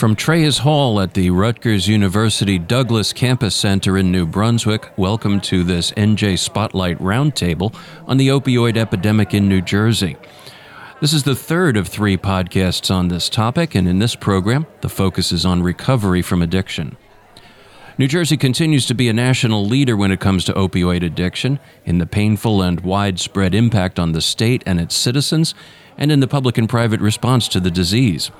From Trayes Hall at the Rutgers University Douglass Campus Center in New Brunswick, welcome to this NJ Spotlight Roundtable on the opioid epidemic in New Jersey. This is the third of three podcasts on this topic, and in this program, the focus is on recovery from addiction. New Jersey continues to be a national leader when it comes to opioid addiction, in the painful and widespread impact on the state and its citizens, and in the public and private response to the disease.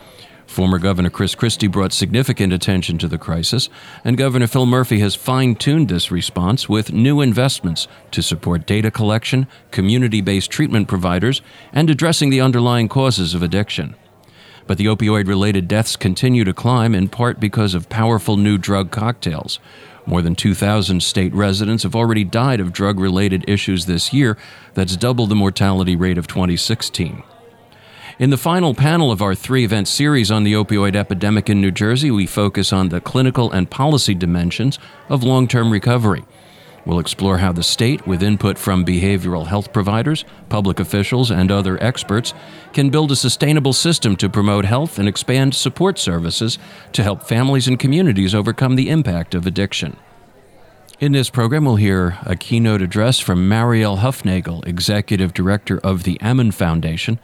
Former Governor Chris Christie brought significant attention to the crisis, and Governor Phil Murphy has fine tuned this response with new investments to support data collection, community based treatment providers, and addressing the underlying causes of addiction. But the opioid related deaths continue to climb in part because of powerful new drug cocktails. More than 2,000 state residents have already died of drug related issues this year. That's double the mortality rate of 2016. In the final panel of our three event series on the opioid epidemic in New Jersey, we focus on the clinical and policy dimensions of long term recovery. We'll explore how the state, with input from behavioral health providers, public officials, and other experts, can build a sustainable system to promote health and expand support services to help families and communities overcome the impact of addiction. In this program, we'll hear a keynote address from Mariel Hufnagel, Executive Director of the Ammon Foundation,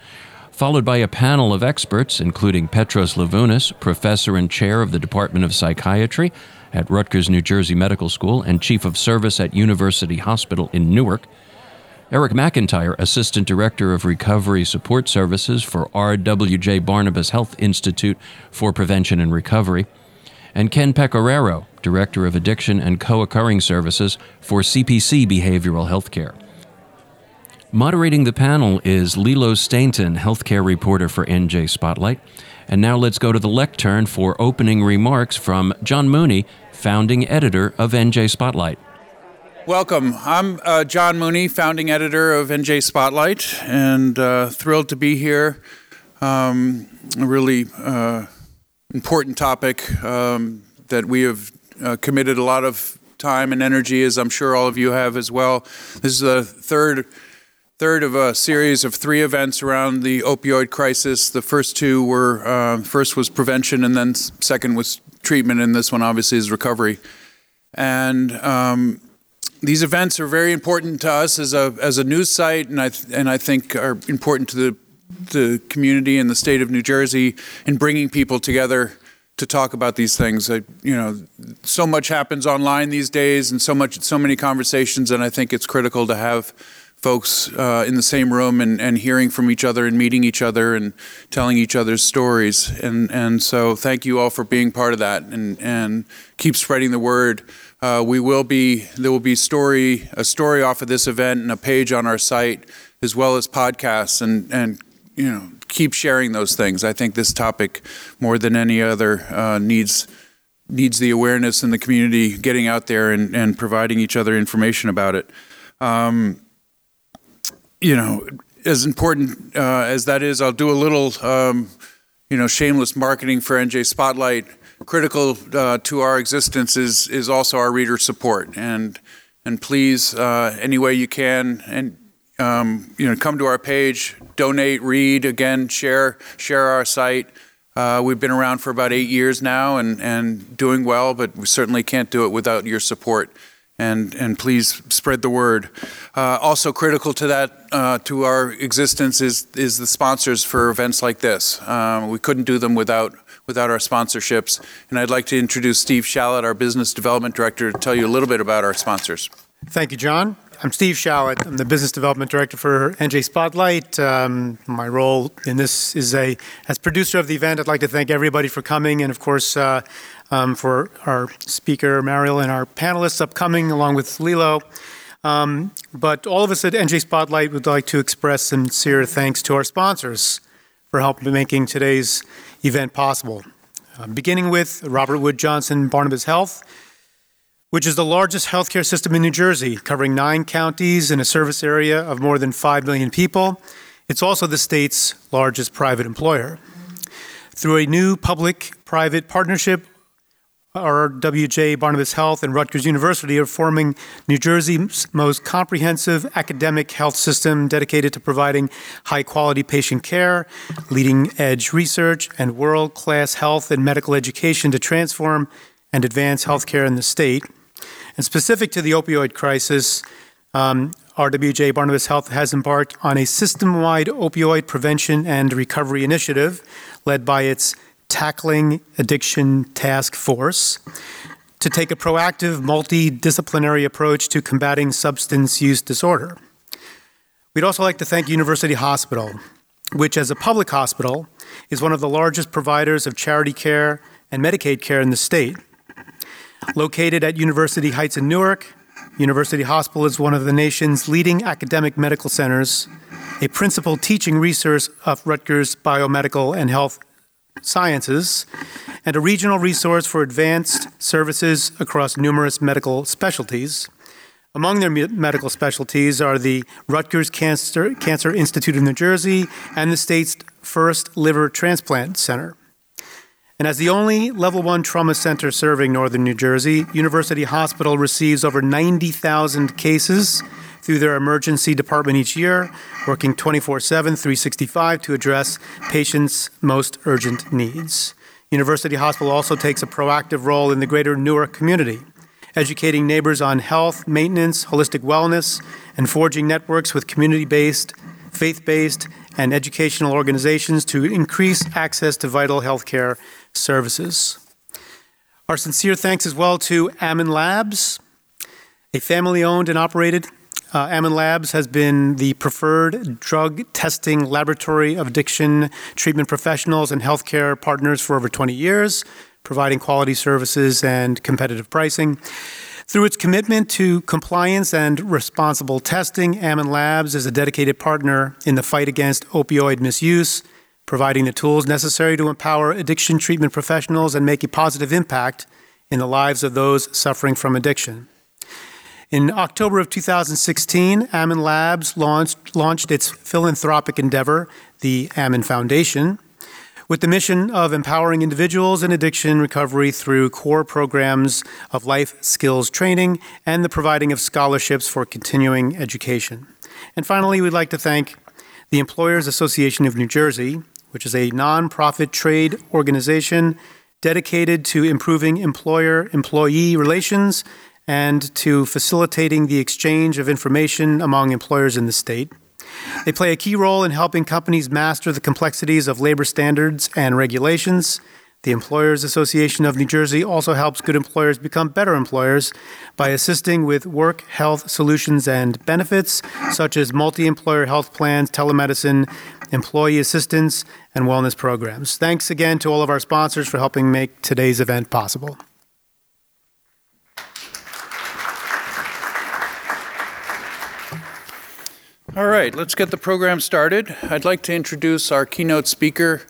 followed by a panel of experts, including Petros Levounis, professor and chair of the Department of Psychiatry at Rutgers New Jersey Medical School and chief of service at University Hospital in Newark, Eric McIntyre, Assistant Director of Recovery Support Services for RWJ Barnabas Health Institute for Prevention and Recovery, and Ken Pecoraro, Director of Addiction and Co occurring Services for CPC Behavioral Healthcare. Moderating the panel is Lilo Stainton, healthcare reporter for NJ Spotlight. And now let's go to the lectern for opening remarks from John Mooney, founding editor of NJ Spotlight. Welcome. I'm uh, John Mooney, founding editor of NJ Spotlight, and uh, thrilled to be here. Um, a really uh, important topic um, that we have uh, committed a lot of time and energy, as I'm sure all of you have as well. This is the third third of a series of three events around the opioid crisis. The first two were uh, first was prevention, and then second was treatment, and this one obviously is recovery. And um, these events are very important to us as a as a news site, and I th- and I think are important to the the community and the state of New Jersey in bringing people together to talk about these things. I, you know, so much happens online these days, and so much so many conversations, and I think it's critical to have folks uh, in the same room and, and hearing from each other and meeting each other and telling each other's stories. And, and so thank you all for being part of that and, and keep spreading the word. Uh, we will be, there will be story, a story off of this event and a page on our site as well as podcasts and, and you know, keep sharing those things. I think this topic more than any other uh, needs needs the awareness in the community getting out there and, and providing each other information about it. Um, you know, as important uh, as that is, I'll do a little, um, you know, shameless marketing for NJ Spotlight. Critical uh, to our existence is is also our reader support, and and please, uh, any way you can, and um, you know, come to our page, donate, read, again, share share our site. Uh, we've been around for about eight years now, and and doing well, but we certainly can't do it without your support and and please spread the word. Uh, also critical to that, uh, to our existence, is is the sponsors for events like this. Um, we couldn't do them without without our sponsorships. And I'd like to introduce Steve Shallett, our business development director, to tell you a little bit about our sponsors. Thank you, John. I'm Steve Shallett. I'm the business development director for NJ Spotlight. Um, my role in this is a as producer of the event. I'd like to thank everybody for coming, and of course. Uh, um, for our speaker, Mariel, and our panelists upcoming, along with Lilo. Um, but all of us at NJ Spotlight would like to express sincere thanks to our sponsors for helping making today's event possible. Uh, beginning with Robert Wood Johnson Barnabas Health, which is the largest healthcare system in New Jersey, covering nine counties and a service area of more than 5 million people. It's also the state's largest private employer. Through a new public private partnership RWJ Barnabas Health and Rutgers University are forming New Jersey's most comprehensive academic health system dedicated to providing high quality patient care, leading edge research, and world class health and medical education to transform and advance healthcare in the state. And specific to the opioid crisis, um, RWJ Barnabas Health has embarked on a system wide opioid prevention and recovery initiative led by its Tackling Addiction Task Force to take a proactive, multidisciplinary approach to combating substance use disorder. We'd also like to thank University Hospital, which, as a public hospital, is one of the largest providers of charity care and Medicaid care in the state. Located at University Heights in Newark, University Hospital is one of the nation's leading academic medical centers, a principal teaching resource of Rutgers biomedical and health Sciences, and a regional resource for advanced services across numerous medical specialties. Among their medical specialties are the Rutgers Cancer, Cancer Institute of New Jersey and the state's first liver transplant center. And as the only level one trauma center serving northern New Jersey, University Hospital receives over 90,000 cases through their emergency department each year, working 24 7, 365 to address patients' most urgent needs. University Hospital also takes a proactive role in the greater Newark community, educating neighbors on health, maintenance, holistic wellness, and forging networks with community based, faith based, and educational organizations to increase access to vital healthcare services. Our sincere thanks as well to Ammon Labs, a family owned and operated uh, Ammon Labs has been the preferred drug testing laboratory of addiction treatment professionals and healthcare partners for over 20 years, providing quality services and competitive pricing. Through its commitment to compliance and responsible testing, Ammon Labs is a dedicated partner in the fight against opioid misuse, providing the tools necessary to empower addiction treatment professionals and make a positive impact in the lives of those suffering from addiction. In October of 2016, Ammon Labs launched, launched its philanthropic endeavor, the Ammon Foundation, with the mission of empowering individuals in addiction recovery through core programs of life skills training and the providing of scholarships for continuing education. And finally, we'd like to thank the Employers Association of New Jersey, which is a nonprofit trade organization dedicated to improving employer employee relations and to facilitating the exchange of information among employers in the state. They play a key role in helping companies master the complexities of labor standards and regulations. The Employers Association of New Jersey also helps good employers become better employers by assisting with work health solutions and benefits, such as multi employer health plans, telemedicine, employee assistance, and wellness programs. Thanks again to all of our sponsors for helping make today's event possible. All right, let's get the program started. I'd like to introduce our keynote speaker,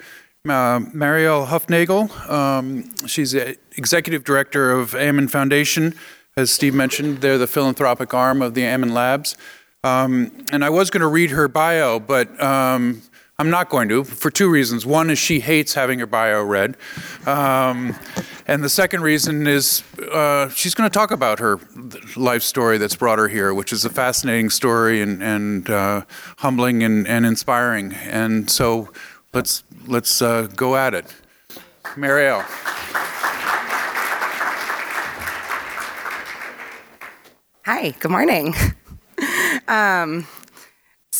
uh, Mariel Hufnagel. Um, she's the executive director of Ammon Foundation. As Steve mentioned, they're the philanthropic arm of the Ammon Labs. Um, and I was going to read her bio, but um, I'm not going to for two reasons. One is she hates having her bio read. Um, and the second reason is uh, she's going to talk about her life story that's brought her here, which is a fascinating story and, and uh, humbling and, and inspiring. And so let's, let's uh, go at it. Mariel. Hi, good morning. Um,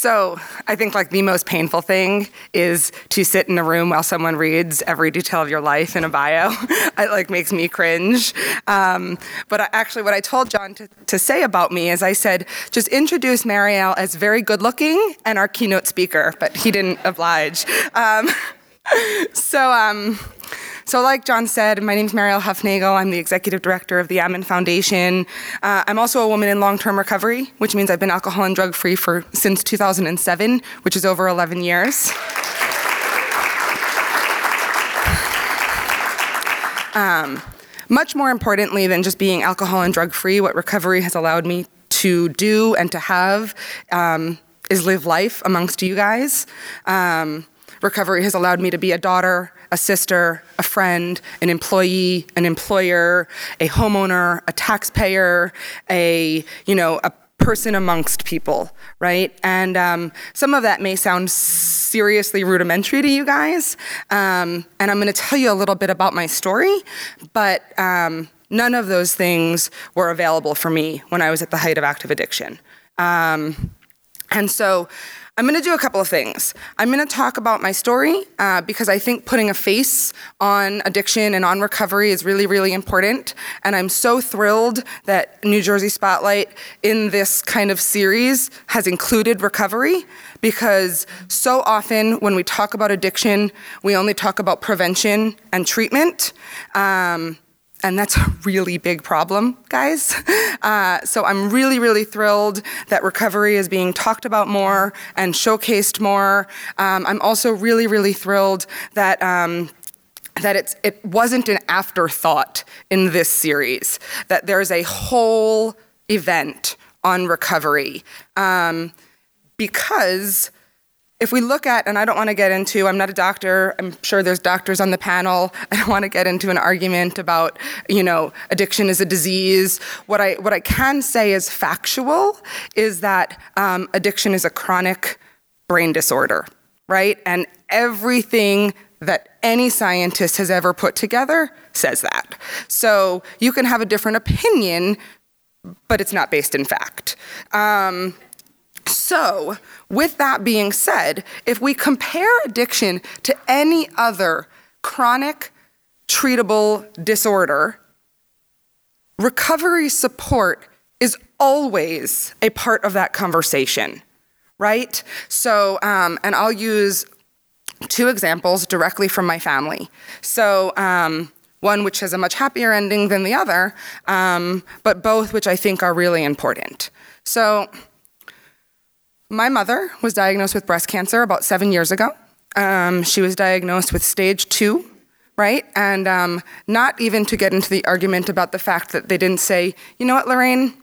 so I think like the most painful thing is to sit in a room while someone reads every detail of your life in a bio. it like makes me cringe. Um, but I, actually, what I told John to, to say about me is I said just introduce Mariel as very good looking and our keynote speaker, but he didn't oblige. Um, so. Um, so, like John said, my name is Mariel Hufnagel. I'm the executive director of the Ammon Foundation. Uh, I'm also a woman in long-term recovery, which means I've been alcohol and drug-free for since 2007, which is over 11 years. Um, much more importantly than just being alcohol and drug free, what recovery has allowed me to do and to have um, is live life amongst you guys. Um, recovery has allowed me to be a daughter, a sister, a friend, an employee, an employer, a homeowner, a taxpayer, a, you know, a person amongst people, right? And um, some of that may sound seriously rudimentary to you guys. Um, and I'm going to tell you a little bit about my story, but um, none of those things were available for me when I was at the height of active addiction. Um, and so I'm going to do a couple of things. I'm going to talk about my story uh, because I think putting a face on addiction and on recovery is really, really important. And I'm so thrilled that New Jersey Spotlight in this kind of series has included recovery because so often when we talk about addiction, we only talk about prevention and treatment. Um, and that's a really big problem, guys. Uh, so I'm really, really thrilled that recovery is being talked about more and showcased more. Um, I'm also really, really thrilled that. Um, that it wasn't an afterthought in this series, that there's a whole event on recovery. Um, because if we look at, and I don't want to get into, I'm not a doctor, I'm sure there's doctors on the panel. I don't want to get into an argument about, you know, addiction is a disease. What I, what I can say is factual is that um, addiction is a chronic brain disorder, right? And everything that any scientist has ever put together says that. So you can have a different opinion, but it's not based in fact. Um, so, with that being said, if we compare addiction to any other chronic treatable disorder, recovery support is always a part of that conversation, right? So, um, and I'll use two examples directly from my family. So, um, one which has a much happier ending than the other, um, but both which I think are really important. So, my mother was diagnosed with breast cancer about seven years ago. Um, she was diagnosed with stage two, right? And um, not even to get into the argument about the fact that they didn't say, you know what, Lorraine,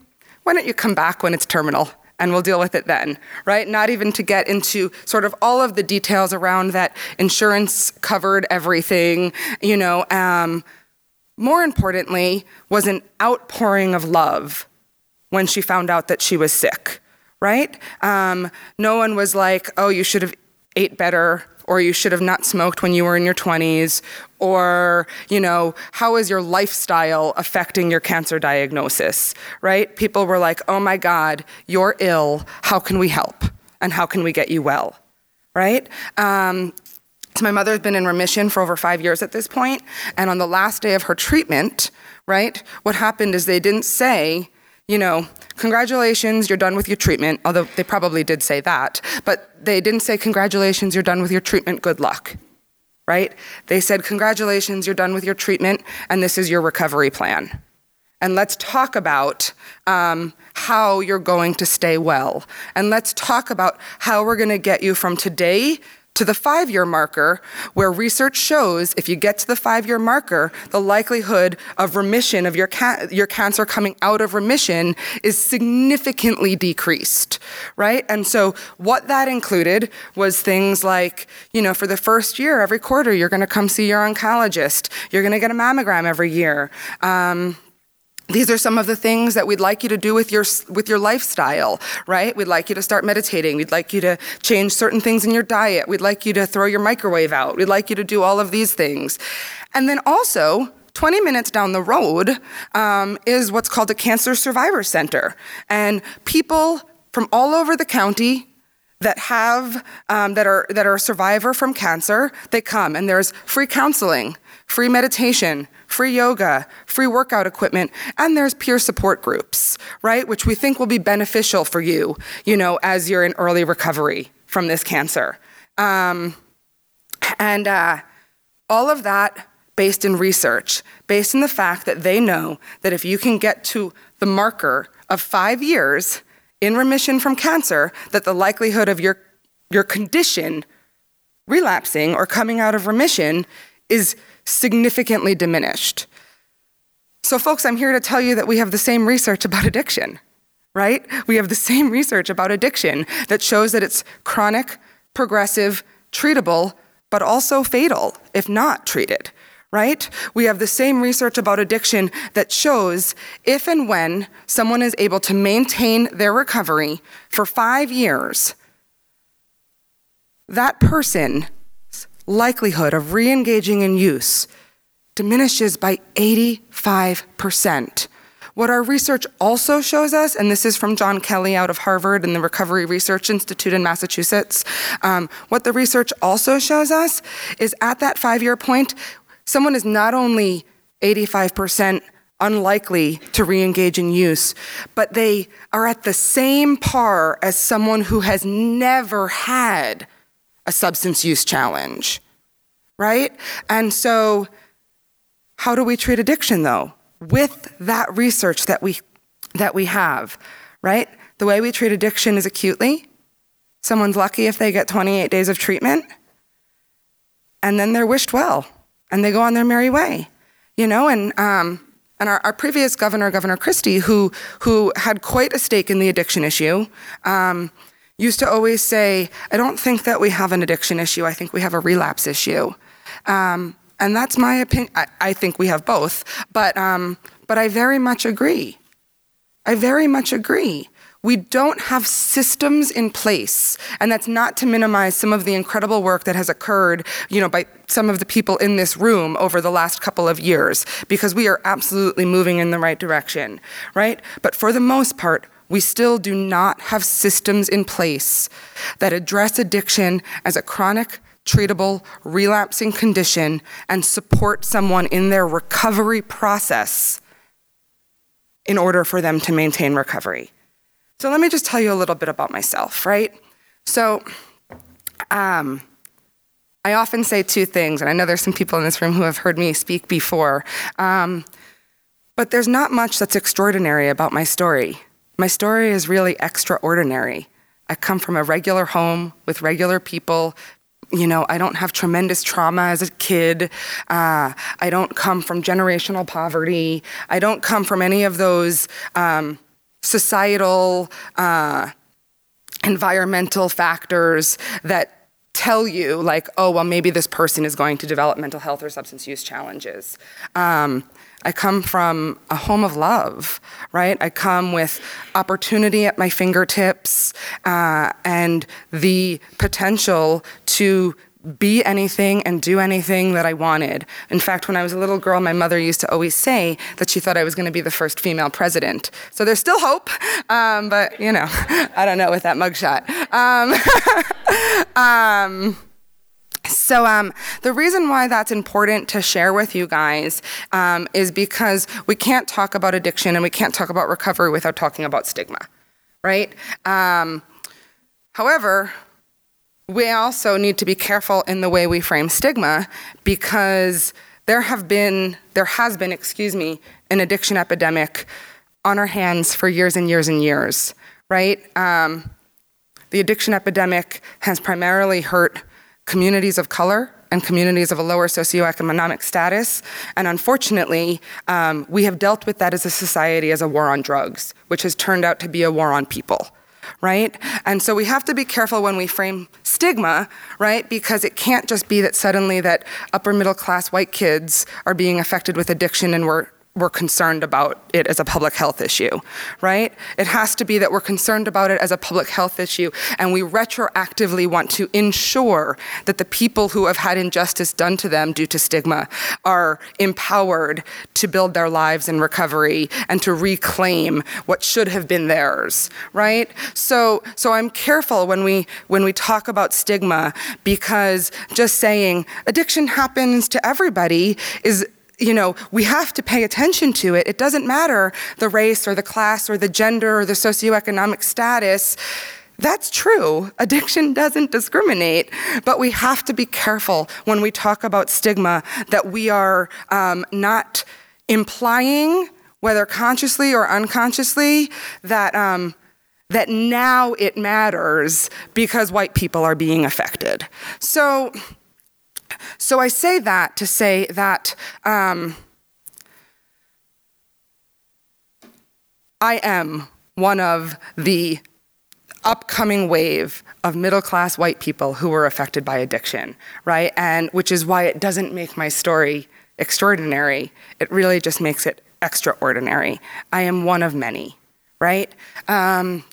why don't you come back when it's terminal? and we'll deal with it then, right? Not even to get into sort of all of the details around that insurance covered everything, you know. Um, more importantly, was an outpouring of love when she found out that she was sick right? Um, no one was like, oh, you should have ate better or you should have not smoked when you were in your 20s or you know how is your lifestyle affecting your cancer diagnosis right? People were like oh my god you're ill. How can we help? And how can we get you well right? Um, so my mother's been in remission for over five years at this point and on the last day of her treatment right what happened is they didn't say you know, congratulations, you're done with your treatment, although they probably did say that, but they didn't say, congratulations, you're done with your treatment, good luck, right? They said, congratulations, you're done with your treatment, and this is your recovery plan. And let's talk about um, how you're going to stay well. And let's talk about how we're going to get you from today to the five year marker, where research shows if you get to the five year marker, the likelihood of remission of your, ca- your cancer coming out of remission is significantly decreased, right? And so, what that included was things like, you know, for the first year, every quarter, you're gonna come see your oncologist, you're gonna get a mammogram every year. Um, these are some of the things that we'd like you to do with your with your lifestyle right? We'd like you to start meditating. We'd like you to change certain things in your diet. We'd like you to throw your microwave out. We'd like you to do all of these things. And then also 20 minutes down the road um, is what's called a cancer survivor center. And people from all over the county that have um, that are that are a survivor from cancer they come. And there's free counseling free meditation free yoga, free workout equipment, and there's peer support groups, right? Which we think will be beneficial for you, you know, as you're in early recovery from this cancer. Um, and uh, all of that based in research, based in the fact that they know that if you can get to the marker of five years in remission from cancer, that the likelihood of your, your condition relapsing or coming out of remission is significantly diminished. So, folks, I'm here to tell you that we have the same research about addiction, right? We have the same research about addiction that shows that it's chronic, progressive, treatable, but also fatal if not treated, right? We have the same research about addiction that shows if and when someone is able to maintain their recovery for five years, that person's likelihood of re engaging in use diminishes by 85%. What our research also shows us, and this is from John Kelly out of Harvard and the Recovery Research Institute in Massachusetts, um, what the research also shows us is at that five year point, someone is not only 85% unlikely to re engage in use, but they are at the same par as someone who has never had a substance use challenge, right? And so, how do we treat addiction though? with that research that we, that we have, right? The way we treat addiction is acutely. Someone's lucky if they get 28 days of treatment, and then they're wished well, and they go on their merry way, you know? And, um, and our, our previous governor, Governor Christie, who, who had quite a stake in the addiction issue, um, used to always say, I don't think that we have an addiction issue, I think we have a relapse issue. Um, and that's my opinion. I, I, think we have both, but, um, but I very much agree. I very much agree. We don't have systems in place, and that's not to minimize some of the incredible work that has occurred, you know, by some of the people in this room over the last couple of years, because we are absolutely moving in the right direction, right? But for the most part, we still do not have systems in place that address addiction as a chronic treatable, relapsing condition and support someone in their recovery process in order for them to maintain recovery. So, let me just tell you a little bit about myself, right? So, um, I often say two things, and I know there's some people in this room who have heard me speak before. Um, but there's not much that's extraordinary about my story. My story is really extraordinary. I come from a regular home with regular people you know, I don't have tremendous trauma as a kid. Uh, I don't come from generational poverty. I don't come from any of those um, societal, uh, environmental factors that tell you, like, oh, well, maybe this person is going to develop mental health or substance use challenges. Um, I come from a home of love, right? I come with opportunity at my fingertips uh, and the potential to be anything and do anything that I wanted. In fact, when I was a little girl, my mother used to always say that she thought I was going to be the first female president. So there's still hope, um, but you know, I don't know with that mugshot. Um, um, so, um, the reason why that's important to share with you guys um, is because we can't talk about addiction and we can't talk about recovery without talking about stigma, right? Um, however, we also need to be careful in the way we frame stigma because there have been, there has been, excuse me, an addiction epidemic on our hands for years and years and years, right? Um, the addiction epidemic has primarily hurt communities of color and communities of a lower socioeconomic status. And unfortunately, um, we have dealt with that as a society as a war on drugs, which has turned out to be a war on people. Right? And so we have to be careful when we frame stigma, right? Because it can't just be that suddenly that upper middle class white kids are being affected with addiction and we're we're concerned about it as a public health issue, right? It has to be that we're concerned about it as a public health issue and we retroactively want to ensure that the people who have had injustice done to them due to stigma are empowered to build their lives in recovery and to reclaim what should have been theirs, right? So so I'm careful when we when we talk about stigma because just saying addiction happens to everybody is you know, we have to pay attention to it. It doesn't matter the race or the class or the gender or the socioeconomic status. That's true. Addiction doesn't discriminate, but we have to be careful when we talk about stigma that we are um, not implying, whether consciously or unconsciously, that. Um, that now it matters because white people are being affected. So, so I say that to say that um, I am one of the upcoming wave of middle class white people who were affected by addiction, right? And which is why it doesn't make my story extraordinary. It really just makes it extraordinary. I am one of many, right? Um,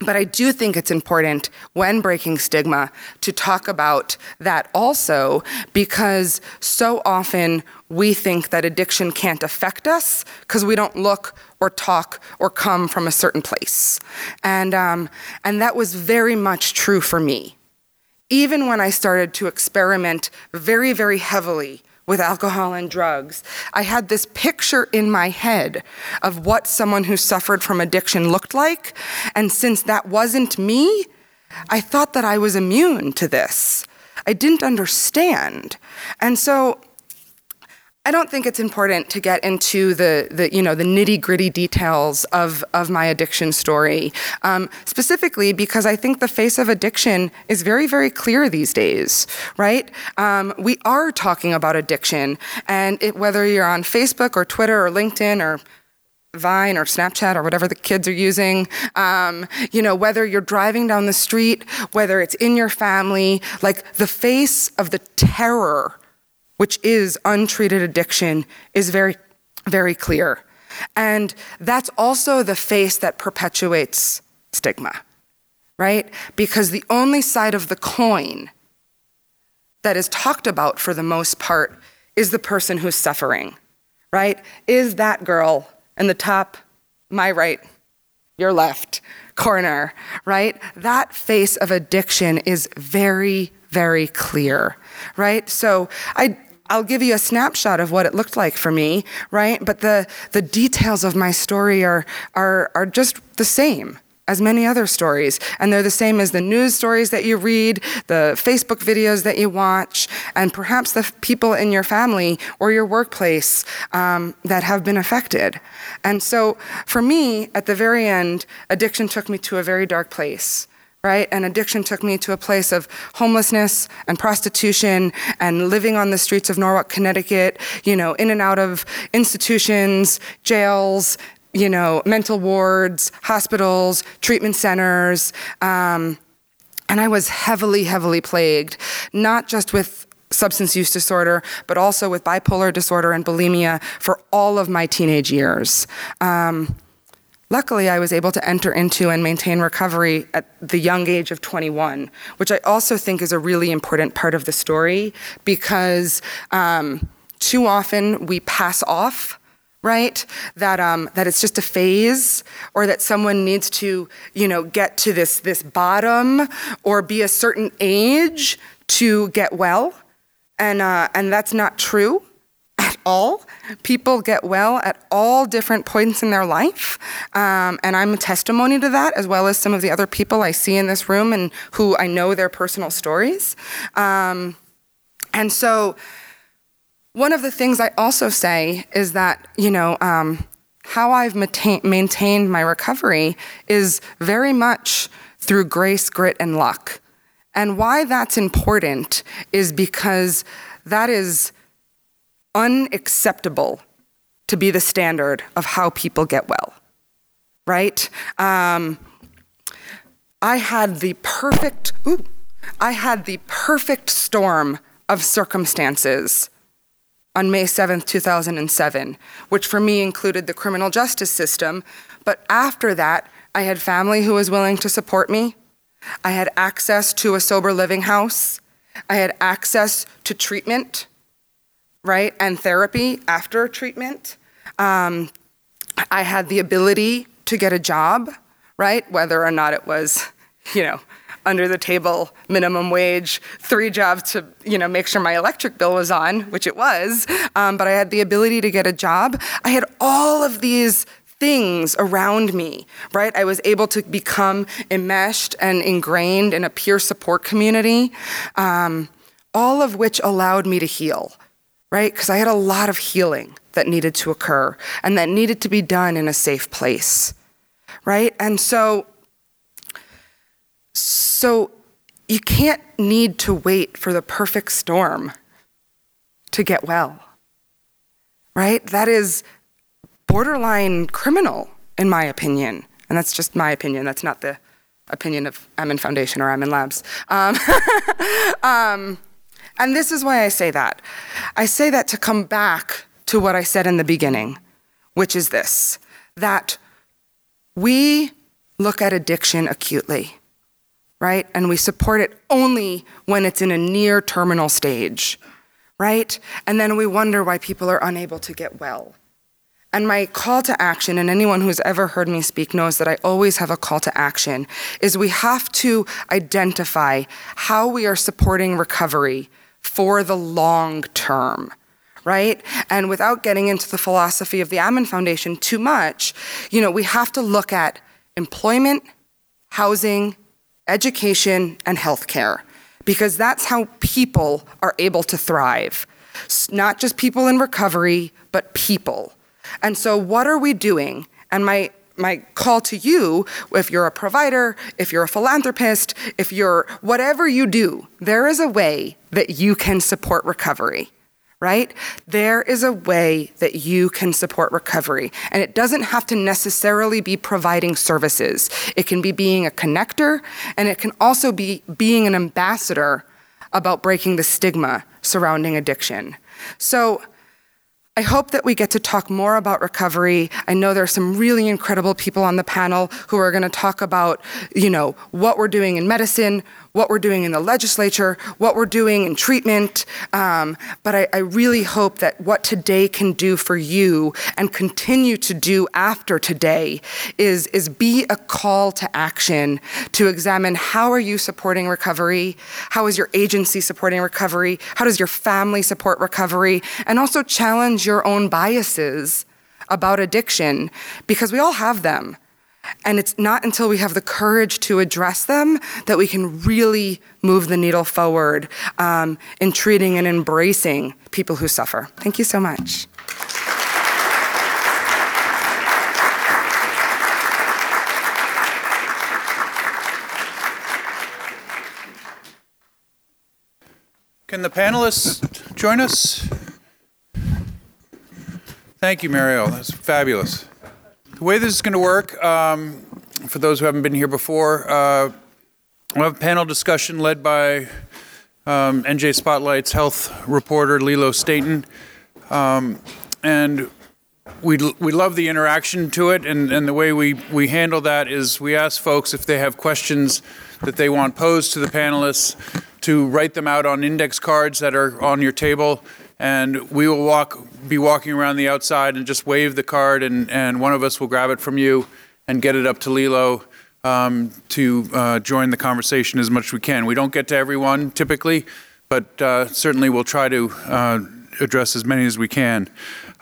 but I do think it's important when breaking stigma to talk about that also because so often we think that addiction can't affect us because we don't look or talk or come from a certain place. And, um, and that was very much true for me. Even when I started to experiment very, very heavily with alcohol and drugs, I had this picture in my head of what someone who suffered from addiction looked like. And since that wasn't me, I thought that I was immune to this. I didn't understand. And so I don't think it's important to get into the, the you know the nitty gritty details of, of my addiction story, um, specifically because I think the face of addiction is very very clear these days, right? Um, we are talking about addiction, and it, whether you're on Facebook or Twitter or LinkedIn or Vine or Snapchat or whatever the kids are using, um, you know, whether you're driving down the street, whether it's in your family, like the face of the terror which is untreated addiction, is very, very clear. And that's also the face that perpetuates stigma, right? Because the only side of the coin that is talked about for the most part is the person who's suffering, right? Is that girl in the top, my right, your left corner, right? That face of addiction is very, very clear, right? So I, I'll give you a snapshot of what it looked like for me, right? But the, the details of my story are, are, are just the same as many other stories. And they're the same as the news stories that you read, the Facebook videos that you watch, and perhaps the people in your family or your workplace um, that have been affected. And so for me, at the very end, addiction took me to a very dark place right? And addiction took me to a place of homelessness and prostitution and living on the streets of Norwalk, Connecticut, you know, in and out of institutions, jails, you know, mental wards, hospitals, treatment centers. Um, and I was heavily, heavily plagued, not just with substance use disorder, but also with bipolar disorder and bulimia for all of my teenage years. Um, Luckily, I was able to enter into and maintain recovery at the young age of 21, which I also think is a really important part of the story because um, too often we pass off right that um, that it's just a phase or that someone needs to you know get to this this bottom or be a certain age to get well and uh, and that's not true at all. People get well at all different points in their life. Um, and I'm a testimony to that, as well as some of the other people I see in this room and who I know their personal stories. Um, and so, one of the things I also say is that, you know, um, how I've maintain, maintained my recovery is very much through grace, grit, and luck. And why that's important is because that is unacceptable to be the standard of how people get well, right? Um, I had the perfect, ooh, I had the perfect storm of circumstances on May 7th, 2007, which for me included the criminal justice system. But after that, I had family who was willing to support me. I had access to a sober living house. I had access to treatment right, and therapy after treatment. Um, I had the ability to get a job, right, whether or not it was, you know, under the table minimum wage, three jobs to you know make sure my electric bill was on, which it was. Um, but I had the ability to get a job. I had all of these things around me, right? I was able to become enmeshed and ingrained in a peer support community, um, all of which allowed me to heal right? Because I had a lot of healing that needed to occur and that needed to be done in a safe place, right? And so, so you can't need to wait for the perfect storm to get well, right? That is borderline criminal, in my opinion. And that's just my opinion. That's not the opinion of Ammon Foundation or Ammon Labs. Um, um, and this is why I say that. I say that to come back to what I said in the beginning, which is this that we look at addiction acutely, right? And we support it only when it's in a near terminal stage, right? And then we wonder why people are unable to get well. And my call to action, and anyone who's ever heard me speak knows that I always have a call to action, is we have to identify how we are supporting recovery for the long term right? And without getting into the philosophy of the Ammon Foundation too much, you know, we have to look at employment, housing, education, and healthcare because that's how people are able to thrive. Not just people in recovery, but people. And so, what are we doing? And my my call to you, if you're a provider, if you're a philanthropist, if you're whatever you do, there is a way that you can support recovery, right? There is a way that you can support recovery. And it doesn't have to necessarily be providing services, it can be being a connector, and it can also be being an ambassador about breaking the stigma surrounding addiction. So, I hope that we get to talk more about recovery. I know there are some really incredible people on the panel who are going to talk about, you know, what we're doing in medicine, what we're doing in the legislature, what we're doing in treatment. Um, but I, I really hope that what today can do for you and continue to do after today is, is be a call to action to examine how are you supporting recovery? How is your agency supporting recovery? How does your family support recovery? And also challenge your own biases about addiction because we all have them. And it's not until we have the courage to address them that we can really move the needle forward um, in treating and embracing people who suffer. Thank you so much. Can the panelists join us? Thank you, Mariel. That's fabulous. The way this is going to work, um, for those who haven't been here before, uh, we'll have a panel discussion led by um, NJ Spotlight's health reporter Lilo Stainton. Um, and we, we love the interaction to it, and, and the way we, we handle that is we ask folks if they have questions that they want posed to the panelists to write them out on index cards that are on your table and we will walk, be walking around the outside and just wave the card, and, and one of us will grab it from you and get it up to Lilo um, to uh, join the conversation as much as we can. We don't get to everyone typically, but uh, certainly we'll try to uh, address as many as we can.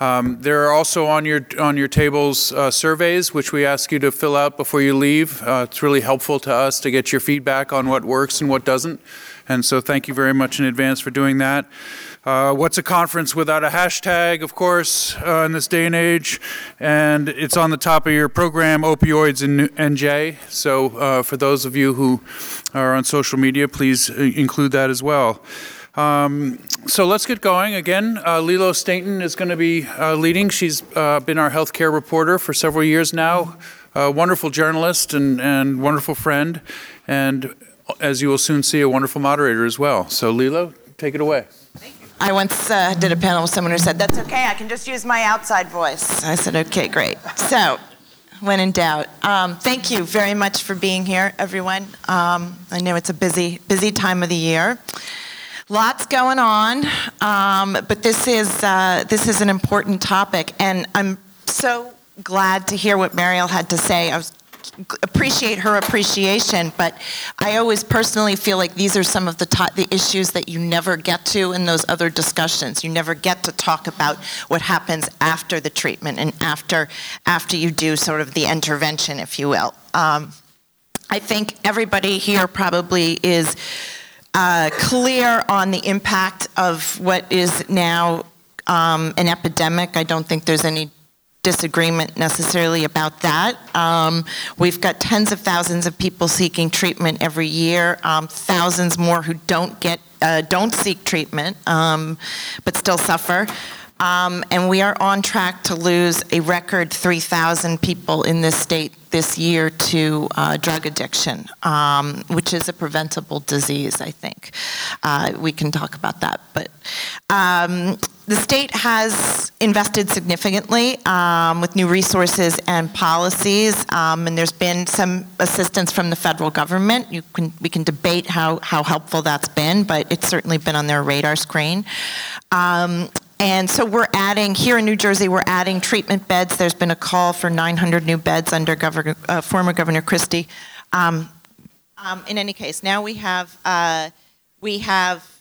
Um, there are also on your on your tables uh, surveys, which we ask you to fill out before you leave. Uh, it's really helpful to us to get your feedback on what works and what doesn't, and so thank you very much in advance for doing that. Uh, what's a conference without a hashtag, of course, uh, in this day and age? And it's on the top of your program, Opioids in NJ. So uh, for those of you who are on social media, please uh, include that as well. Um, so let's get going. Again, uh, Lilo Stainton is going to be uh, leading. She's been our healthcare reporter for several years now. A wonderful journalist and, and wonderful friend. And as you will soon see, a wonderful moderator as well. So, Lilo, take it away. I once uh, did a panel with someone who said, That's okay, I can just use my outside voice. I said, Okay, great. So, when in doubt, um, thank you very much for being here, everyone. Um, I know it's a busy, busy time of the year. Lots going on, um, but this is, uh, this is an important topic, and I'm so glad to hear what Mariel had to say. I was appreciate her appreciation, but I always personally feel like these are some of the the issues that you never get to in those other discussions. You never get to talk about what happens after the treatment and after after you do sort of the intervention, if you will. Um, I think everybody here probably is uh, clear on the impact of what is now um, an epidemic. I don't think there's any disagreement necessarily about that. Um, we've got tens of thousands of people seeking treatment every year, um, thousands more who don't get uh, don't seek treatment um, but still suffer. Um, and we are on track to lose a record 3,000 people in this state this year to uh, drug addiction, um, which is a preventable disease, I think. Uh, we can talk about that. But um, the state has invested significantly um, with new resources and policies, um, and there's been some assistance from the federal government. You can, we can debate how, how helpful that's been, but it's certainly been on their radar screen. Um, and so we're adding, here in New Jersey, we're adding treatment beds. There's been a call for 900 new beds under Governor, uh, former Governor Christie. Um, um, in any case, now we have, uh, we have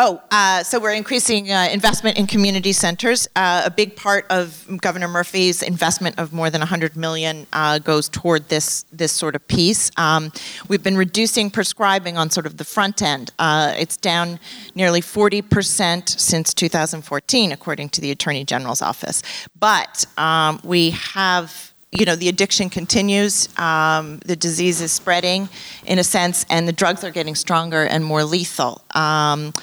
Oh, uh, so we're increasing uh, investment in community centers. Uh, a big part of Governor Murphy's investment of more than 100 million uh, goes toward this this sort of piece. Um, we've been reducing prescribing on sort of the front end. Uh, it's down nearly 40 percent since 2014, according to the Attorney General's office. But um, we have you know, the addiction continues, um, the disease is spreading in a sense, and the drugs are getting stronger and more lethal. Um,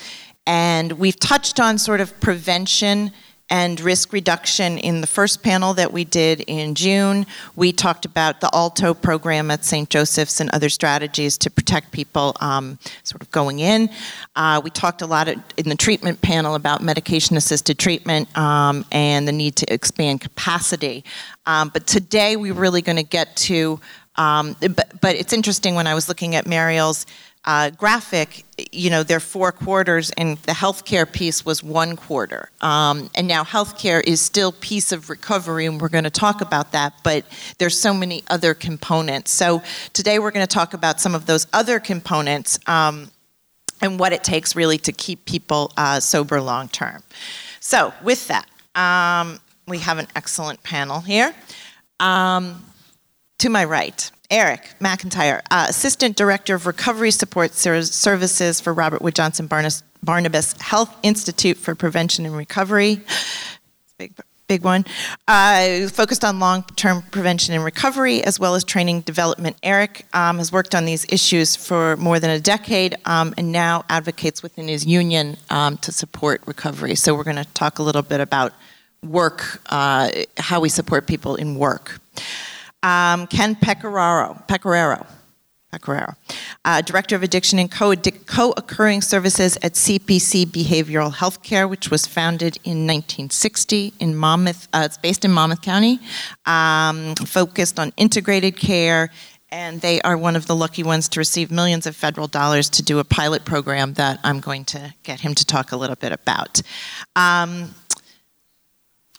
and we've touched on sort of prevention and risk reduction in the first panel that we did in June. We talked about the ALTO program at St. Joseph's and other strategies to protect people um, sort of going in. Uh, we talked a lot in the treatment panel about medication assisted treatment um, and the need to expand capacity. Um, but today we're really going to get to, um, but, but it's interesting when I was looking at Mariel's uh, graphic, you know, they're four quarters, and the healthcare piece was one quarter. Um, and now healthcare is still piece of recovery, and we're going to talk about that. But there's so many other components. So today we're going to talk about some of those other components um, and what it takes really to keep people uh, sober long term. So with that, um, we have an excellent panel here. Um, to my right, Eric McIntyre, uh, Assistant Director of Recovery Support Services for Robert Wood Johnson Barnabas Health Institute for Prevention and Recovery. Big, big one. Uh, focused on long term prevention and recovery as well as training development. Eric um, has worked on these issues for more than a decade um, and now advocates within his union um, to support recovery. So, we're going to talk a little bit about work, uh, how we support people in work. Um, Ken Pecoraro, Pecoraro, Pecoraro uh, Director of Addiction and Co-Occurring Services at CPC Behavioral Healthcare, which was founded in 1960 in Monmouth. Uh, it's based in Monmouth County, um, focused on integrated care and they are one of the lucky ones to receive millions of federal dollars to do a pilot program that I'm going to get him to talk a little bit about. Um,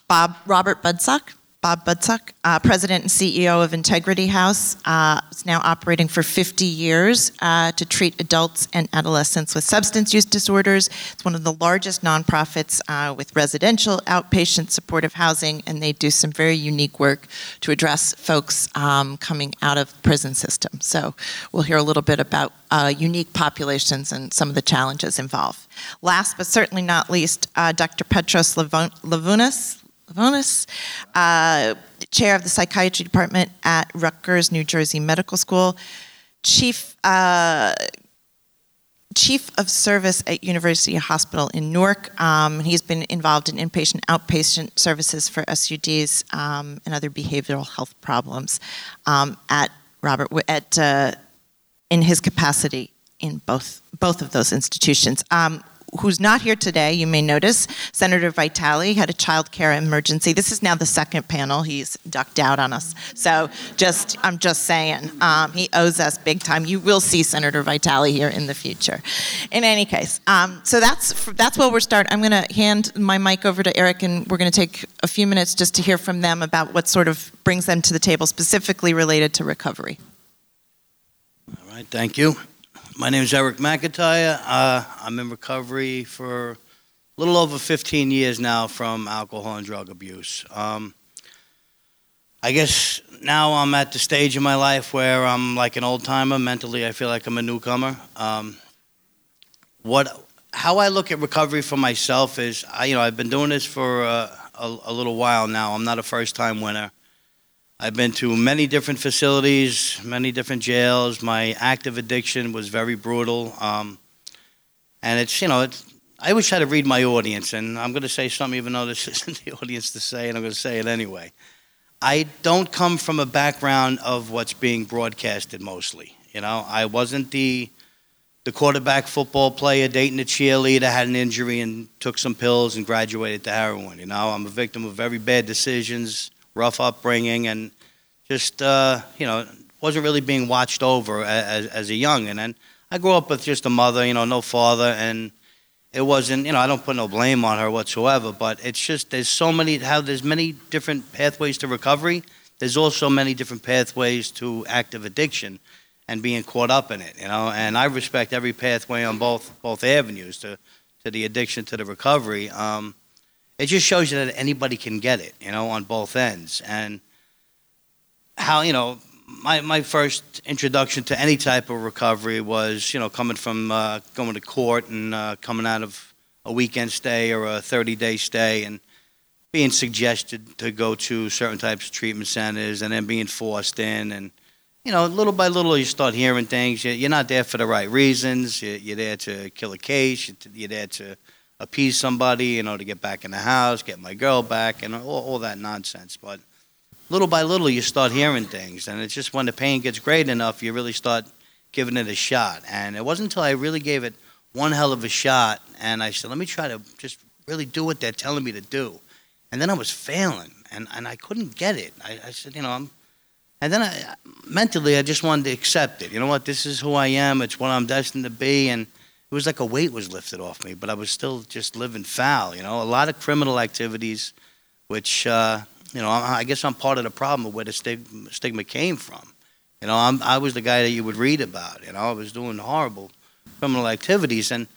Bob Robert Budsock, Bob Budsock, uh, President and CEO of Integrity House. Uh, is now operating for 50 years uh, to treat adults and adolescents with substance use disorders. It's one of the largest nonprofits uh, with residential outpatient supportive housing, and they do some very unique work to address folks um, coming out of the prison system. So we'll hear a little bit about uh, unique populations and some of the challenges involved. Last but certainly not least, uh, Dr. Petros Levounis, Levounis, uh, chair of the psychiatry department at Rutgers, New Jersey Medical School, chief uh, chief of service at University Hospital in Newark. Um, he's been involved in inpatient, outpatient services for SUDs um, and other behavioral health problems um, at Robert at uh, in his capacity in both both of those institutions. Who's not here today, you may notice, Senator Vitale had a child care emergency. This is now the second panel. He's ducked out on us. So just, I'm just saying, um, he owes us big time. You will see Senator Vitale here in the future. In any case, um, so that's that's where we're starting. I'm going to hand my mic over to Eric, and we're going to take a few minutes just to hear from them about what sort of brings them to the table, specifically related to recovery. All right, thank you. My name is Eric McIntyre. Uh, I'm in recovery for a little over 15 years now from alcohol and drug abuse. Um, I guess now I'm at the stage in my life where I'm like an old timer. Mentally, I feel like I'm a newcomer. Um, what, how I look at recovery for myself is, I, you know, I've been doing this for uh, a, a little while now. I'm not a first-time winner. I've been to many different facilities, many different jails. My active addiction was very brutal. Um, and it's, you know, it's, I always try to read my audience, and I'm going to say something even though this isn't the audience to say, and I'm going to say it anyway. I don't come from a background of what's being broadcasted mostly. You know, I wasn't the the quarterback football player dating a cheerleader, had an injury and took some pills and graduated to heroin. You know, I'm a victim of very bad decisions, rough upbringing, and just uh, you know wasn't really being watched over as, as a young. And then I grew up with just a mother, you know, no father, and it wasn't, you know, I don't put no blame on her whatsoever, but it's just there's so many how there's many different pathways to recovery. There's also many different pathways to active addiction and being caught up in it, you know. And I respect every pathway on both both avenues to to the addiction to the recovery. Um, it just shows you that anybody can get it, you know, on both ends. And how you know my my first introduction to any type of recovery was you know coming from uh, going to court and uh, coming out of a weekend stay or a 30 day stay and being suggested to go to certain types of treatment centers and then being forced in. And you know little by little you start hearing things. You're not there for the right reasons. You're there to kill a case. You're there to appease somebody you know to get back in the house get my girl back and all, all that nonsense. But little by little you start hearing things and it's just when the pain gets great enough you really start giving it a shot. And it wasn't until i really gave it one hell of a shot and i said let me try to just really do what they're telling me to do. And then i was failing and, and i couldn't get it. I, I said you know i'm and then I, mentally i just wanted to accept it. You know what? This is who i am. It's what i'm destined to be. And it was like a weight was lifted off me but i was still just living foul you know a lot of criminal activities which uh, you know, I, I guess I'm part of the problem of where the stigma, stigma came from. You know, I'm, I was the guy that you would read about. You know, I was doing horrible criminal activities, and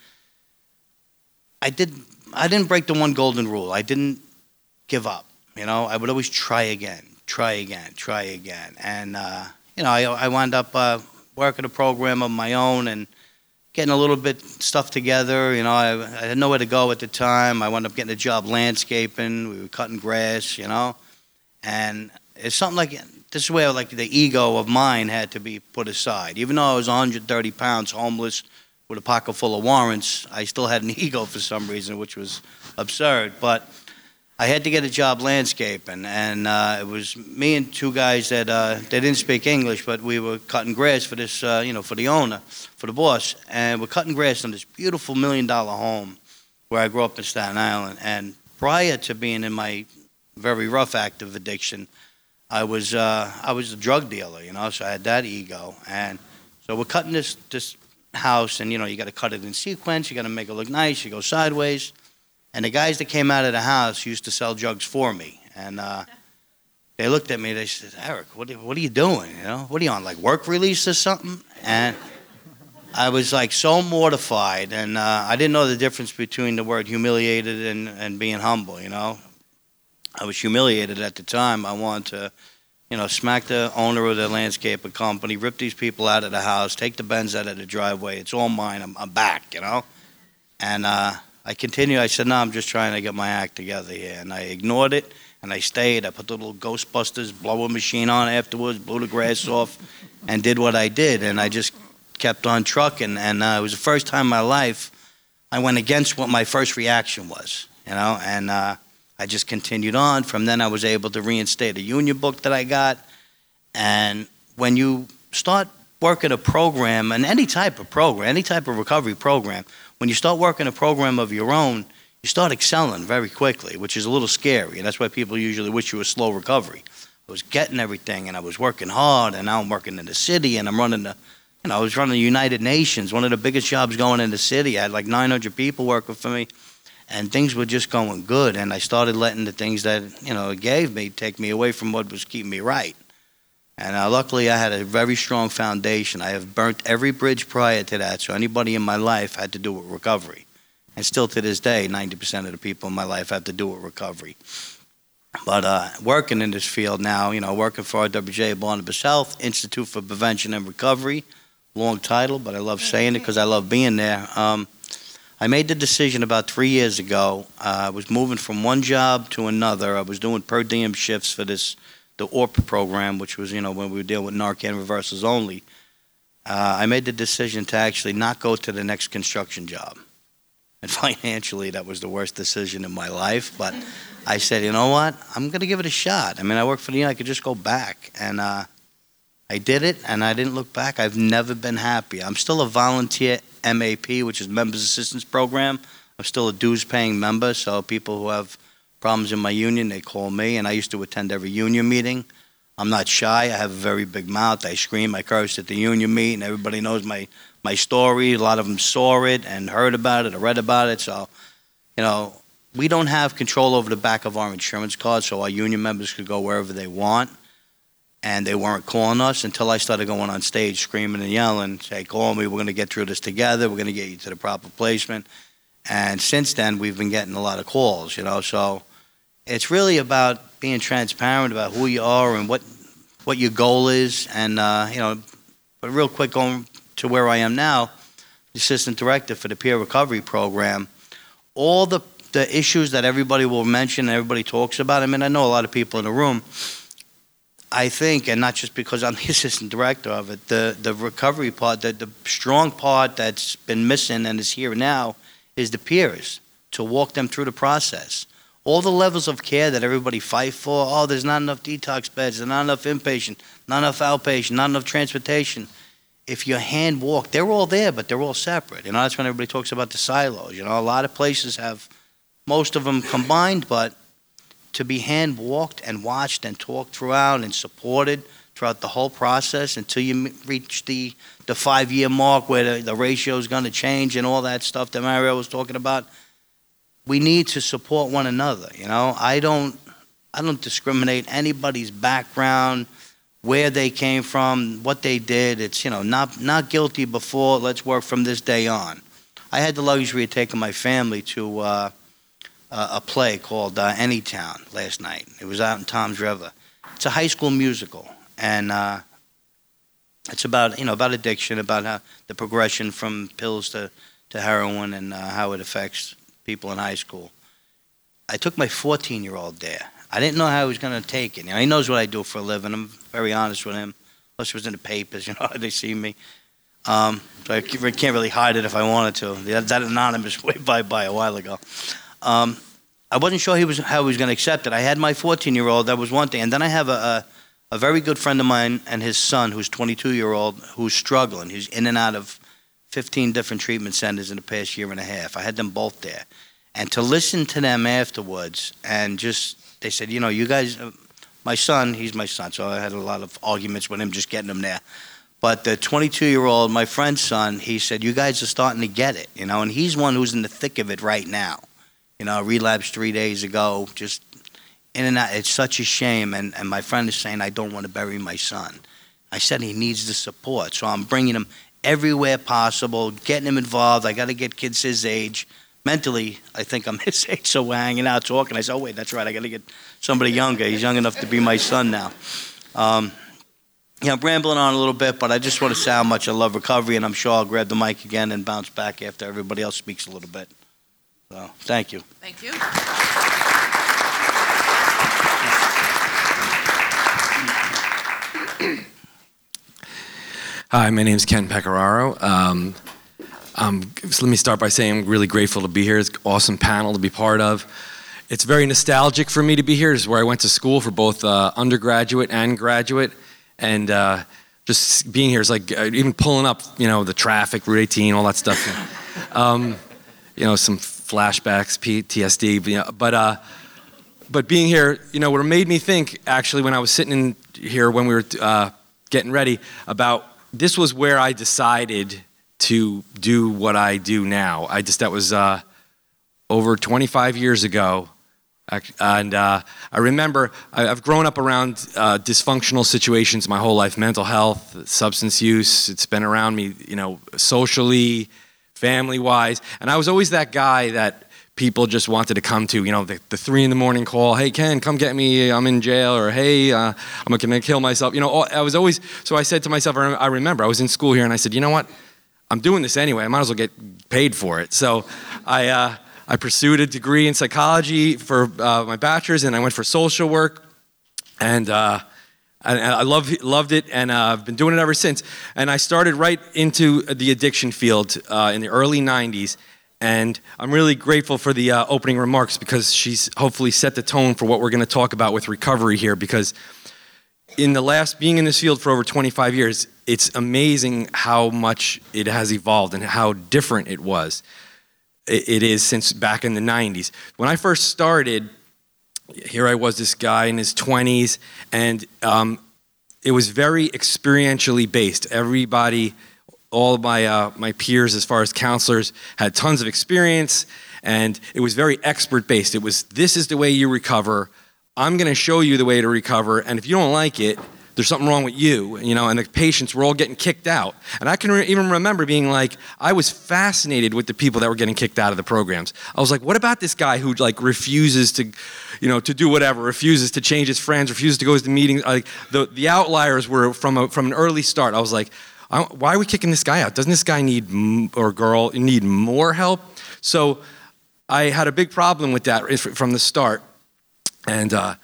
I did. I didn't break the one golden rule. I didn't give up. You know, I would always try again, try again, try again, and uh, you know, I, I wound up uh, working a program of my own and getting a little bit stuff together. You know, I, I had nowhere to go at the time. I wound up getting a job landscaping. We were cutting grass, you know, and it's something like this is where like the ego of mine had to be put aside. Even though I was 130 pounds, homeless, with a pocket full of warrants, I still had an ego for some reason, which was absurd. But I had to get a job landscaping, and uh, it was me and two guys that uh, they didn't speak English, but we were cutting grass for this, uh, you know, for the owner, for the boss, and we're cutting grass on this beautiful million dollar home where I grew up in Staten Island. And prior to being in my very rough active addiction, I was uh, I was a drug dealer, you know, so I had that ego, and so we're cutting this this house, and you know, you got to cut it in sequence, you got to make it look nice, you go sideways and the guys that came out of the house used to sell drugs for me. And uh, they looked at me. They said, "Eric, what are, what are you doing? You know, what are you on like work release or something?" And I was like so mortified, and uh, I didn't know the difference between the word humiliated and, and being humble. You know, I was humiliated at the time. I wanted to, you know, smack the owner of the landscaping company, rip these people out of the house, take the Benz out of the driveway. It's all mine. I'm, I'm back. You know, and. Uh, I continued. I said, no, I'm just trying to get my act together here. And I ignored it, and I stayed. I put the little Ghostbusters blower machine on afterwards, blew the grass off, and did what I did. And I just kept on trucking. And uh, it was the first time in my life I went against what my first reaction was, you know, and uh, I just continued on. From then, I was able to reinstate a union book that I got. And when you start working a program, and any type of program, any type of recovery program, when you start working a program of your own, you start excelling very quickly, which is a little scary. And that's why people usually wish you a slow recovery. I was getting everything and I was working hard, and now I'm working in the city and I'm running the, you know, I was running the United Nations, one of the biggest jobs going in the city. I had like 900 people working for me, and things were just going good. And I started letting the things that, you know, it gave me take me away from what was keeping me right. And uh, luckily, I had a very strong foundation. I have burnt every bridge prior to that, so anybody in my life had to do with recovery. And still to this day, 90% of the people in my life have to do with recovery. But uh, working in this field now, you know, working for RWJ Barnabas Health, Institute for Prevention and Recovery, long title, but I love saying it because I love being there. Um, I made the decision about three years ago. Uh, I was moving from one job to another. I was doing per diem shifts for this the ORP program, which was, you know, when we were dealing with Narcan reversals only, uh, I made the decision to actually not go to the next construction job. And financially, that was the worst decision in my life. But I said, you know what? I'm going to give it a shot. I mean, I work for the union. I could just go back. And uh, I did it, and I didn't look back. I've never been happy. I'm still a volunteer MAP, which is Members Assistance Program. I'm still a dues paying member, so people who have problems in my union, they call me, and I used to attend every union meeting. I'm not shy. I have a very big mouth. I scream, I curse at the union meeting. Everybody knows my, my story. A lot of them saw it and heard about it or read about it. So, you know, we don't have control over the back of our insurance cards, so our union members could go wherever they want. And they weren't calling us until I started going on stage screaming and yelling, say, call me, we're going to get through this together, we're going to get you to the proper placement. And since then, we've been getting a lot of calls, you know, so it's really about being transparent about who you are and what what your goal is. And uh, you know, but real quick, going to where I am now, assistant director for the peer recovery program. All the the issues that everybody will mention, everybody talks about. I mean, I know a lot of people in the room. I think, and not just because I'm the assistant director of it, the the recovery part, the the strong part that's been missing and is here now, is the peers to walk them through the process all the levels of care that everybody fight for. Oh, there's not enough detox beds, there's not enough inpatient, not enough outpatient, not enough transportation. If you hand walk, they're all there, but they're all separate. You know, that's when everybody talks about the silos. You know, a lot of places have most of them combined, but to be hand walked and watched and talked throughout and supported throughout the whole process until you reach the, the five year mark where the, the ratio is going to change and all that stuff that Mariel was talking about we need to support one another. You know, I don't I don't discriminate anybody's background, where they came from, what they did. It's you know not not guilty before. Let's work from this day on. I had the luxury of taking my family to uh, a play called uh, Anytown last night. It was out in Toms River. It's a high school musical, and uh, it's about you know about addiction, about how the progression from pills to to heroin, and uh, how it affects people in high school. I took my 14 year old there. I didn't know how he was going to take it. You know, he knows what I do for a living. I'm very honest with him. Plus, it was in the papers, you know, they see me. Um, so I can't really hide it if I wanted to. That, that anonymous way by by a while ago. Um, I wasn't sure he was how he was going to accept it. I had my 14 year old. That was one thing, and then I have a, a, a very good friend of mine and his son, who's 22 year old, who's struggling. He's in and out of 15 different treatment centers in the past year and a half. I had them both there. And to listen to them afterwards and just, they said, you know, you guys, uh, my son, he's my son, so I had a lot of arguments with him just getting him there. But the 22 year old, my friend's son, he said, you guys are starting to get it, you know, and he's one who's in the thick of it right now. You know, relapsed three days ago, just in and out. It's such a shame. And, and my friend is saying, I don't want to bury my son. I said he needs the support. So I'm bringing him everywhere possible, getting him involved. I got to get kids his age. Mentally, I think I'm his age, so we're hanging out talking. I said, oh, wait, that's right. I got to get somebody younger. He's young enough to be my son now. Um, yeah, I'm rambling on a little bit, but I just want to say how much I love recovery, and I'm sure I'll grab the mic again and bounce back after everybody else speaks a little bit. So, thank you. Thank you. Hi, my name is Ken Pecoraro. Um, um, so let me start by saying I'm really grateful to be here. It's an awesome panel to be part of. It's very nostalgic for me to be here. This is where I went to school for both uh, undergraduate and graduate, and uh, just being here is like uh, even pulling up, you know, the traffic, Route 18, all that stuff. um, you know, some flashbacks, PTSD, you know, but uh, but being here, you know, what made me think actually when I was sitting in here when we were uh, getting ready about this was where I decided to do what I do now. I just that was uh, over 25 years ago, and uh, I remember I've grown up around uh, dysfunctional situations my whole life: mental health, substance use. It's been around me, you know, socially, family-wise, and I was always that guy that people just wanted to come to, you know, the, the, three in the morning call, hey, Ken, come get me, I'm in jail, or hey, uh, I'm gonna kill myself. You know, I was always, so I said to myself, I remember I was in school here and I said, you know what, I'm doing this anyway, I might as well get paid for it. So I, uh, I pursued a degree in psychology for uh, my bachelor's and I went for social work. And, uh, and I love, loved it, and uh, I've been doing it ever since. And I started right into the addiction field uh, in the early 90s And I'm really grateful for the uh, opening remarks because she's hopefully set the tone for what we're going to talk about with recovery here. Because in the last, being in this field for over 25 years, it's amazing how much it has evolved and how different it was. It, is since back in the 90s. When I first started, here I was, this guy in his 20s, and um, it was very experientially based. Everybody all my uh, my peers, as far as counselors, had tons of experience, and it was very expert based. It was this is the way you recover. I'm going to show you the way to recover, and if you don't like it, there's something wrong with you, you know. And the patients were all getting kicked out, and I can re- even remember being like, I was fascinated with the people that were getting kicked out of the programs. I was like, what about this guy who like refuses to, you know, to do whatever, refuses to change his friends, refuses to go to the meetings. Like the the outliers were from a, from an early start. I was like, why are we kicking this guy out? Doesn't this guy need or girl need more help? So I had a big problem with that from the start, and uh,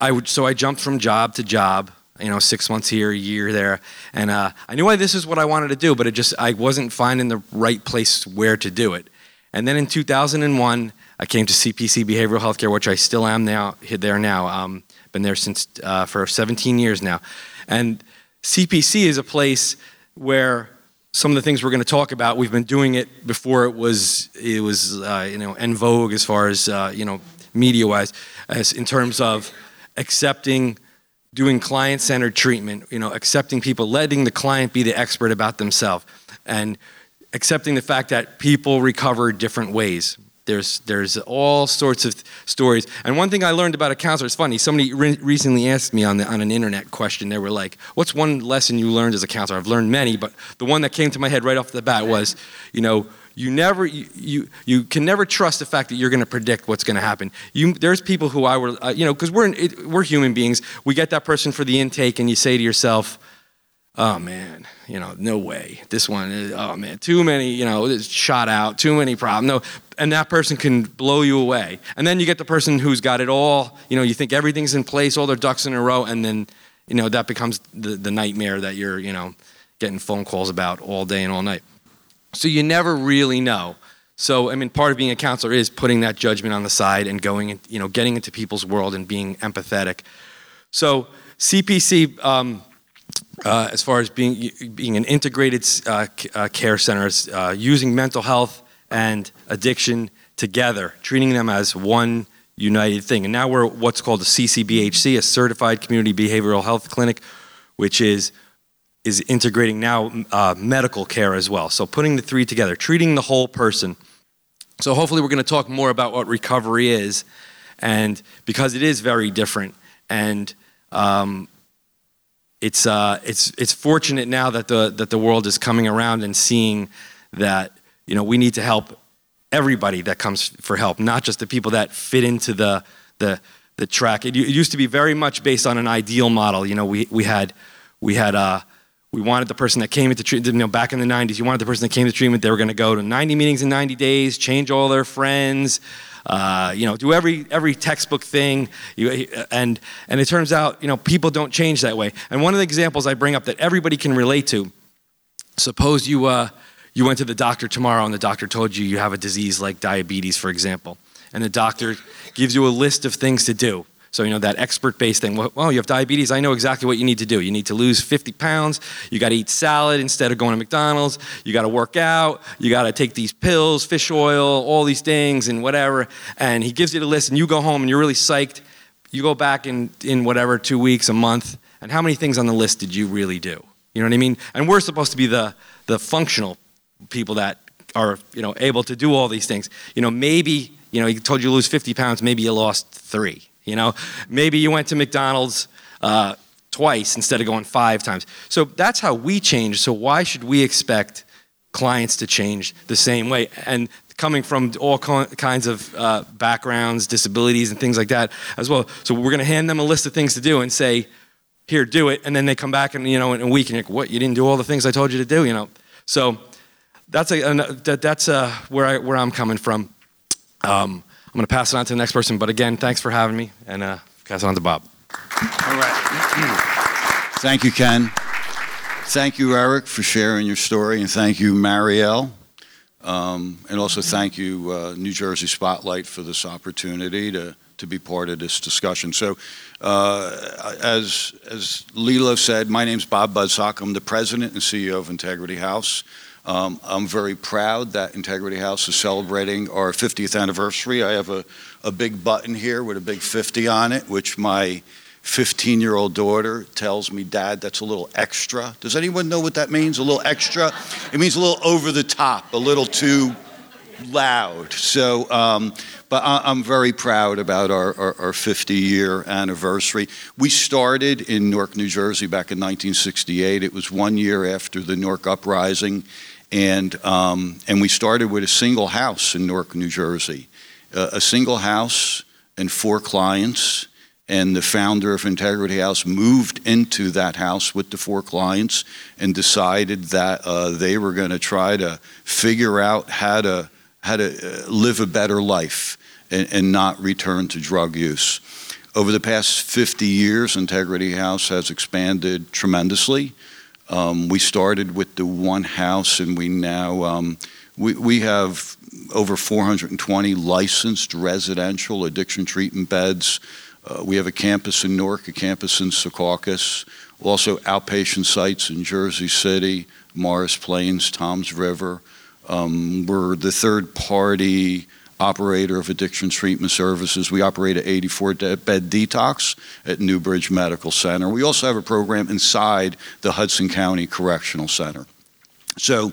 I would so I jumped from job to job. You know, six months here, a year there, and uh, I knew why this is what I wanted to do, but it just I wasn't finding the right place where to do it. And then in 2001, I came to CPC Behavioral Healthcare, which I still am now there now. Um, been there since uh, for 17 years now, and CPC is a place where some of the things we're going to talk about, we've been doing it before it was it was uh, you know en vogue as far as uh, you know media wise, as in terms of accepting doing client centered treatment, you know, accepting people, letting the client be the expert about themselves, and accepting the fact that people recover different ways. There's, there's all sorts of stories. And one thing I learned about a counselor, it's funny, somebody re- recently asked me on, the, on an internet question, they were like, what's one lesson you learned as a counselor? I've learned many, but the one that came to my head right off the bat was, you know, you never you, you, you can never trust the fact that you're going to predict what's going to happen you, there's people who i were uh, you know because we're, we're human beings we get that person for the intake and you say to yourself oh man, you know, no way. This one, is, oh man, too many, you know, shot out, too many problems. No, and that person can blow you away. And then you get the person who's got it all, you know, you think everything's in place, all their ducks in a row, and then, you know, that becomes the, the nightmare that you're, you know, getting phone calls about all day and all night. So you never really know. So, I mean, part of being a counselor is putting that judgment on the side and going, you know, getting into people's world and being empathetic. So, CPC, um, uh, as far as being, being an integrated uh, uh, care center, uh, using mental health and addiction together, treating them as one united thing. And now we're what's called a CCBHC, a Certified Community Behavioral Health Clinic, which is is integrating now uh, medical care as well. So putting the three together, treating the whole person. So hopefully we're going to talk more about what recovery is, and because it is very different, and um, it's, uh, it's, it's fortunate now that the, that the world is coming around and seeing that you know, we need to help everybody that comes for help, not just the people that fit into the, the, the track. It, it used to be very much based on an ideal model. You know, we, we had, we had uh, we wanted the person that came into treatment, you know, back in the 90s, you wanted the person that came to treatment, they were going to go to 90 meetings in 90 days, change all their friends, uh, you know, do every every textbook thing. You, and and it turns out, you know, people don't change that way. And one of the examples I bring up that everybody can relate to. Suppose you uh, you went to the doctor tomorrow, and the doctor told you you have a disease like diabetes, for example, and the doctor gives you a list of things to do. So, you know, that expert based thing. Well, you have diabetes. I know exactly what you need to do. You need to lose 50 pounds. You got to eat salad instead of going to McDonald's. You got to work out. You got to take these pills, fish oil, all these things, and whatever. And he gives you the list, and you go home and you're really psyched. You go back in, in whatever, two weeks, a month, and how many things on the list did you really do? You know what I mean? And we're supposed to be the, the functional people that are, you know, able to do all these things. You know, maybe, you know, he told you to lose 50 pounds, maybe you lost three you know, maybe you went to McDonald's uh, twice instead of going five times. So that's how we change. So why should we expect clients to change the same way? And coming from all kinds of uh, backgrounds, disabilities, and things like that as well. So we're going to hand them a list of things to do and say, "Here, do it," and then they come back and you know in a week and you're like, "What? You didn't do all the things I told you to do?" You know. So that's a, that, that's uh, where I where I'm coming from. Um, I'm going to pass it on to the next person. But again, thanks for having me, and uh, pass it on to Bob. All right. thank you, Ken. Thank you, Eric, for sharing your story, and thank you, Mariel. Um, and also thank you, uh, New Jersey Spotlight, for this opportunity to, to be part of this discussion. So, uh, as, as Lilo said, my name's Bob Budsock. I'm the president and CEO of Integrity House. Um, I'm very proud that Integrity House is celebrating our 50th anniversary. I have a, a big button here with a big 50 on it, which my 15 year old daughter tells me, Dad, that's a little extra. Does anyone know what that means? A little extra? It means a little over the top, a little too loud. So, um, but I, am very proud about our, our, our, 50 year anniversary. We started in Newark, New Jersey back in 1968. It was one year after the Newark Uprising. And, um, and we started with a single house in Newark, New Jersey. Uh, a single house and four clients and the founder of Integrity House moved into that house with the four clients and decided that uh, they were going to try to figure out how to how to uh, live a better life and, and, not return to drug use. Over the past 50 years, Integrity House has expanded tremendously. Um, we started with the one house, and we now um, we, we have over 420 licensed residential addiction treatment beds uh, we have a campus in Newark, a campus in Secaucus, also outpatient sites in Jersey City, Morris Plains, Toms River. Um, we're the third party operator of addiction treatment services. We operate an 84 bed detox at Newbridge Medical Center. We also have a program inside the Hudson County Correctional Center. So,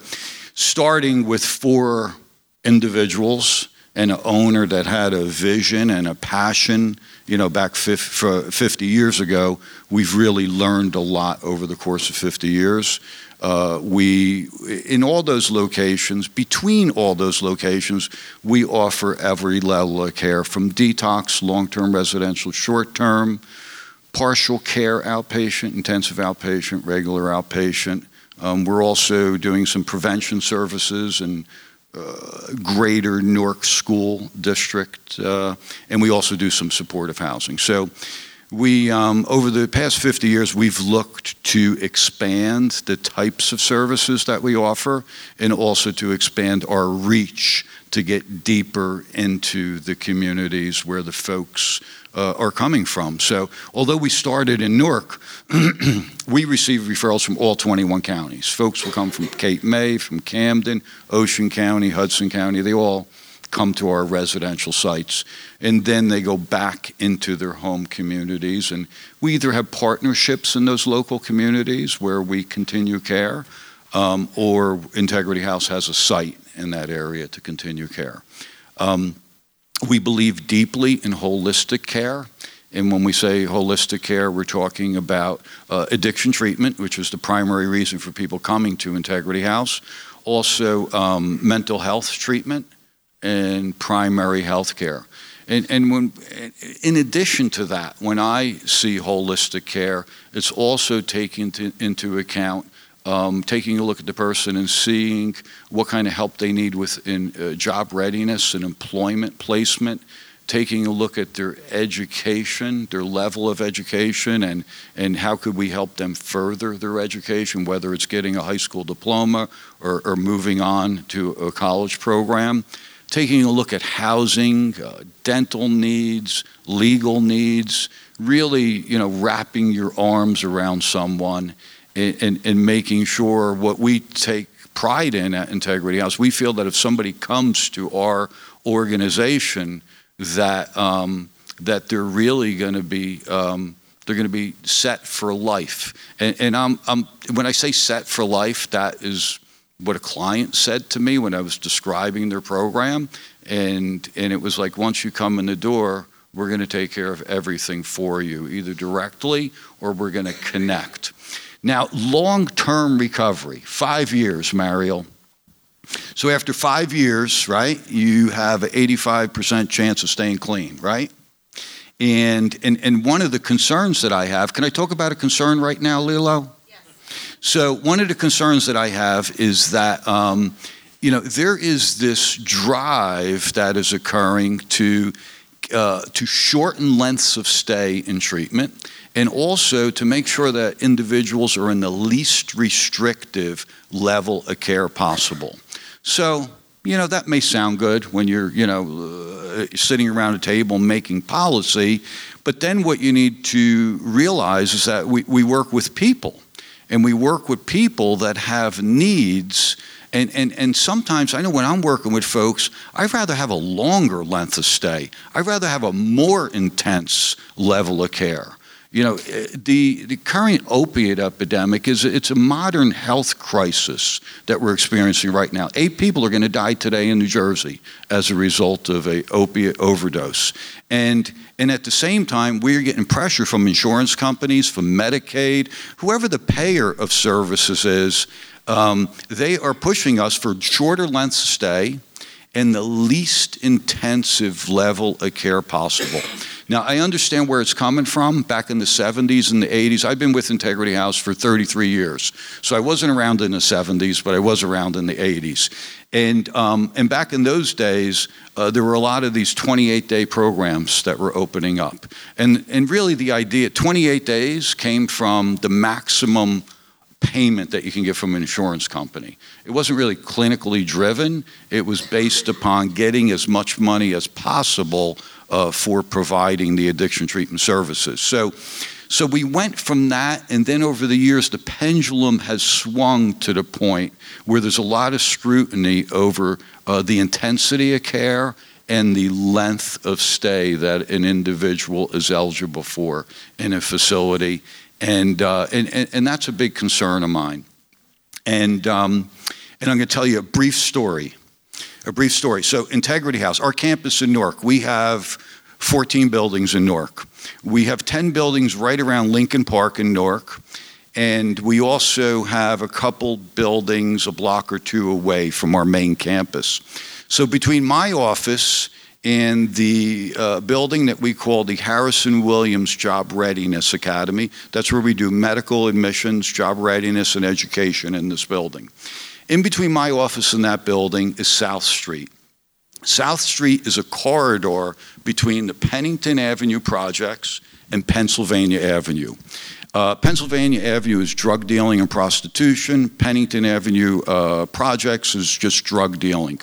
starting with four individuals and an owner that had a vision and a passion you know, back 50 years ago, we've really learned a lot over the course of 50 years. Uh, we, in all those locations, between all those locations, we offer every level of care from detox, long term residential, short term, partial care outpatient, intensive outpatient, regular outpatient. Um, we're also doing some prevention services and uh, greater Newark School District, uh, and we also do some supportive housing. So, we um, over the past 50 years, we've looked to expand the types of services that we offer, and also to expand our reach to get deeper into the communities where the folks uh, are coming from. So, although we started in Newark, we receive referrals from all 21 counties. Folks will come from Cape May, from Camden, Ocean County, Hudson County. They all come to our residential sites. And then they go back into their home communities. And we either have partnerships in those local communities where we continue care, um, or Integrity House has a site in that area to continue care. Um, we believe deeply in holistic care. And when we say holistic care, we're talking about uh, addiction treatment, which is the primary reason for people coming to Integrity House, also um, mental health treatment, and primary health care. And, and when, in addition to that, when I see holistic care, it's also taking to, into account um, taking a look at the person and seeing what kind of help they need within uh, job readiness and employment placement, taking a look at their education, their level of education, and, and how could we help them further their education, whether it's getting a high school diploma or, or moving on to a college program. Taking a look at housing, uh, dental needs, legal needs, really, you know, wrapping your arms around someone and in, making sure what we take pride in at Integrity House. We feel that if somebody comes to our organization, that um, that they're really going to be um, they're going to be set for life. And, and I'm, I'm, when I say set for life, that is what a client said to me when I was describing their program. And and it was like once you come in the door, we're going to take care of everything for you, either directly or we're going to connect. Now, long term recovery, five years, Mariel. So after five years, right, you have an 85% chance of staying clean, right? And, and, and one of the concerns that I have, can I talk about a concern right now, Lilo? So, one of the concerns that I have is that, um, you know, there is this drive that is occurring to, uh, to shorten lengths of stay in treatment and also to make sure that individuals are in the least restrictive level of care possible. So, you know, that may sound good when you're, you know, uh, sitting around a table making policy. But then what you need to realize is that we, we work with people and we work with people that have needs. And, and, and sometimes I know when I'm working with folks, I'd rather have a longer length of stay. I'd rather have a more intense level of care. You know, the, the current opiate epidemic is it's a modern health crisis that we're experiencing right now. Eight people are going to die today in New Jersey as a result of a opiate overdose. And, and at the same time, we're getting pressure from insurance companies, from Medicaid, whoever the payer of services is, um, they are pushing us for shorter lengths of stay and the least intensive level of care possible. Now, I understand where it's coming from back in the 70s and the 80s. I've been with Integrity House for 33 years. So I wasn't around in the 70s, but I was around in the 80s. And, um, and back in those days, uh, there were a lot of these 28 day programs that were opening up. And, and really, the idea 28 days came from the maximum payment that you can get from an insurance company. It wasn't really clinically driven, it was based upon getting as much money as possible uh, for providing the addiction treatment services. So, so we went from that, and then over the years, the pendulum has swung to the point where there's a lot of scrutiny over uh, the intensity of care and the length of stay that an individual is eligible for in a facility. And, uh, and, and, and, that's a big concern of mine. And, um, and I'm going to tell you a brief story a brief story. So, Integrity House, our campus in Newark, we have 14 buildings in Newark. We have 10 buildings right around Lincoln Park in Newark. And we also have a couple buildings a block or two away from our main campus. So, between my office and the uh, building that we call the Harrison Williams Job Readiness Academy, that's where we do medical admissions, job readiness, and education in this building. In between my office and that building is South Street. South Street is a corridor between the Pennington Avenue projects and Pennsylvania Avenue. Uh, Pennsylvania Avenue is drug dealing and prostitution. Pennington Avenue uh, projects is just drug dealing.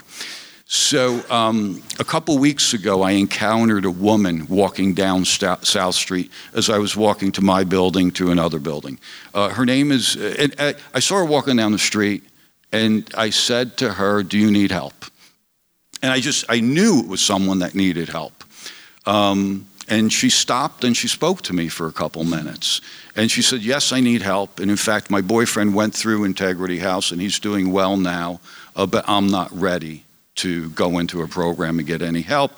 So, um, a couple weeks ago, I encountered a woman walking down St- South Street as I was walking to my building to another building. Uh, her name is, uh, I saw her walking down the street, and I said to her, Do you need help? And I just, I knew it was someone that needed help. Um, and she stopped and she spoke to me for a couple minutes. And she said, Yes, I need help. And in fact, my boyfriend went through Integrity House and he's doing well now, uh, but I'm not ready to go into a program and get any help.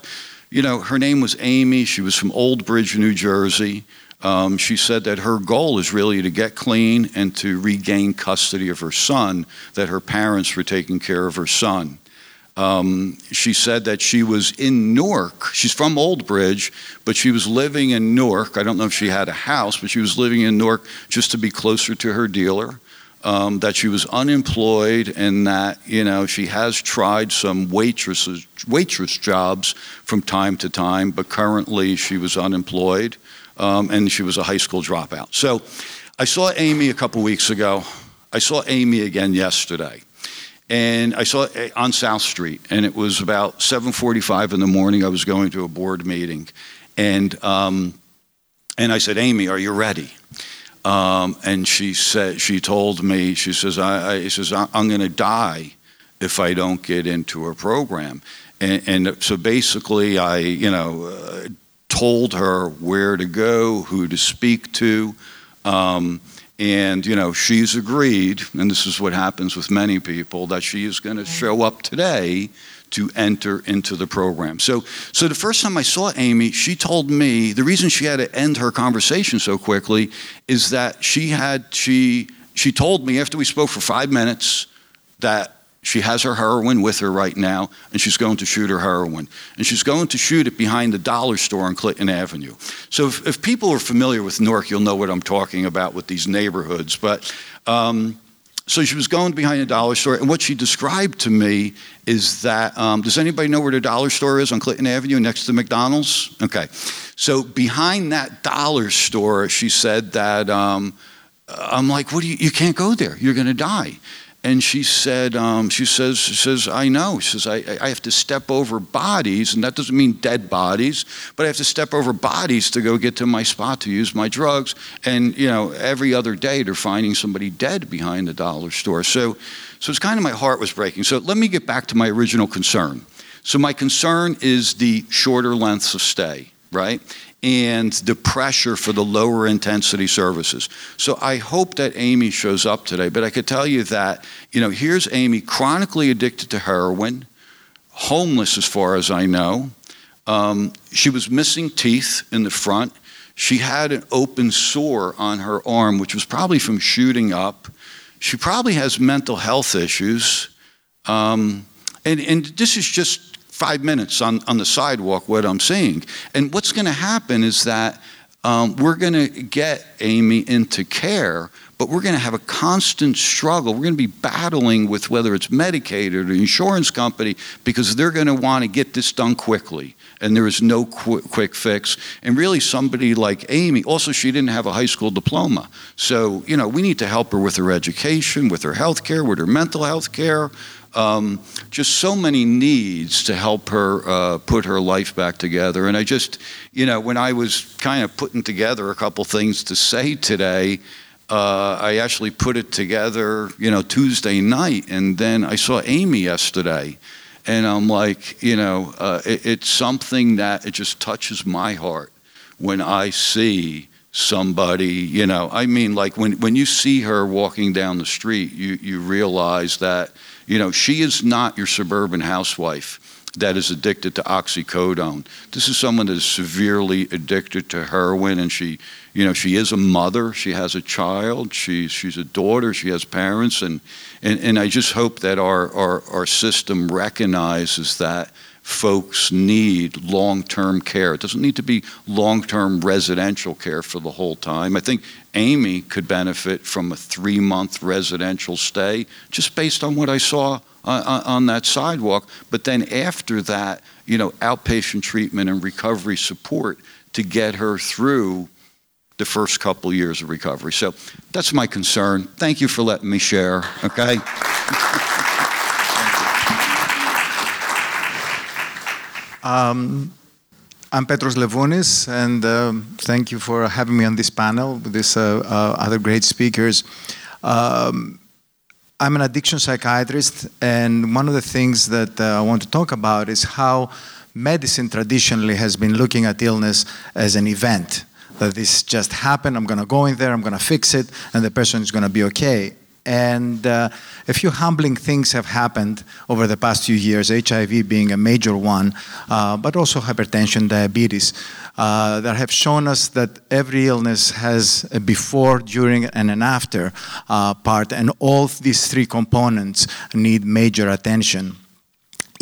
You know, her name was Amy. She was from Old Bridge, New Jersey. Um, she said that her goal is really to get clean and to regain custody of her son, that her parents were taking care of her son. Um, she said that she was in Newark. She's from Old Bridge, but she was living in Newark. I don't know if she had a house, but she was living in Newark just to be closer to her dealer. Um, that she was unemployed and that you know she has tried some waitresses waitress jobs from time to time, but currently she was unemployed um, and she was a high school dropout. So I saw Amy a couple weeks ago. I saw Amy again yesterday. And I saw it on South Street, and it was about 7:45 in the morning. I was going to a board meeting, and um, and I said, "Amy, are you ready?" Um, and she said, she told me, she says, I, I says, I'm going to die if I don't get into a program. And, and so basically, I, you know, uh, told her where to go, who to speak to. Um, and, you know, she's agreed, and this is what happens with many people, that she is going to show up today to enter into the program. So, so the first time I saw Amy, she told me the reason she had to end her conversation so quickly is that she had, she, she told me after we spoke for five minutes that she has her heroin with her right now, and she's going to shoot her heroin. And she's going to shoot it behind the dollar store on Clinton Avenue. So if, if people are familiar with Newark, you'll know what I'm talking about with these neighborhoods. But um, so she was going behind the dollar store, and what she described to me is that um, does anybody know where the dollar store is on Clinton Avenue next to McDonald's? Okay. So behind that dollar store, she said that um, I'm like, what do you, you can't go there. You're going to die. And she said, um, she says, she says, I know. She says, I, I have to step over bodies, and that doesn't mean dead bodies, but I have to step over bodies to go get to my spot to use my drugs. And you know, every other day they're finding somebody dead behind the dollar store. So, so it's kind of my heart was breaking. So let me get back to my original concern. So my concern is the shorter lengths of stay, right? And the pressure for the lower intensity services. So I hope that Amy shows up today, but I could tell you that, you know, here's Amy chronically addicted to heroin, homeless as far as I know. Um, she was missing teeth in the front. She had an open sore on her arm, which was probably from shooting up. She probably has mental health issues. Um, and, and this is just five minutes on, on the sidewalk what I'm seeing. And what's going to happen is that um, we're going to get Amy into care, but we're going to have a constant struggle. We're going to be battling with whether it's Medicaid or the insurance company because they're going to want to get this done quickly. And there is no qu- quick fix. And really, somebody like Amy, also, she didn't have a high school diploma. So, you know, we need to help her with her education, with her health care, with her mental health care um, just so many needs to help her uh, put her life back together. And I just, you know, when I was kind of putting together a couple things to say today, uh, I actually put it together, you know, Tuesday night, and then I saw Amy yesterday, and I'm like, you know, uh, it, it's something that it just touches my heart when I see somebody, you know, I mean, like when, when you see her walking down the street, you, you realize that you know, she is not your suburban housewife that is addicted to oxycodone. This is someone that is severely addicted to heroin, and she, you know, she is a mother. She has a child. She's she's a daughter. She has parents, and and, and I just hope that our, our our system recognizes that folks need long term care. It doesn't need to be long term residential care for the whole time. I think Amy could benefit from a three month residential stay just based on what I saw on, on, that sidewalk. But then after that, you know, outpatient treatment and recovery support to get her through the first couple years of recovery. So that's my concern. Thank you for letting me share. Okay. Um, I'm Petros Levounis, and um, thank you for having me on this panel with these uh, uh, other great speakers. Um, I'm an addiction psychiatrist, and one of the things that uh, I want to talk about is how medicine traditionally has been looking at illness as an event. That this just happened, I'm going to go in there, I'm going to fix it, and the person is going to be okay. And uh, a few humbling things have happened over the past few years, HIV being a major one, uh, but also hypertension, diabetes, uh, that have shown us that every illness has a before, during, and an after uh, part, and all these three components need major attention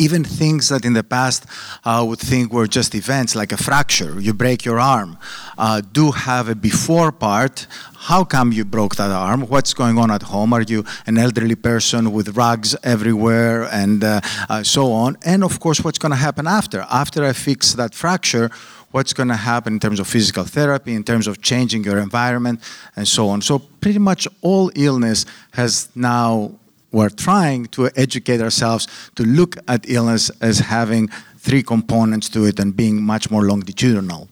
even things that in the past uh, would think were just events, like a fracture, you break your arm, uh, do have a before part. How come you broke that arm? What's going on at home? Are you an elderly person with rugs everywhere and uh, uh so on? And of course, what's going to happen after? After I fix that fracture, what's going to happen in terms of physical therapy, in terms of changing your environment, and so on. So, pretty much all illness has now we're trying to educate ourselves to look at illness as having three components to it and being much more longitudinal.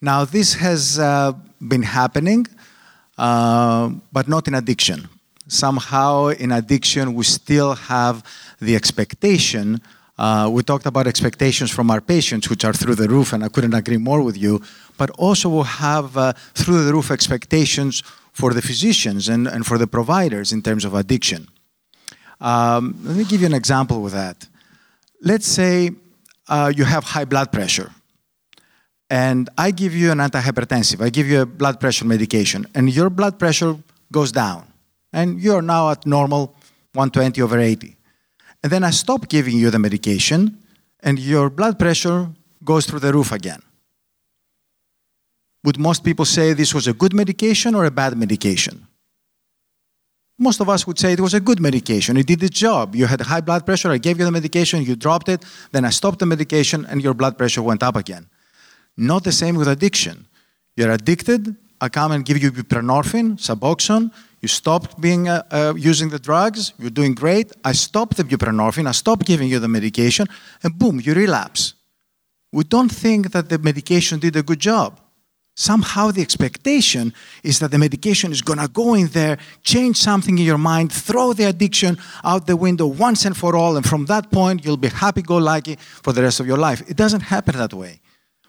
Now, this has uh, been happening, uh, but not in addiction. Somehow, in addiction, we still have the expectation. Uh, we talked about expectations from our patients, which are through the roof, and I couldn't agree more with you. But also, we have uh, through the roof expectations for the physicians and, and for the providers in terms of addiction. Um, let me give you an example with that. Let's say uh, you have high blood pressure, and I give you an antihypertensive, I give you a blood pressure medication, and your blood pressure goes down, and you're now at normal 120 over 80. And then I stop giving you the medication, and your blood pressure goes through the roof again. Would most people say this was a good medication or a bad medication? Most of us would say it was a good medication. It did its job. You had high blood pressure, I gave you the medication, you dropped it, then I stopped the medication, and your blood pressure went up again. Not the same with addiction. You're addicted, I come and give you buprenorphine, Suboxone, You stopped being uh, uh, using the drugs. You're doing great. I stopped the buprenorphine. I stopped giving you the medication, and boom, you relapse. We don't think that the medication did a good job. Somehow the expectation is that the medication is going to go in there, change something in your mind, throw the addiction out the window once and for all, and from that point you'll be happy go lucky for the rest of your life. It doesn't happen that way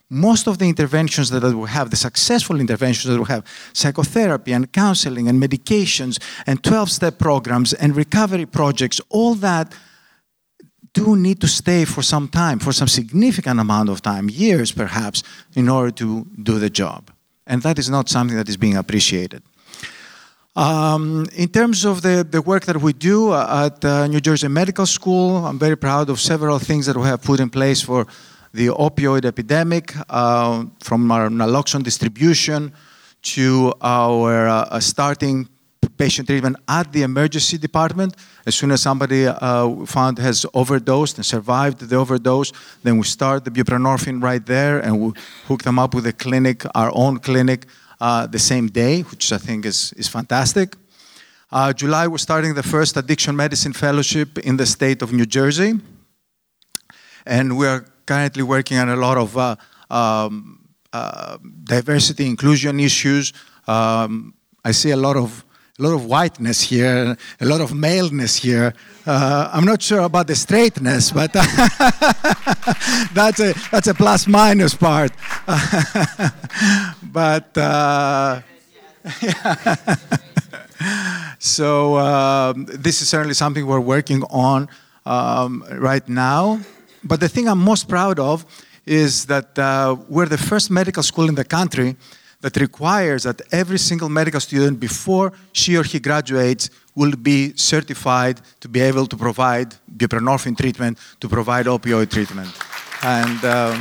most of the interventions that we have, the successful interventions that we have, psychotherapy and counseling and medications and 12 step programs and recovery projects, all that do need to stay for some time, for some significant amount of time, years perhaps, in order to do the job. And that is not something that is being appreciated. Um, in terms of the, the work that we do uh, at uh, New Jersey Medical School, I'm very proud of several things that we have put in place for the opioid epidemic, uh, from our naloxone distribution to our uh, starting patient treatment at the emergency department. As soon as somebody uh, found has overdosed and survived the overdose, then we start the buprenorphine right there and we hook them up with a clinic, our own clinic, uh, the same day, which I think is, is fantastic. Uh, July, we're starting the first addiction medicine fellowship in the state of New Jersey. And we're currently working on a lot of uh, um, uh, diversity inclusion issues. Um, I see a lot of a lot of whiteness here, a lot of maleness here. Uh, I'm not sure about the straightness, but that's a that's a plus minus part. but uh, so um, this is certainly something we're working on um, right now. But the thing I'm most proud of is that uh, we're the first medical school in the country that requires that every single medical student, before she or he graduates, will be certified to be able to provide buprenorphine treatment, to provide opioid treatment. And um,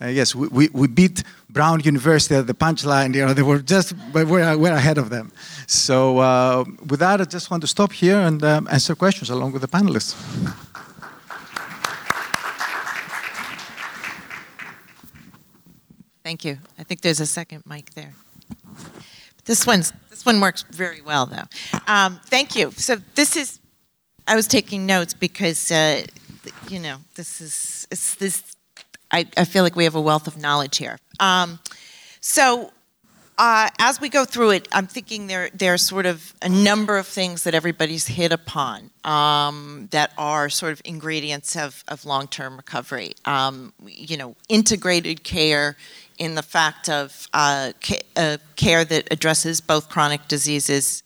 uh, yes, we, we, we, beat Brown University at the punchline. You know, they were just we're, we're ahead of them. So uh, with that, I just want to stop here and um, answer questions along with the panelists. Thank you. I think there's a second mic there. This one's this one works very well though. Um, thank you. So this is I was taking notes because uh, you know this is it's this I, I feel like we have a wealth of knowledge here. Um, so uh, as we go through it, I'm thinking there there are sort of a number of things that everybody's hit upon um, that are sort of ingredients of, of long-term recovery. Um, you know, integrated care in the fact of uh, ca- uh, care that addresses both chronic diseases,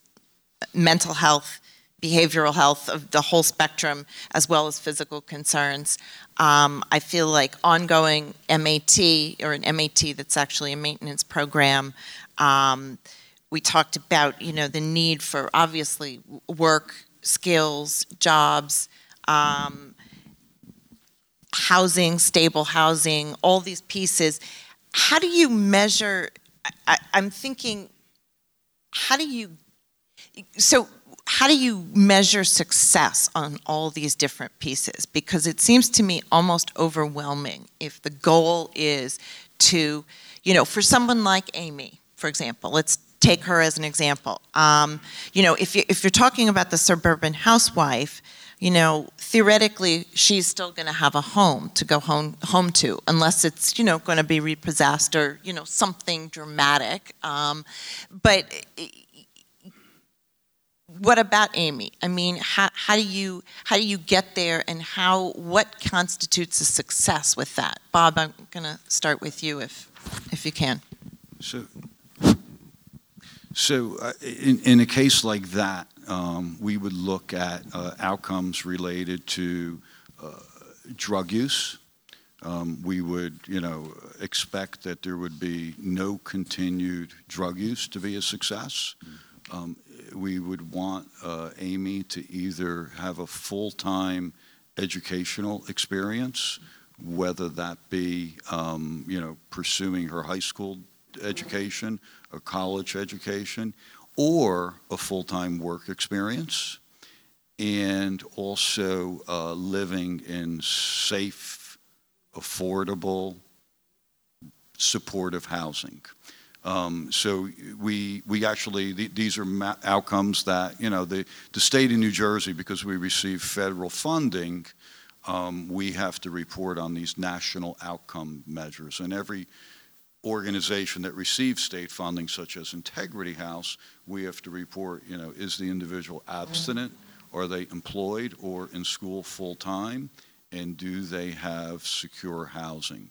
mental health, behavioral health of the whole spectrum, as well as physical concerns. Um, I feel like ongoing MAT or an MAT that's actually a maintenance program. Um, we talked about you know the need for obviously work, skills, jobs, um, housing, stable housing, all these pieces. How do you measure? I, I'm thinking, how do you? So how do you measure success on all these different pieces? Because it seems to me almost overwhelming if the goal is to, you know, for someone like Amy, for example, let's take her as an example. Um, you know, if, you, if you're talking about the suburban housewife, you know, theoretically, she's still going to have a home to go home, home to, unless it's, you know, going to be repossessed or, you know, something dramatic. Um, but what about Amy? I mean, how, how do you how do you get there, and how what constitutes a success with that? Bob, I'm going to start with you, if if you can. So, so uh, in in a case like that, um, we would look at uh, outcomes related to uh, drug use. Um, we would, you know, expect that there would be no continued drug use to be a success. Um, we would want uh, Amy to either have a full-time educational experience, whether that be, um, you know, pursuing her high school education, a college education, or a full-time work experience, and also uh, living in safe, affordable, supportive housing. Um, so we we actually th- these are ma- outcomes that you know the the state of New Jersey because we receive federal funding, um, we have to report on these national outcome measures, and every organization that receives state funding, such as Integrity House, we have to report, you know, is the individual abstinent, are they employed or in school full time, and do they have secure housing?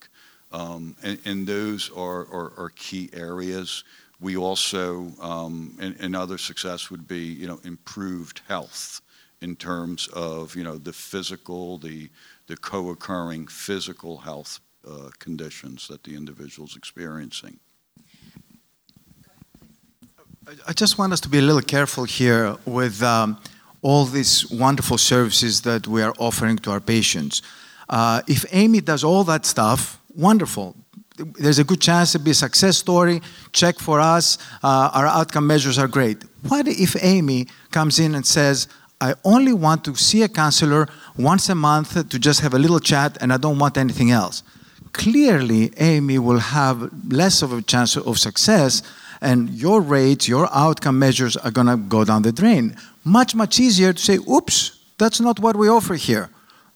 Um, and, and, those are, are, are, key areas. We also, um, and, and other success would be, you know, improved health in terms of, you know, the physical, the, the co-occurring physical health uh, conditions that the individual is experiencing. I just want us to be a little careful here with um, all these wonderful services that we are offering to our patients. Uh, if Amy does all that stuff, wonderful. There's a good chance to be a success story. Check for us. Uh, our outcome measures are great. What if Amy comes in and says, I only want to see a counselor once a month to just have a little chat and I don't want anything else? Clearly, Amy will have less of a chance of success and your rates, your outcome measures are going to go down the drain. Much, much easier to say, oops, that's not what we offer here.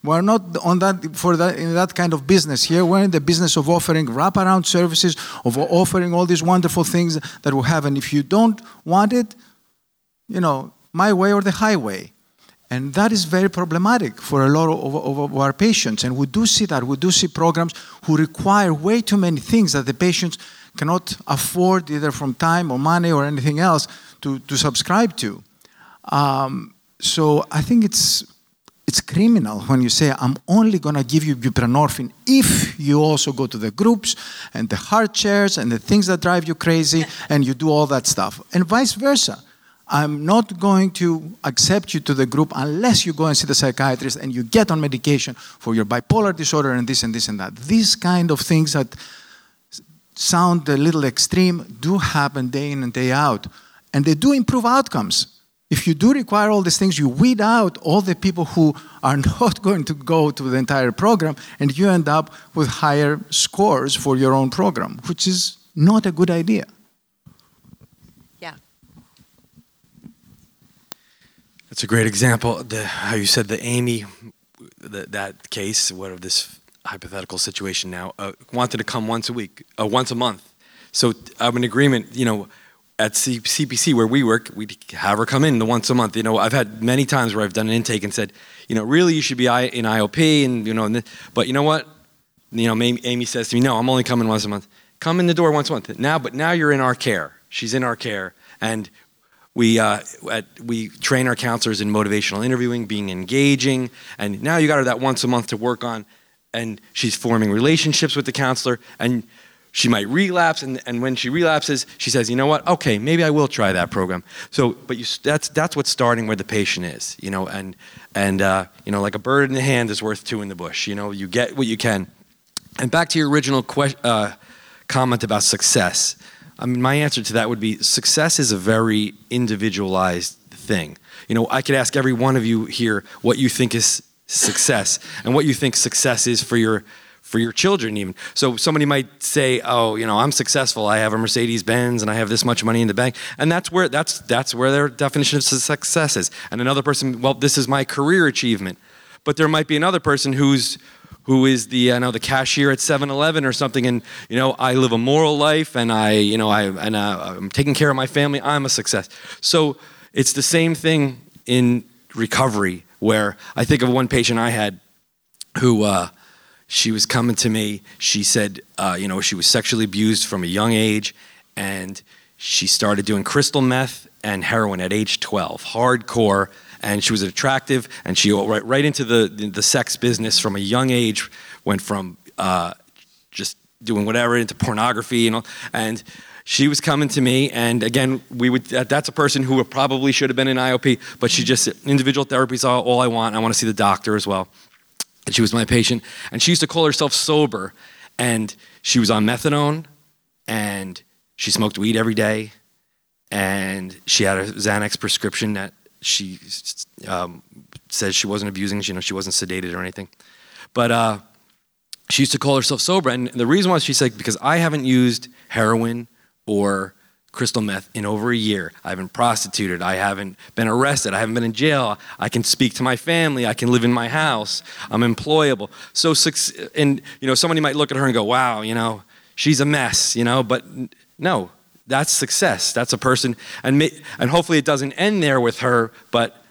We're not on that for that in that kind of business here. We're in the business of offering wraparound services, of offering all these wonderful things that we have. And if you don't want it, you know, my way or the highway. And that is very problematic for a lot of, of, of, our patients. And we do see that. We do see programs who require way too many things that the patients cannot afford, either from time or money or anything else, to, to subscribe to. Um, so I think it's it's criminal when you say, I'm only going to give you buprenorphine if you also go to the groups and the hard chairs and the things that drive you crazy and you do all that stuff. And vice versa. I'm not going to accept you to the group unless you go and see the psychiatrist and you get on medication for your bipolar disorder and this and this and that. These kind of things that sound a little extreme do happen day in and day out. And they do improve outcomes if you do require all these things, you weed out all the people who are not going to go to the entire program, and you end up with higher scores for your own program, which is not a good idea. That's a great example. The, how you said the Amy, the, that case, what of this hypothetical situation now, uh, wanted to come once a week, uh, once a month. So I'm in agreement. You know, at C- CPC where we work, we have her come in the once a month. You know, I've had many times where I've done an intake and said, you know, really you should be in IOP, and you know, and but you know what? You know, Amy says to me, no, I'm only coming once a month. Come in the door once a month. Now, but now you're in our care. She's in our care, and we uh, at, we train our counselors in motivational interviewing, being engaging, and now you got her that once a month to work on, and she's forming relationships with the counselor, and she might relapse, and, and when she relapses, she says, you know what? Okay, maybe I will try that program. So, but you, that's that's what's starting where the patient is, you know, and and uh, you know, like a bird in the hand is worth two in the bush. You know, you get what you can. And back to your original que- uh, comment about success. I mean, my answer to that would be success is a very individualized thing. You know, I could ask every one of you here what you think is success and what you think success is for your for your children even. So somebody might say oh you know i'm successful. I have a mercedes benz and i have this much money in the bank. And that's where that's that's where their definition of success is. And another person well this is my career achievement. But there might be another person who's who is the I know the cashier at 7-Eleven or something, and you know I live a moral life, and I you know I and uh, I'm taking care of my family. I'm a success. So it's the same thing in recovery, where I think of one patient I had who uh, she was coming to me. She said, uh, you know, she was sexually abused from a young age, and she started doing crystal meth and heroin at age 12, hardcore. And she was attractive, and she went right, right into the, the, the sex business from a young age. Went from uh, just doing whatever into pornography, you know, and she was coming to me and again we would that's a person who probably should have been in iop but she just individual therapy is all, all i want i want to see the doctor as well and she was my patient. And she used to call herself sober. And she was on methadone, and she smoked weed every day, and she had a Xanax prescription that she um, says she wasn't abusing. You know, she wasn't sedated or anything. But uh, she used to call herself sober. And the reason why she said, because I haven't used heroin or crystal meth in over a year. I haven't prostituted. I haven't been arrested. I haven't been in jail. I can speak to my family. I can live in my house. I'm employable. So, and you know, somebody might look at her and go, "Wow, you know, she's a mess," you know. But no, that's success. That's a person, and and hopefully it doesn't end there with her. But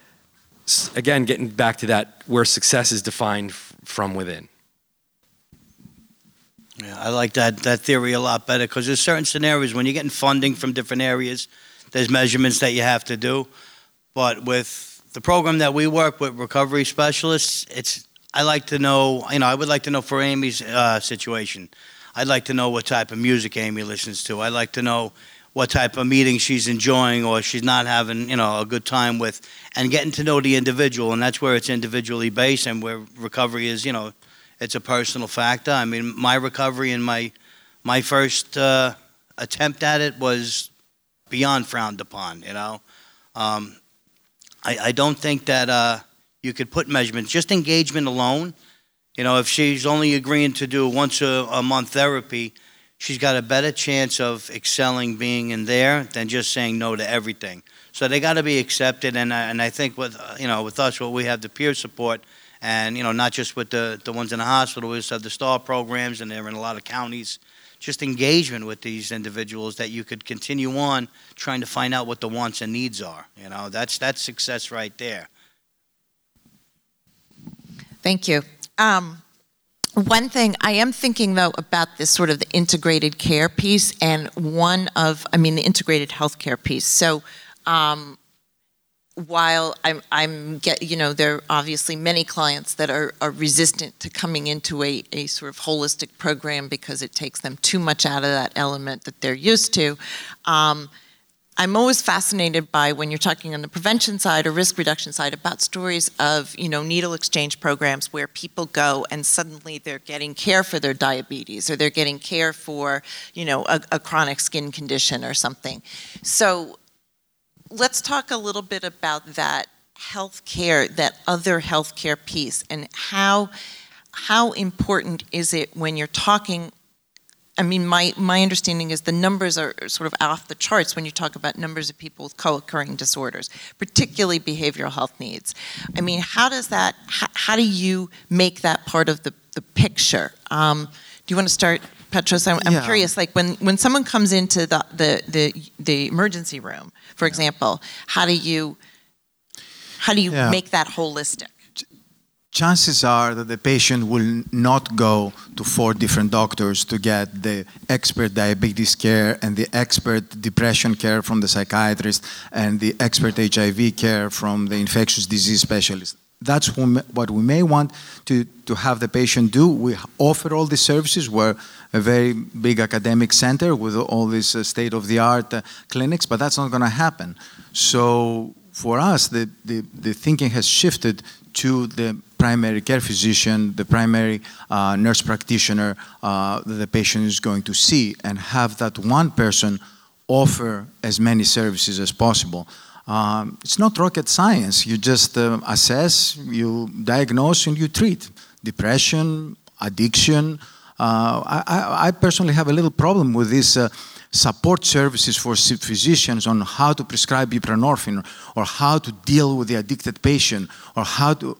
again, getting back to that, where success is defined from within. Yeah, I like that, that theory a lot better because there's certain scenarios when you're getting funding from different areas, there's measurements that you have to do. But with the program that we work with recovery specialists, it's I like to know, you know, I would like to know for Amy's uh, situation. I'd like to know what type of music Amy listens to. I'd like to know what type of meeting she's enjoying or she's not having, you know, a good time with, and getting to know the individual. And that's where it's individually based and where recovery is, you know, it's a personal factor. I mean, my recovery and my my first uh, attempt at it was beyond frowned upon. You know, um, I, I don't think that uh, you could put measurements. Just engagement alone. You know, if she's only agreeing to do once a, a month therapy, she's got a better chance of excelling being in there than just saying no to everything. So they got to be accepted, and and I think with you know with us, what we have the peer support and you know not just with the the ones in the hospital. We have the STAR programs, and they're in a lot of counties. Just engagement with these individuals that you could continue on trying to find out what the wants and needs are. You know, that's that's success right there. Thank you. Um, one thing I am thinking though about this sort of the integrated care piece, and one of, I mean, the integrated healthcare piece. So, um, while I'm, I'm get, you know, there are obviously many clients that are, are resistant to coming into a, a sort of holistic program because it takes them too much out of that element that they're used to. Um, I'm always fascinated by when you're talking on the prevention side or risk reduction side about stories of, you know, needle exchange programs where people go and suddenly they're getting care for their diabetes or they're getting care for, you know, a, a chronic skin condition or something. So let's talk a little bit about that health care, that other healthcare piece, and how how important is it when you're talking? I mean, my, my understanding is the numbers are sort of off the charts when you talk about numbers of people with co-occurring disorders, particularly behavioral health needs. I mean, how does that? How, how do you make that part of the the picture? Um, do you want to start, Petros? I'm, I'm yeah. curious. Like when when someone comes into the the the, the emergency room for example, how do you how do you yeah. make that holistic? Chances are that the patient will not go to four different doctors to get the expert diabetes care and the expert depression care from the psychiatrist and the expert HIV care from the infectious disease specialist that's what we may want to, to have the patient do. We offer all these services. We're a very big academic center with all these uh, state of the art uh, clinics, but that's not going to happen. So for us, the, the, the, thinking has shifted to the primary care physician, the primary uh, nurse practitioner uh, that the patient is going to see, and have that one person offer as many services as possible. Um, it's not rocket science. You just uh, assess, you diagnose, and you treat depression, addiction. Uh, I, I, personally have a little problem with this uh, support services for physicians on how to prescribe buprenorphine or how to deal with the addicted patient or how to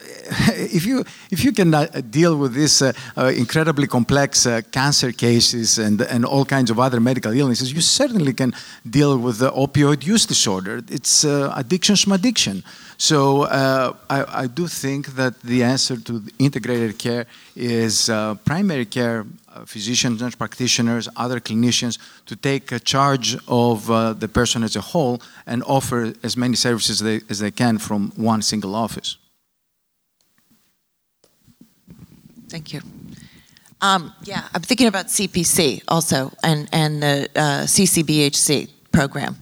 if you if you can uh, deal with these uh, uh, incredibly complex uh, cancer cases and and all kinds of other medical illnesses, you certainly can deal with the opioid use disorder. It's uh, addiction from addiction. So uh, I, I, do think that the answer to integrated care is primary care physicians, nurse practitioners, other clinicians to take charge of the person as a whole and offer as many services they, as they can from one single office. Thank you. Um, yeah, I'm thinking about CPC also and, and the uh, CCBHC program.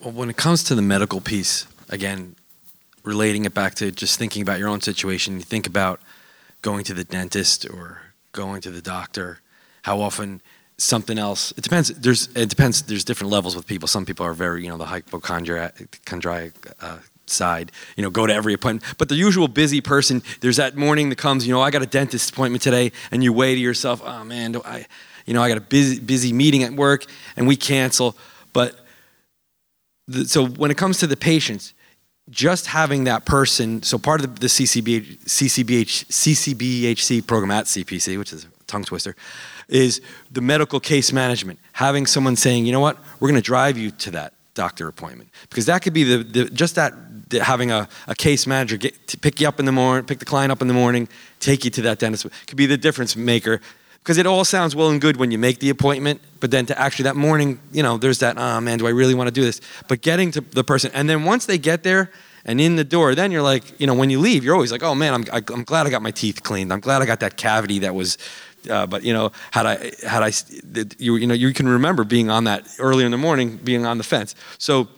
Well, when it comes to the medical piece, again, relating it back to just thinking about your own situation, you think about going to the dentist or going to the doctor, how often something else. It depends. There's it depends. There's different levels with people. Some people are very, you know, the hypochondriac uh, side, you know, go to every appointment. But the usual busy person, there's that morning that comes, you know, I got a dentist appointment today, and you weigh to yourself, oh man, I, you know, I got a busy, busy meeting at work and we cancel. But the, so when it comes to the patients, just having that person, so part of the, CCBH, CCBH, CCBHC program at CPC, which is a tongue twister, is the medical case management. Having someone saying, you know what, we're going to drive you to that doctor appointment. Because that could be the, the just that, the, having a, a case manager get, pick you up in the morning, pick the client up in the morning, take you to that dentist, could be the difference maker. Because it all sounds well and good when you make the appointment, but then to actually that morning, you know, there's that, oh man, do I really want to do this? But getting to the person, and then once they get there, and in the door, then you're like, you know, when you leave, you're always like, oh man, I'm, I, am i am glad I got my teeth cleaned. I'm glad I got that cavity that was uh, but you know, had I had I you you know you can remember being on that earlier in the morning, being on the fence. So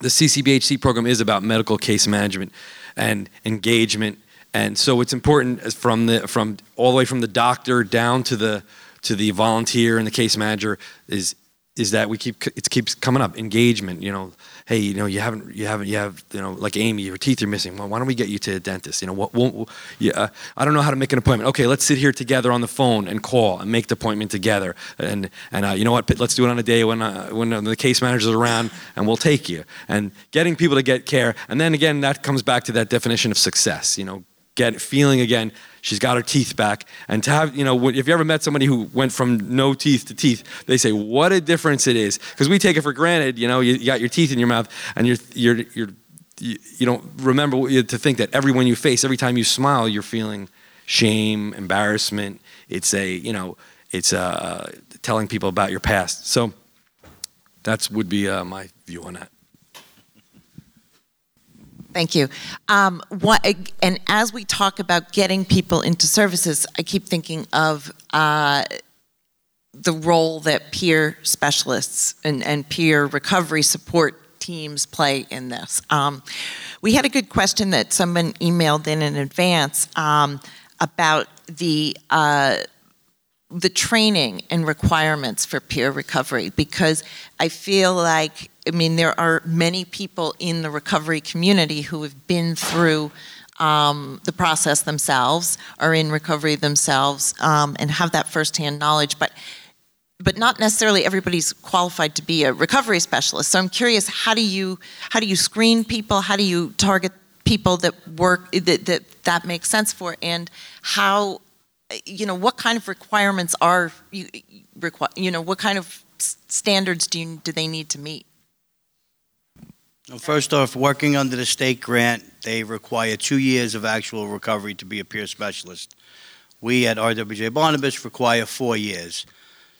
the CCBHC program is about medical case management and engagement, and so it's important from the from all the way from the doctor down to the to the volunteer and the case manager is is that we keep it keeps coming up engagement. You know, hey, you know, you haven't, you haven't, you have, you know, like Amy, your teeth are missing. Well, why don't we get you to a dentist? You know, what, won't, yeah, uh, I don't know how to make an appointment. Okay, let's sit here together on the phone and call and make the appointment together. And and uh, you know what? Let's do it on a day when uh, when uh, the case manager's around, and we'll take you. And getting people to get care, and then again, that comes back to that definition of success. You know, get feeling again she's got her teeth back. And to have you know if you ever met somebody who went from no teeth to teeth they say what a difference it is. Because we take it for granted you know you, got your teeth in your mouth and you're you're you're you, don't remember to think that everyone you face every time you smile you're feeling shame embarrassment. It's a you know it's uh, telling people about your past. So that's would be uh, my view on that Thank you. Um, what, and as we talk about getting people into services, I keep thinking of uh, the role that peer specialists and, and peer recovery support teams play in this. Um, we had a good question that someone emailed in in advance um, about the uh, the training and requirements for peer recovery because I feel like I mean, there are many people in the recovery community who have been through um, the process themselves, are in recovery themselves, um, and have that firsthand knowledge. But but not necessarily everybody's qualified to be a recovery specialist. So I'm curious, how do you how do you screen people? How do you target people that work that that, that makes sense for? And how you know what kind of requirements are you require? You know what kind of standards do you, do they need to meet? Well, first off, working under the state grant, they require two years of actual recovery to be a peer specialist. We at RWJ Barnabas require four years.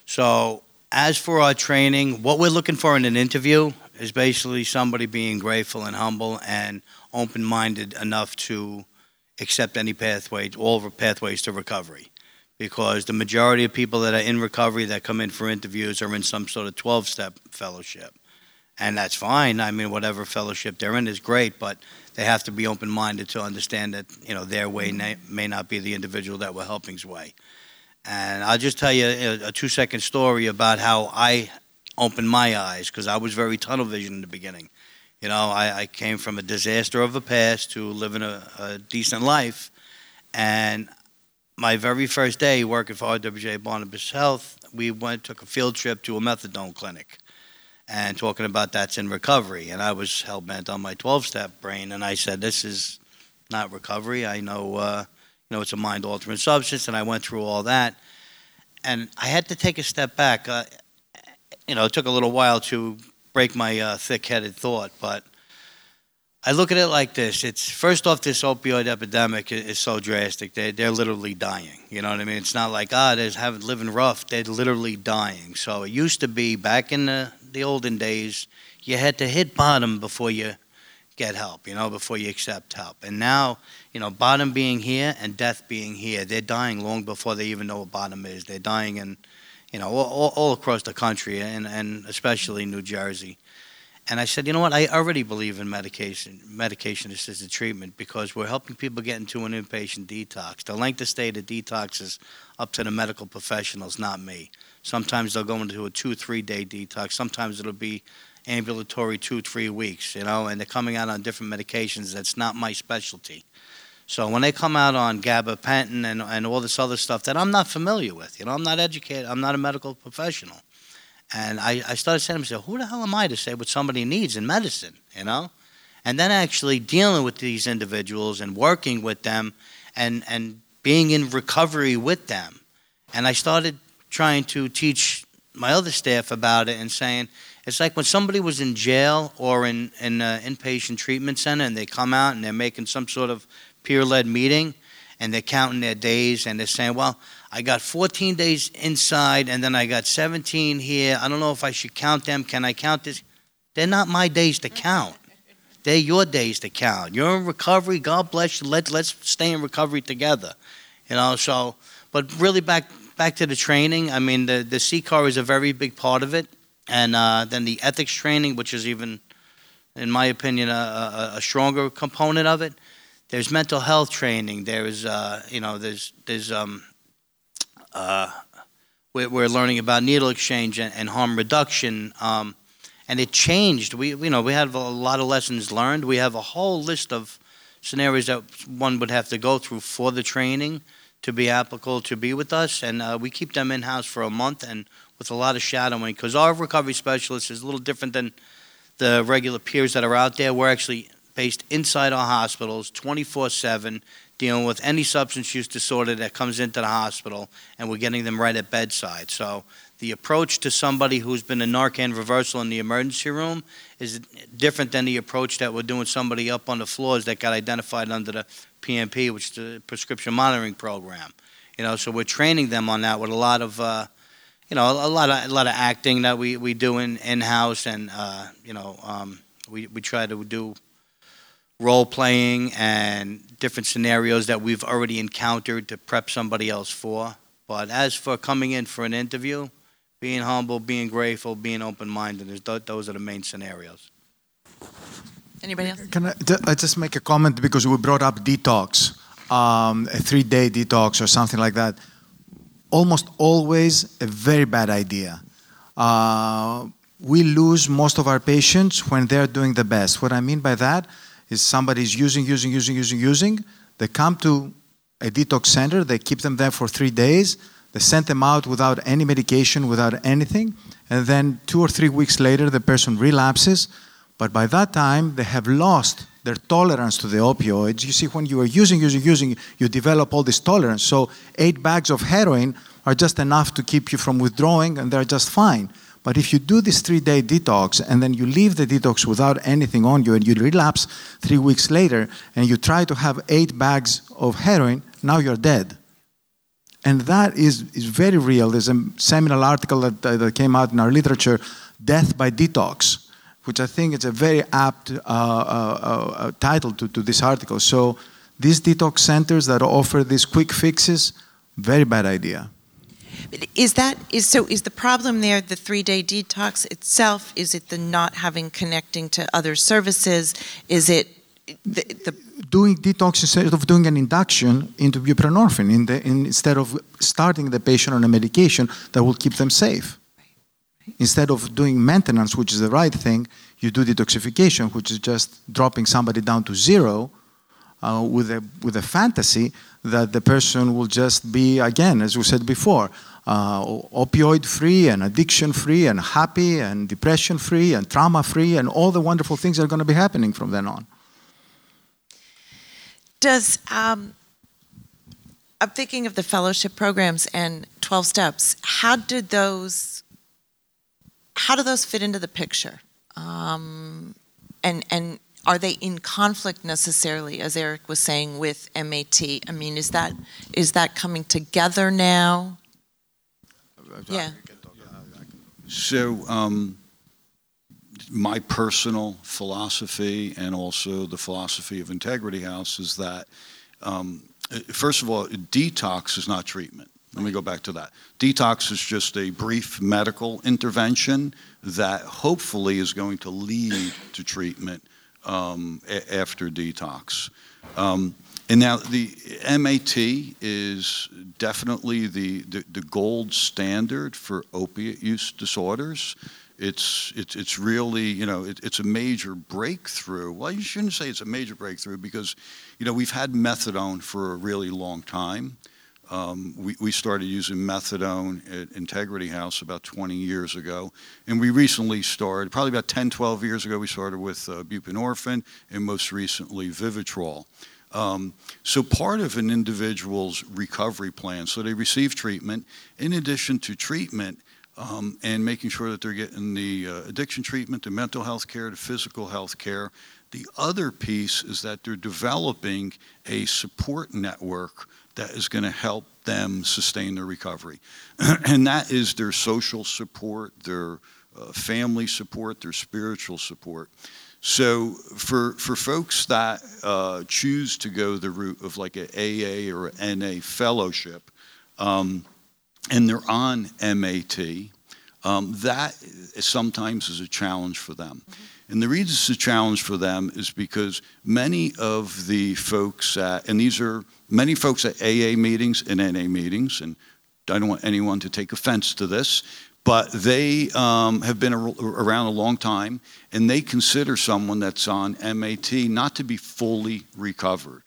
So, as for our training, what we're looking for in an interview is basically somebody being grateful and humble and open minded enough to accept any pathway, all pathways to recovery. Because the majority of people that are in recovery that come in for interviews are in some sort of 12 step fellowship and that's fine. I mean, whatever fellowship they're in is great, but they have to be open-minded to understand that you know their way mm-hmm. may not be the individual that we're helping's way. And I'll just tell you a, a two-second story about how I opened my eyes because I was very tunnel vision in the beginning. You know, I, I came from a disaster of a past to living a, a decent life, and my very first day working for RWJ Barnabas Health, we went took a field trip to a methadone clinic and talking about that's in recovery. And I was hell bent on my 12 step brain, and I said, This is not recovery. I know, uh, you know, it's a mind altering substance, and I went through all that. And I had to take a step back. Uh, you know, it took a little while to break my uh, thick headed thought, but I look at it like this. It's first off, this opioid epidemic is so drastic. They're, they're literally dying. You know what I mean? It's not like, ah, they're having, living rough. They're literally dying. So it used to be back in the the olden days, you had to hit bottom before you get help, you know, before you accept help. And now, you know, bottom being here and death being here, they're dying long before they even know what bottom is. They're dying in, you know, all, all across the country and, and especially New Jersey. And I said, you know what? I already believe in medication, medication assisted treatment because we're helping people get into an inpatient detox. The length of stay of detox is up to the medical professionals, not me. Sometimes they'll go into a two, three day detox. Sometimes it'll be ambulatory two, three weeks, you know, and they're coming out on different medications. That's not my specialty. So when they come out on gabapentin and, and all this other stuff that I'm not familiar with, you know, I'm not educated, I'm not a medical professional. And I, I started saying to myself, who the hell am I to say what somebody needs in medicine, you know? And then actually dealing with these individuals and working with them and, and being in recovery with them. And I started trying to teach my other staff about it and saying, it's like when somebody was in jail or in, in an inpatient treatment center and they come out and they're making some sort of peer led meeting and they're counting their days and they're saying, well, I got 14 days inside and then I got 17 here. I don't know if I should count them. Can I count this? They're not my days to count. They're your days to count. You're in recovery. God bless you. Let, let's stay in recovery together. You know, so, but really back back to the training. I mean, the, the CCAR is a very big part of it. And uh, then the ethics training, which is even, in my opinion, a, a, a stronger component of it. There's mental health training. There's, uh, you know, there's, there's, um, uh, we're, we're learning about needle exchange and, and harm reduction. Um, and it changed. We, you know, we have a lot of lessons learned. We have a whole list of scenarios that one would have to go through for the training to be applicable to be with us, and uh, we keep them in house for a month and with a lot of shadowing because our recovery specialist is a little different than the regular peers that are out there. We're actually based inside our hospitals 24 7 dealing with any substance use disorder that comes into the hospital, and we're getting them right at bedside. So the approach to somebody who's been a Narcan reversal in the emergency room is different than the approach that we're doing somebody up on the floors that got identified under the PMP, which is the prescription monitoring program. You know, so we're training them on that with a lot of, uh, you know, a lot of a lot of acting that we, we do in in house, and uh, you know, um, we we try to do role playing and different scenarios that we've already encountered to prep somebody else for. But as for coming in for an interview, being humble, being grateful, being open minded, those are the main scenarios. Anybody else? Can I, just make a comment because we brought up detox, um, a three day detox or something like that. Almost always a very bad idea. Uh, we lose most of our patients when they're doing the best. What I mean by that is somebody's using, using, using, using, using. They come to a detox center, they keep them there for three days, they send them out without any medication, without anything, and then two or three weeks later, the person relapses. But by that time, they have lost their tolerance to the opioids. You see, when you are using, using, using, you develop all this tolerance. So, eight bags of heroin are just enough to keep you from withdrawing, and they're just fine. But if you do this three day detox and then you leave the detox without anything on you and you relapse three weeks later and you try to have eight bags of heroin, now you're dead. And that is, is very real. There's a seminal article that, that came out in our literature, Death by Detox, which I think is a very apt uh, uh, uh, title to, to this article. So these detox centers that offer these quick fixes, very bad idea. Is that is so? Is the problem there the three day detox itself? Is it the not having connecting to other services? Is it the, the doing detox instead of doing an induction into buprenorphine in the, in, instead of starting the patient on a medication that will keep them safe? Instead of doing maintenance, which is the right thing, you do detoxification, which is just dropping somebody down to zero uh, with, a, with a fantasy that the person will just be, again, as we said before, uh, opioid free and addiction free and happy and depression free and trauma free and all the wonderful things that are going to be happening from then on. Does um, I'm thinking of the fellowship programs and 12 steps. How did those how do those fit into the picture? Um, and and are they in conflict necessarily, as Eric was saying, with MAT? I mean, is that is that coming together now? Yeah. So, um, my personal philosophy and also the philosophy of Integrity House is that, um, first of all, detox is not treatment. Let me go back to that. Detox is just a brief medical intervention that hopefully is going to lead to treatment um, a- after detox. Um, and now the MAT is definitely the, the, the, gold standard for opiate use disorders. it's it's it's really you know it, it's a major breakthrough. Well, you shouldn't say it's a major breakthrough because you know we've had methadone for a really long time. Um, we, we started using methadone at Integrity House about 20 years ago. And we recently started, probably about 10, 12 years ago, we started with uh, buprenorphine and most recently Vivitrol. Um, so part of an individual's recovery plan, so they receive treatment. In addition to treatment, um, and making sure that they're getting the uh, addiction treatment, the mental health care, the physical health care. The other piece is that they're developing a support network that is going to help them sustain their recovery. and that is their social support, their uh, family support, their spiritual support. So for, for folks that uh, choose to go the route of like an AA or NA fellowship, um, and they're on MAT, um, that sometimes is a challenge for them. Mm-hmm. And the reason it's a challenge for them is because many of the folks and these are many folks at AA meetings and NA meetings, and I don't want anyone to take offense to this, but they um, have been around a long time and they consider someone that's on MAT not to be fully recovered.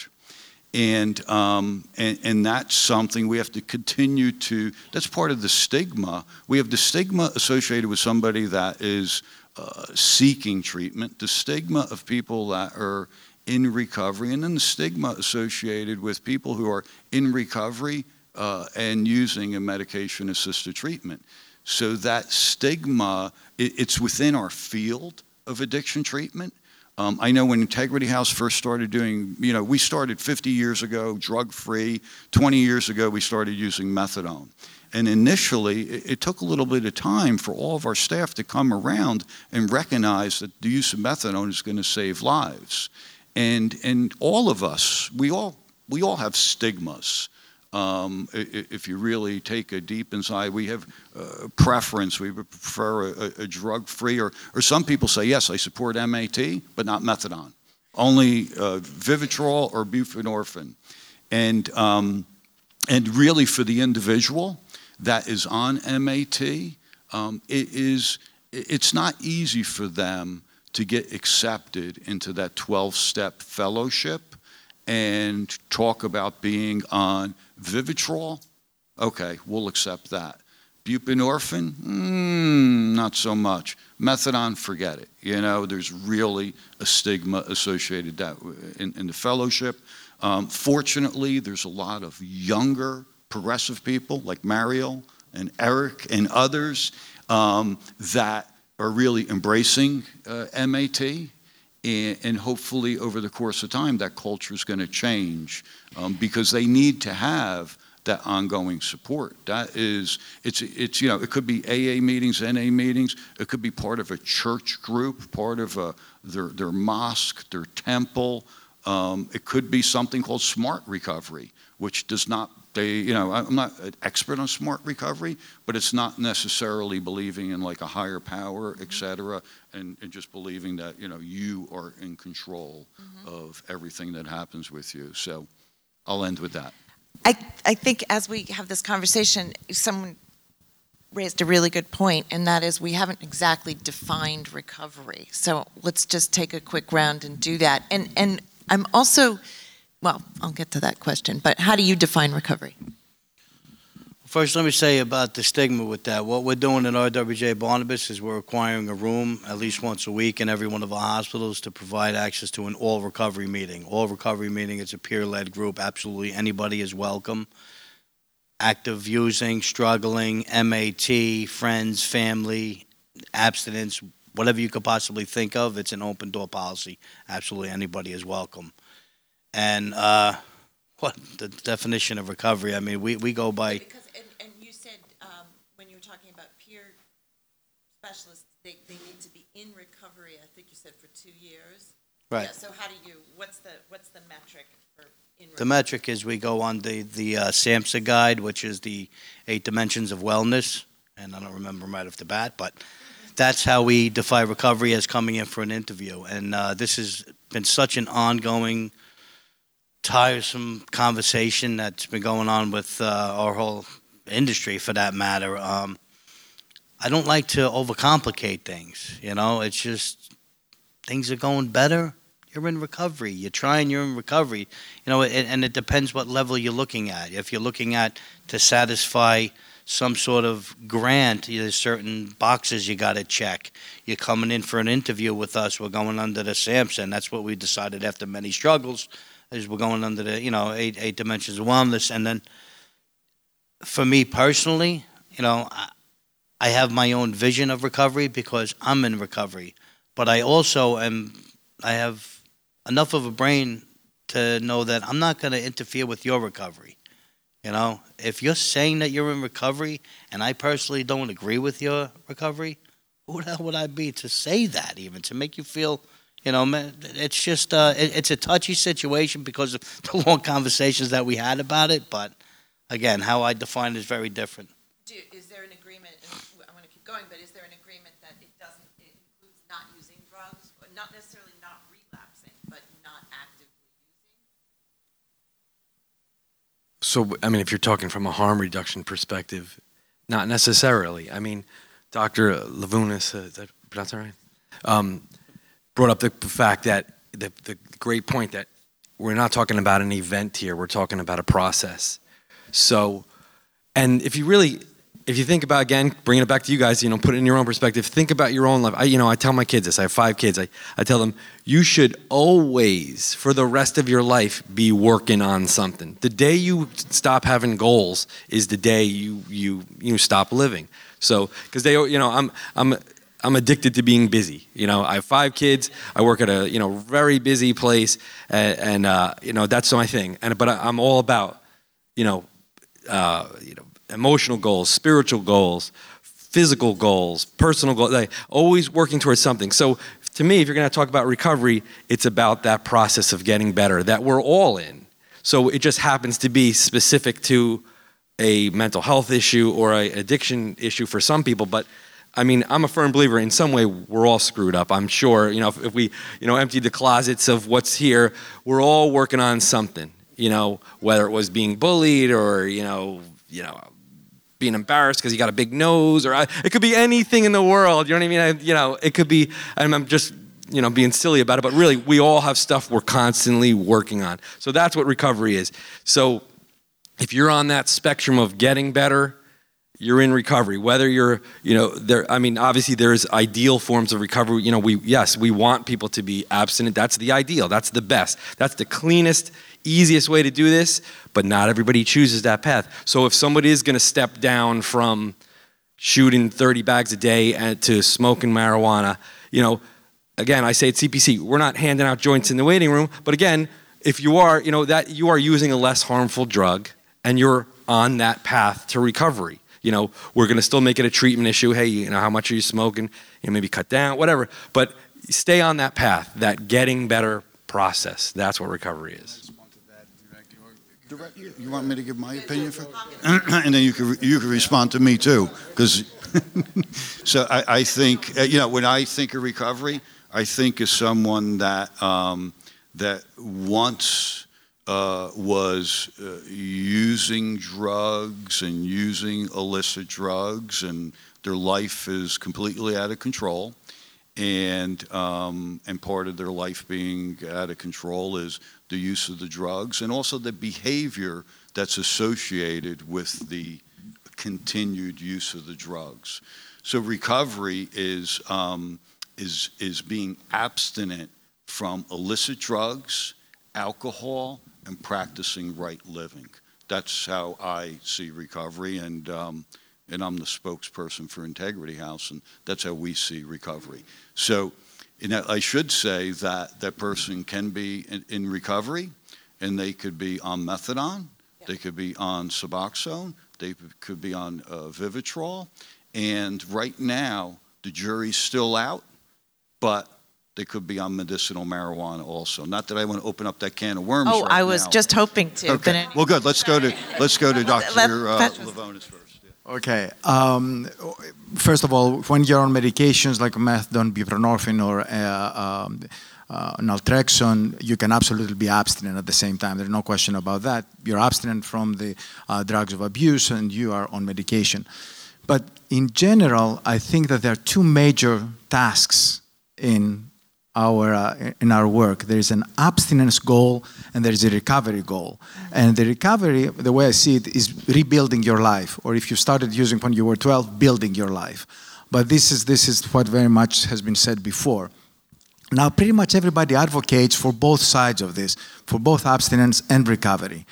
And, um, and, and that's something we have to continue to, that's part of the stigma. We have the stigma associated with somebody that is uh, seeking treatment, the stigma of people that are in recovery, and then the stigma associated with people who are in recovery uh, and using a medication assisted treatment. So that stigma, it, it's within our field of addiction treatment. Um, I know when Integrity House first started doing, you know, we started 50 years ago, drug free. 20 years ago, we started using methadone. And initially, it, it, took a little bit of time for all of our staff to come around and recognize that the use of methadone is going to save lives. And, and all of us, we all, we all have stigmas. Um, if you really take a deep inside, we have uh, preference. We prefer a, a drug-free, or, or some people say, yes, I support MAT, but not methadone. Only uh, Vivitrol or buprenorphine. And, um, and really for the individual that is on MAT, um, it is, it's not easy for them to get accepted into that 12-step fellowship and talk about being on Vivitrol, okay, we'll accept that. Buprenorphine, mm, not so much. Methadone, forget it. You know, there's really a stigma associated that in, in the fellowship. Um, fortunately, there's a lot of younger progressive people like Mario and Eric and others um, that are really embracing uh, MAT and, and, hopefully over the course of time that culture is going to change um, because they need to have that ongoing support. That is it's it's you know it could be aa meetings na meetings it could be part of a church group part of a, their, their mosque their temple um, it could be something called smart recovery which does not they, you know, I'm not an expert on smart recovery, but it's not necessarily believing in like a higher power, et cetera, and, and just believing that, you know, you are in control mm-hmm. of everything that happens with you. So I'll end with that. I, I think as we have this conversation, someone raised a really good point, and that is we haven't exactly defined recovery. So let's just take a quick round and do that. And and I'm also well, I'll get to that question, but how do you define recovery? First, let me say about the stigma with that. What we're doing in RWJ Barnabas is we're acquiring a room at least once a week in every one of our hospitals to provide access to an all recovery meeting. All recovery meeting is a peer led group. Absolutely anybody is welcome. Active using, struggling, MAT, friends, family, abstinence, whatever you could possibly think of, it's an open door policy. Absolutely anybody is welcome. And uh, what the definition of recovery? I mean, we, we go by. Because, and, and you said um, when you were talking about peer specialists, they, they need to be in recovery. I think you said for two years. Right. Yeah, so how do you? What's the what's the metric for in? The metric is we go on the the uh, SAMHSA guide, which is the eight dimensions of wellness, and I don't remember right off the bat, but that's how we define recovery as coming in for an interview. And uh, this has been such an ongoing tiresome conversation that's been going on with uh, our whole industry, for that matter. Um, I don't like to overcomplicate things. You know, it's just things are going better. You're in recovery. You're trying. You're in recovery. You know, and, and it depends what level you're looking at. If you're looking at to satisfy some sort of grant, there's certain boxes you got to check. You're coming in for an interview with us. We're going under the SAMHSA. That's what we decided after many struggles. Is we're going under the you know eight eight dimensions of wellness, and then for me personally, you know, I, I have my own vision of recovery because I'm in recovery, but I also am. I have enough of a brain to know that I'm not going to interfere with your recovery. You know, if you're saying that you're in recovery and I personally don't agree with your recovery, who the hell would I be to say that even to make you feel, you know, it's just uh, it, it's a touchy situation because of the long conversations that we had about it. But again, how I define it is very different. Do, is there an agreement? I want to keep going, but is there an agreement that it doesn't it includes not using drugs, not necessarily not relapsing, but not actively using? So, I mean, if you're talking from a harm reduction perspective, not necessarily. I mean, Dr. Levounis, uh, is that pronounced right? Um, brought up the, fact that the, the great point that we're not talking about an event here, we're talking about a process. So, and if you really, if you think about again, bringing it back to you guys, you know, put it in your own perspective. Think about your own life. I, you know, I tell my kids this. I have five kids. I, I tell them you should always, for the rest of your life, be working on something. The day you stop having goals is the day you you you stop living. So, because they, you know, I'm I'm I'm addicted to being busy. You know, I have five kids. I work at a you know very busy place, and, and uh, you know that's my thing. And but I'm all about you know uh, you know emotional goals, spiritual goals, physical goals, personal goals. Like always working towards something. So to me, if you're going to talk about recovery, it's about that process of getting better that we're all in. So it just happens to be specific to a mental health issue or an addiction issue for some people, but I mean, I'm a firm believer in some way we're all screwed up. I'm sure, you know, if, if we, you know, empty the closets of what's here, we're all working on something, you know, whether it was being bullied or, you know, you know, being embarrassed because you got a big nose or I, it could be anything in the world. You know what I mean? I, you know, it could be, I'm just, you know, being silly about it, but really we all have stuff we're constantly working on. So that's what recovery is. So if you're on that spectrum of getting better, you're in recovery. Whether you're, you know, there. I mean, obviously there's ideal forms of recovery. You know, we yes, we want people to be abstinent. That's the ideal. That's the best. That's the cleanest, easiest way to do this. But not everybody chooses that path. So if somebody is going to step down from shooting 30 bags a day to smoking marijuana, you know, again, I say it's CPC. We're not handing out joints in the waiting room. But again, if you are, you know, that you are using a less harmful drug and you're on that path to recovery. You know, we're going to still make it a treatment issue. Hey, you know, how much are you smoking? You know, maybe cut down, whatever. But stay on that path, that getting better process. That's what recovery is. You want me to give my opinion first, and then you can you can respond to me too, because. so I, I think uh, you know when I think of recovery, I think of someone that um, that once uh, was uh, using drugs and using illicit drugs, and their life is completely out of control. And um, and part of their life being out of control is the use of the drugs, and also the behavior that's associated with the continued use of the drugs. So recovery is um, is is being abstinent from illicit drugs, alcohol, and practicing right living. That's how I see recovery, and um, and I'm the spokesperson for Integrity House, and that's how we see recovery. So, you know, I should say that that person can be in, in recovery, and they could be on methadone, yeah. they could be on Suboxone, they could be on uh, Vivitrol, and right now the jury's still out, but they could be on medicinal marijuana also. Not that I want to open up that can of worms. Oh, right I was now. just hoping to. Okay. well, good. Let's go to let's go to Dr. Uh, Levounis first. Yeah. Okay. Um, first of all, when you're on medications like methadone, buprenorphine, or uh, um, uh, naltrexone, you can absolutely be abstinent at the same time. There's no question about that. You're abstinent from the uh, drugs of abuse, and you are on medication. But in general, I think that there are two major tasks in our uh, in our work. There is an abstinence goal and there is a recovery goal. And the recovery, the way I see it, is rebuilding your life, or if you started using when you were 12, building your life. But this is this is what very much has been said before. Now, pretty much everybody advocates for both sides of this, for both abstinence and recovery.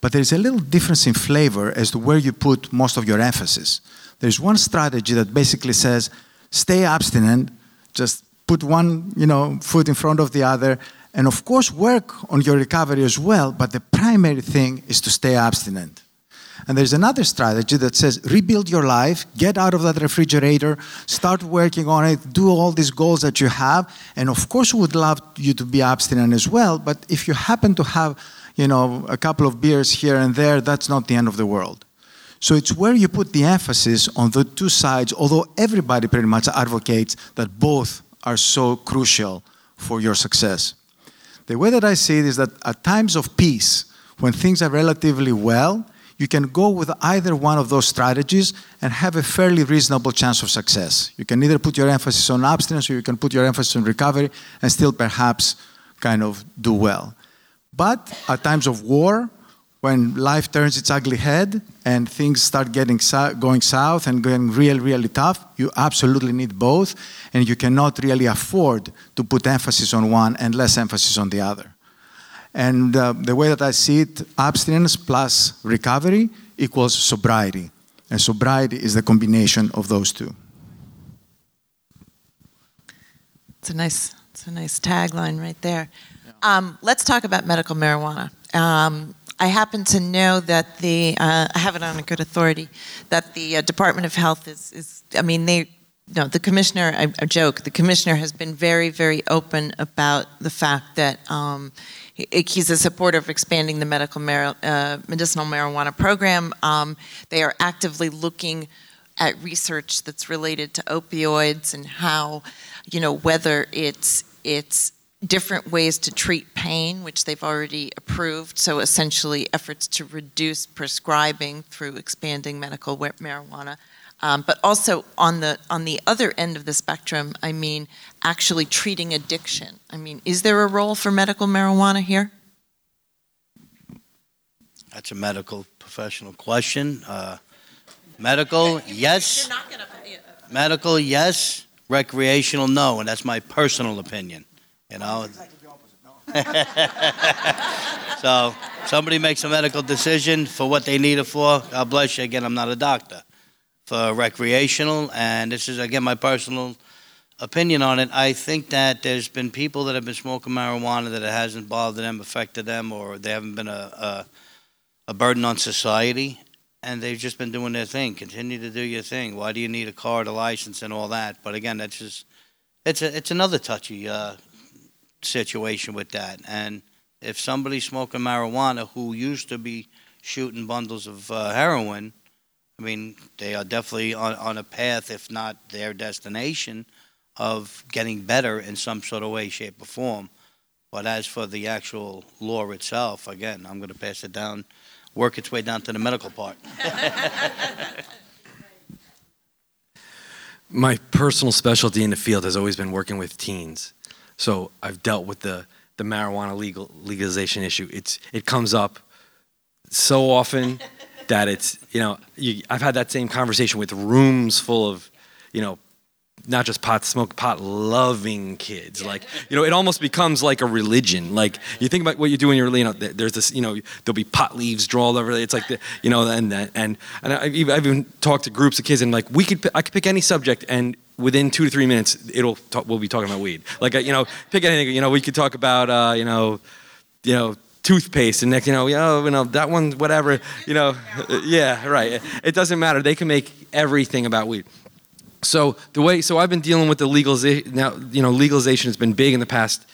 But there's a little difference in flavor as to where you put most of your emphasis. There's one strategy that basically says, stay abstinent, just put one you know, foot in front of the other, and of course work on your recovery as well, but the primary thing is to stay abstinent. And there's another strategy that says rebuild your life, get out of that refrigerator, start working on it, do all these goals that you have. And of course, we would love you to be abstinent as well. But if you happen to have, you know, a couple of beers here and there, that's not the end of the world. So it's where you put the emphasis on the two sides, although everybody pretty much advocates that both are so crucial for your success. The way that I see it is that at times of peace, when things are relatively well, you can go with either one of those strategies and have a fairly reasonable chance of success. You can either put your emphasis on abstinence or you can put your emphasis on recovery and still perhaps kind of do well. But at times of war, when life turns its ugly head and things start getting going south and going really, really tough, you absolutely need both, and you cannot really afford to put emphasis on one and less emphasis on the other. And uh, the way that I see it, abstinence plus recovery equals sobriety. And sobriety is the combination of those two. It's a nice, it's a nice tagline right there. Yeah. Um, let's talk about medical marijuana. Um, I happen to know that the, uh, I have it on a good authority, that the uh, Department of Health is, is, I mean, they, no, the commissioner, I, I, joke, the commissioner has been very, very open about the fact that um, he's a supporter of expanding the medical mar- uh, medicinal marijuana program. Um, they are actively looking at research that's related to opioids and how, you know, whether it's it's different ways to treat pain, which they've already approved. So essentially, efforts to reduce prescribing through expanding medical marijuana. Um, but also on the on the other end of the spectrum, I mean, actually treating addiction. I mean, is there a role for medical marijuana here? That's a medical professional question. Uh, medical, yes. Medical, yes. Recreational, no, and that's my personal opinion. You know. so somebody makes a medical decision for what they need it for. God bless you. Again, I'm not a doctor for recreational, and this is again my personal opinion on it. I think that there's been people that have been smoking marijuana that it hasn't bothered them, affected them, or they haven't been a, a, a burden on society, and they've just been doing their thing. Continue to do your thing. Why do you need a card, a license, and all that? But again, that's just it's a, it's another touchy uh, situation with that. And if somebody's smoking marijuana who used to be shooting bundles of uh, heroin I mean, they are definitely on, on a path, if not their destination, of getting better in some sort of way, shape, or form. But as for the actual law itself, again, I'm going to pass it down, work its way down to the medical part. My personal specialty in the field has always been working with teens. So I've dealt with the, the marijuana legal, legalization issue. It's, it comes up so often that it's you know you, I've had that same conversation with rooms full of you know not just pot smoke pot loving kids like you know it almost becomes like a religion like you think about what you do when you're you know there's this you know there'll be pot leaves drawn over it's like the, you know and and and I've even, I've even talked to groups of kids and like we could I could pick any subject and within two to three minutes it'll talk, we'll be talking about weed like you know pick anything you know we could talk about uh, you know you know toothpaste and next you know, oh, you know that one whatever you know yeah right it doesn't matter they can make everything about weed so the way so i've been dealing with the legalization now you know legalization has been big in the past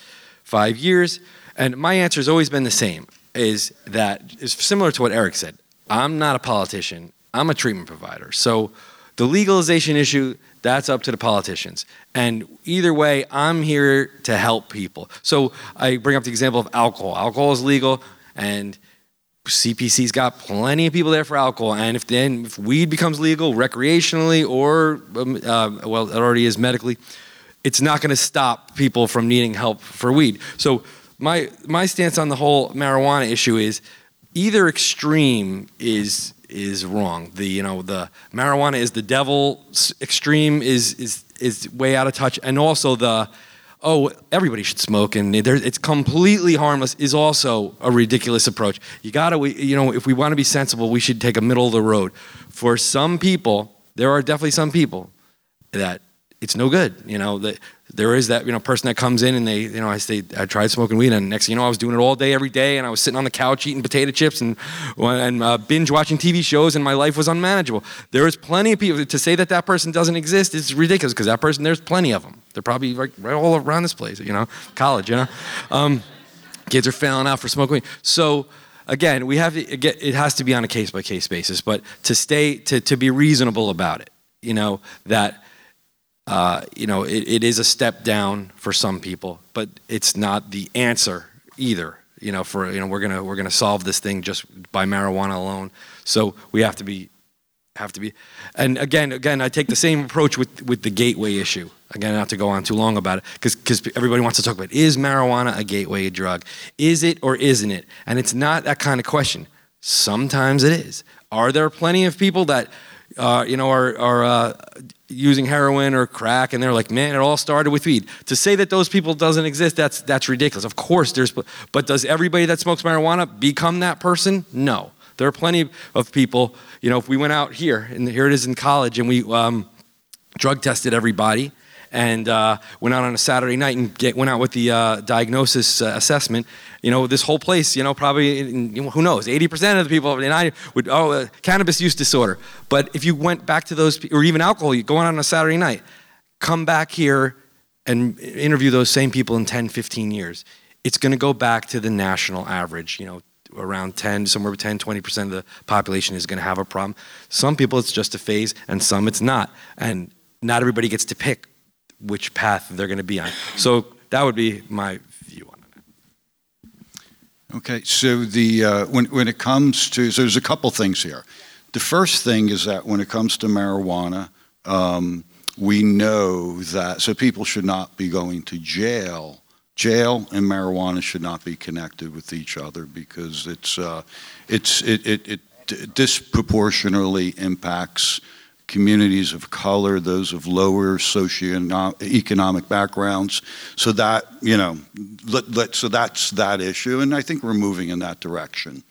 five years and my answer has always been the same is that is similar to what eric said i'm not a politician i'm a treatment provider so the legalization issue that's up to the politicians. And either way, I'm here to help people. So I bring up the example of alcohol. Alcohol is legal, and CPC's got plenty of people there for alcohol, and if then if weed becomes legal recreationally or um, uh, well, it already is medically, it's not going to stop people from needing help for weed. So my my stance on the whole marijuana issue is either extreme is is wrong. The you know the marijuana is the devil extreme is is is way out of touch, and also the oh everybody should smoke and it's completely harmless is also a ridiculous approach. You gotta you know if we want to be sensible, we should take a middle of the road. For some people, there are definitely some people that it's no good. You know that there is that you know person that comes in and they you know I say I tried smoking weed and next thing you know I was doing it all day every day and I was sitting on the couch eating potato chips and and uh, binge watching TV shows and my life was unmanageable. There is plenty of people to say that that person doesn't exist is ridiculous because that person there's plenty of them. They're probably right, right all around this place. You know, college. You know, um, kids are failing out for smoking weed. So again, we have to get it has to be on a case by case basis, but to stay to to be reasonable about it. You know that uh, you know, it, it is a step down for some people, but it's not the answer either. You know, for you know, we're gonna we're gonna solve this thing just by marijuana alone. So we have to be have to be, and again, again, I take the same approach with with the gateway issue. Again, not to go on too long about it, because because everybody wants to talk about is marijuana a gateway drug? Is it or isn't it? And it's not that kind of question. Sometimes it is. Are there plenty of people that uh, you know are are uh, using heroin or crack and they're like man it all started with weed. To say that those people doesn't exist that's that's ridiculous. Of course there's but does everybody that smokes marijuana become that person? No. There are plenty of people you know if we went out here and here it is in college and we um, drug tested everybody and uh, went out on a Saturday night and get, went out with the uh, diagnosis uh, assessment. You know, this whole place, you know, probably, who knows, 80% of the people and I would, oh, uh, cannabis use disorder. But if you went back to those, or even alcohol, you go out on a Saturday night, come back here and interview those same people in 10, 15 years. It's going to go back to the national average, you know, around 10, somewhere 10, 20% of the population is going to have a problem. Some people it's just a phase, and some it's not. And not everybody gets to pick which path they're going to be on. So that would be my view on it. Okay, so the uh, when when it comes to so there's a couple things here. The first thing is that when it comes to marijuana, um, we know that so people should not be going to jail. Jail and marijuana should not be connected with each other because it's uh, it's it, it, it disproportionately impacts communities of color, those of lower socioeconomic backgrounds. So that you know, let, let, so that's that issue, and I think we're moving in that direction.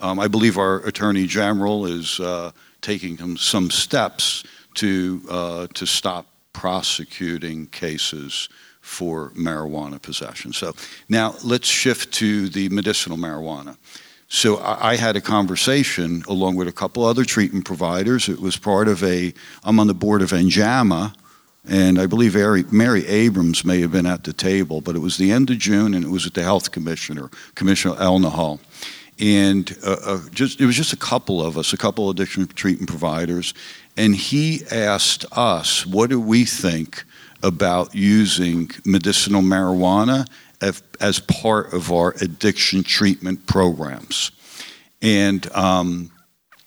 Um, I believe our attorney general is uh, taking some steps to uh, to stop prosecuting cases for marijuana possession. So now let's shift to the medicinal marijuana. So I had a conversation along with a couple other treatment providers. It was part of a, I'm on the board of NJAMA, and I believe Mary Abrams may have been at the table, but it was the end of June, and it was at the health commissioner, Commissioner Elnahal. And uh, uh, just, it was just a couple of us, a couple of addiction treatment providers, and he asked us, what do we think about using medicinal marijuana as, as part of our addiction treatment programs. And um,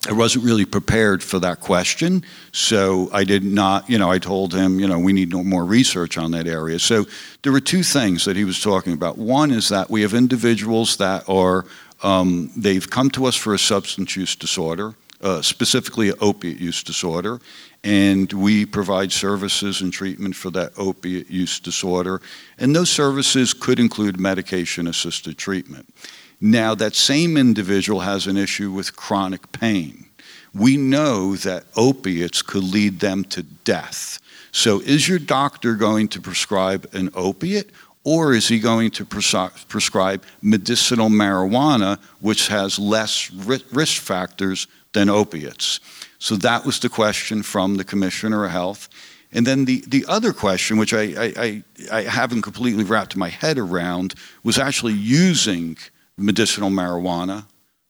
I wasn't really prepared for that question, so I did not, you know, I told him, you know, we need no more research on that area. So there were two things that he was talking about. One is that we have individuals that are, um, they've come to us for a substance use disorder, uh, specifically an opiate use disorder, and we provide services and treatment for that opiate use disorder. And those services could include medication assisted treatment. Now, that same individual has an issue with chronic pain. We know that opiates could lead them to death. So, is your doctor going to prescribe an opiate or is he going to prescribe medicinal marijuana, which has less risk factors than opiates? So that was the question from the Commissioner of Health. And then the, the other question, which I, I, I haven't completely wrapped my head around, was actually using medicinal marijuana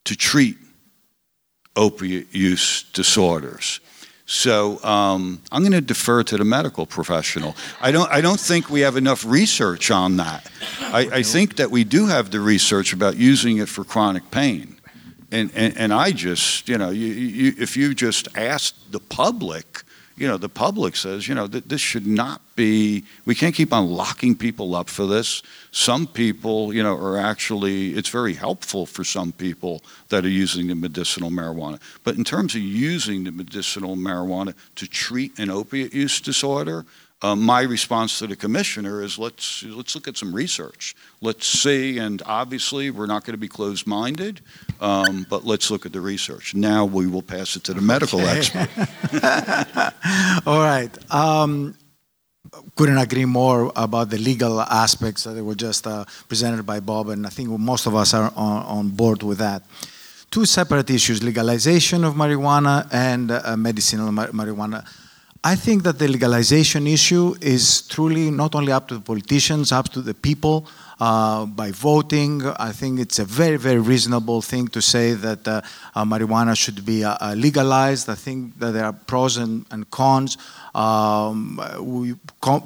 to treat opiate use disorders. So um, I'm going to defer to the medical professional. I don't, I don't think we have enough research on that. I, I think that we do have the research about using it for chronic pain And, and, and I just, you know, you, you, if you just ask the public, you know, the public says, you know, that this should not be, we can't keep on locking people up for this. Some people, you know, are actually, it's very helpful for some people that are using the medicinal marijuana. But in terms of using the medicinal marijuana to treat an opiate use disorder, uh, my response to the commissioner is let's let's look at some research. Let's see, and obviously we're not going to be closed-minded, um, but let's look at the research. Now we will pass it to the medical Okay. expert. All right. Um, couldn't agree more about the legal aspects that were just uh, presented by Bob, and I think most of us are on, on board with that. Two separate issues legalization of marijuana and uh, medicinal mar- marijuana. I think that the legalization issue is truly not only up to the politicians, up to the people uh, by voting. I think it's a very, very reasonable thing to say that uh, uh, marijuana should be uh, uh, legalized. I think that there are pros and, and cons. Um, we,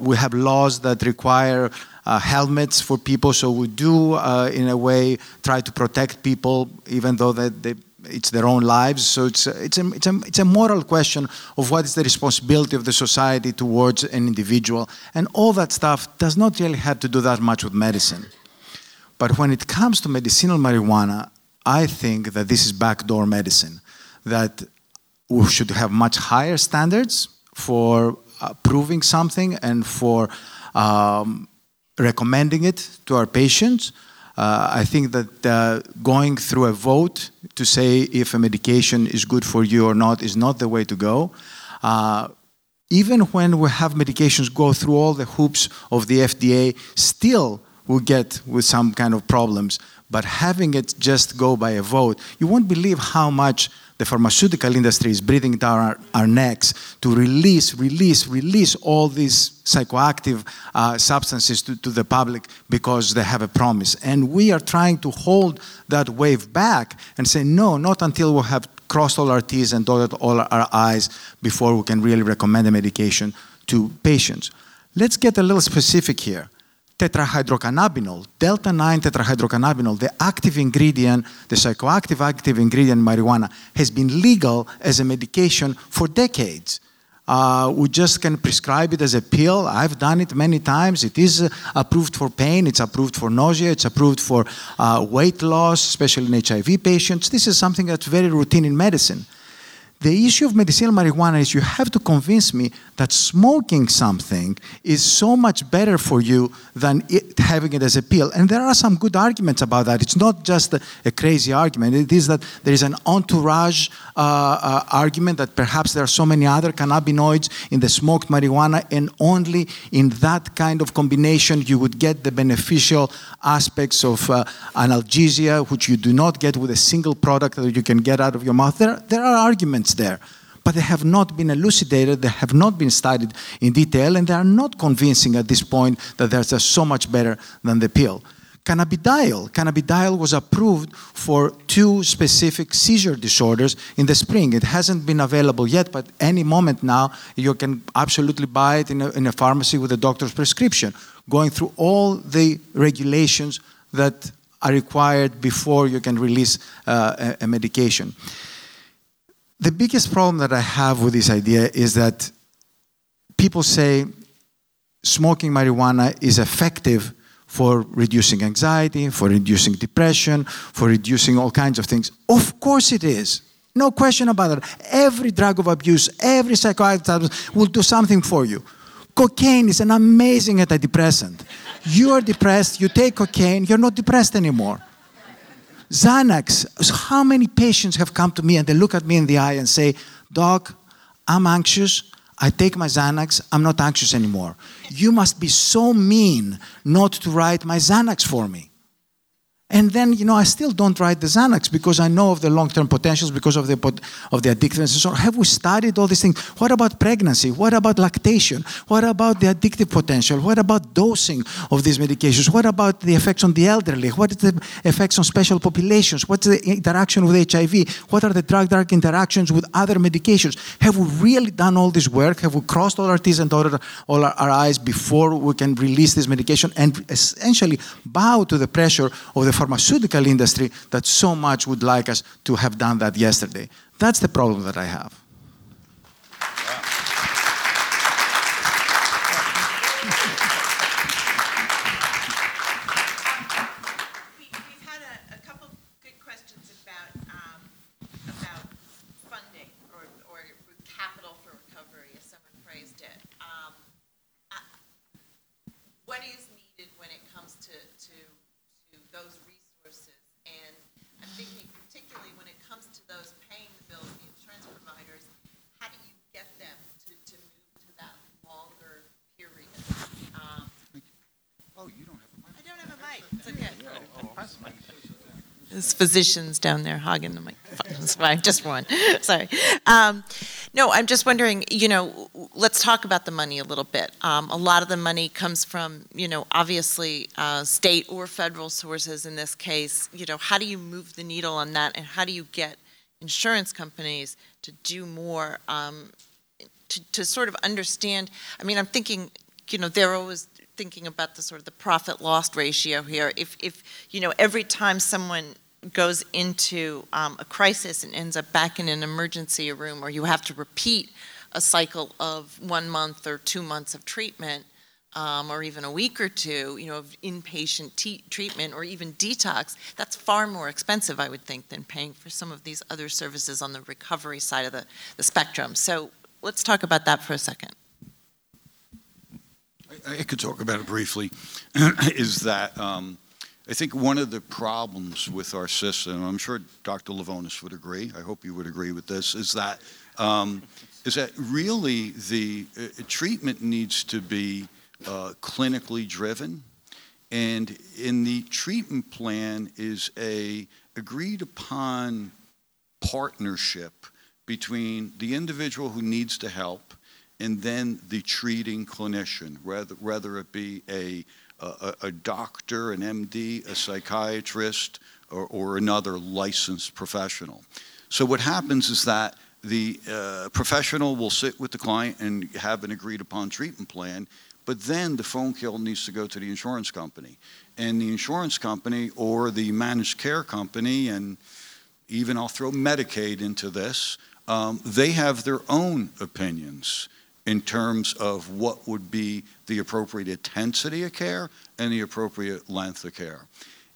we have laws that require uh, helmets for people, so we do, in a way, try to protect people, even though that they, it's their own lives. So it's a, it's, a, it's, a, it's a moral question of what is the responsibility of the society towards an individual. And all that stuff does not really have to do that much with medicine. But when it comes to medicinal marijuana, I think that this is backdoor medicine, that we should have much higher standards for uh, proving something and for um, recommending it to our patients. Uh, I think that uh, going through a vote to say if a medication is good for you or not is not the way to go. Uh, even when we have medications go through all the hoops of the FDA, still we get with some kind of problems. But having it just go by a vote, you won't believe how much the pharmaceutical industry is breathing down our, our necks to release, release, release all these psychoactive uh, substances to, to the public because they have a promise. And we are trying to hold that wave back and say, no, not until we have crossed all our T's and dotted all our I's before we can really recommend a medication to patients. Let's get a little specific here tetrahydrocannabinol, delta 9 tetrahydrocannabinol, the active ingredient, the psychoactive active ingredient in marijuana, has been legal as a medication for decades. Uh, we just can prescribe it as a pill. I've done it many times. It is approved for pain, it's approved for nausea, it's approved for uh, weight loss, especially in HIV patients. This is something that's very routine in medicine. The issue of medicinal marijuana is you have to convince me that smoking something is so much better for you than it, having it as a pill. And there are some good arguments about that. It's not just a, a crazy argument. It is that there is an entourage uh, uh, argument that perhaps there are so many other cannabinoids in the smoked marijuana, and only in that kind of combination you would get the beneficial aspects of uh, analgesia, which you do not get with a single product that you can get out of your mouth. There, there are arguments there, but they have not been elucidated, they have not been studied in detail, and they are not convincing at this point that they're just so much better than the pill. Cannabidiol. Cannabidiol was approved for two specific seizure disorders in the spring. It hasn't been available yet, but any moment now you can absolutely buy it in a, in a pharmacy with a doctor's prescription, going through all the regulations that are required before you can release uh, a, a medication. The biggest problem that I have with this idea is that people say smoking marijuana is effective for reducing anxiety, for reducing depression, for reducing all kinds of things. Of course it is. No question about it. Every drug of abuse, every psychoactive substance will do something for you. Cocaine is an amazing antidepressant. You are depressed, you take cocaine, you're not depressed anymore. Xanax, how many patients have come to me and they look at me in the eye and say, Doc, I'm anxious. I take my Xanax. I'm not anxious anymore. You must be so mean not to write my Xanax for me. And then, you know, I still don't write the Xanax because I know of the long-term potentials because of the of the addictiveness. So have we studied all these things? What about pregnancy? What about lactation? What about the addictive potential? What about dosing of these medications? What about the effects on the elderly? What is the effects on special populations? What's the interaction with HIV? What are the drug-drug interactions with other medications? Have we really done all this work? Have we crossed all our T's and all our, our I's before we can release this medication and essentially bow to the pressure of the pharmaceutical industry that so much would like us to have done that yesterday. That's the problem that I have. There's physicians down there hogging the microphone. That's fine, just one. Sorry. Um, no, I'm just wondering, you know, let's talk about the money a little bit. Um, a lot of the money comes from, you know, obviously uh, state or federal sources in this case. You know, how do you move the needle on that and how do you get insurance companies to do more um, to, to sort of understand? I mean, I'm thinking, you know, they're always thinking about the sort of the profit loss ratio here. If, if you know, every time someone goes into um, a crisis and ends up back in an emergency room, or you have to repeat a cycle of one month or two months of treatment, um, or even a week or two, you know, of inpatient treatment or even detox, that's far more expensive, I would think, than paying for some of these other services on the recovery side of the, the spectrum. So let's talk about that for a second. I, I could talk about it briefly. is that um, I think one of the problems with our system, I'm sure Dr. Levounis would agree, I hope you would agree with this, is that, um, is that really the uh, treatment needs to be uh, clinically driven. And in the treatment plan is a agreed upon partnership between the individual who needs the help and then the treating clinician, whether, whether it be a a, a doctor, an MD, a psychiatrist, or, or, another licensed professional. So what happens is that the uh, professional will sit with the client and have an agreed upon treatment plan, but then the phone call needs to go to the insurance company. And the insurance company or the managed care company, and even I'll throw Medicaid into this, um, they have their own opinions in terms of what would be the appropriate intensity of care and the appropriate length of care.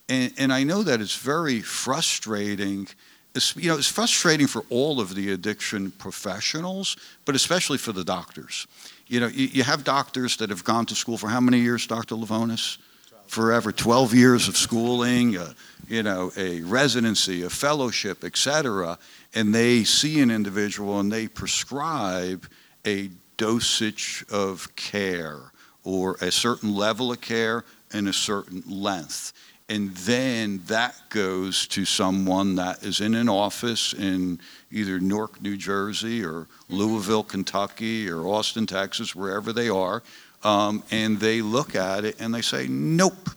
And, and I know that it's very frustrating. It's, you know, it's frustrating for all of the addiction professionals, but especially for the doctors. You know, you, you have doctors that have gone to school for how many years, Dr. Levounis? Forever, 12 years of schooling, uh, you know, a residency, a fellowship, etc. And they see an individual and they prescribe a dosage of care or a certain level of care and a certain length. And then that goes to someone that is in an office in either Newark, New Jersey, or Louisville, Kentucky, or Austin, Texas, wherever they are. Um, and they look at it and they say, nope,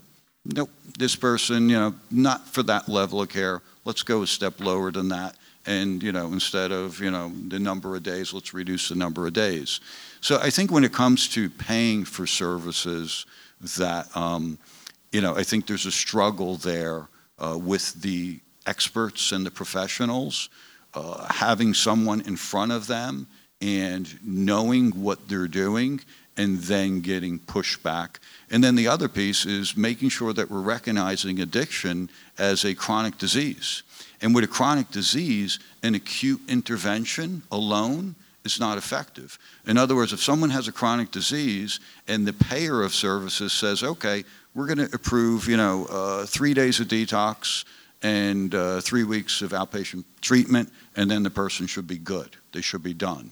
nope, this person, you know, not for that level of care. Let's go a step lower than that and you know instead of you know the number of days let's reduce the number of days. So i think when it comes to paying for services that um, you know i think there's a struggle there uh, with the experts and the professionals uh, having someone in front of them and knowing what they're doing and then getting pushback and then the other piece is making sure that we're recognizing addiction as a chronic disease and with a chronic disease, an acute intervention alone is not effective. In other words, if someone has a chronic disease and the payer of services says, okay, we're going to approve, you know, uh, three days of detox and uh, three weeks of outpatient treatment, and then the person should be good. They should be done.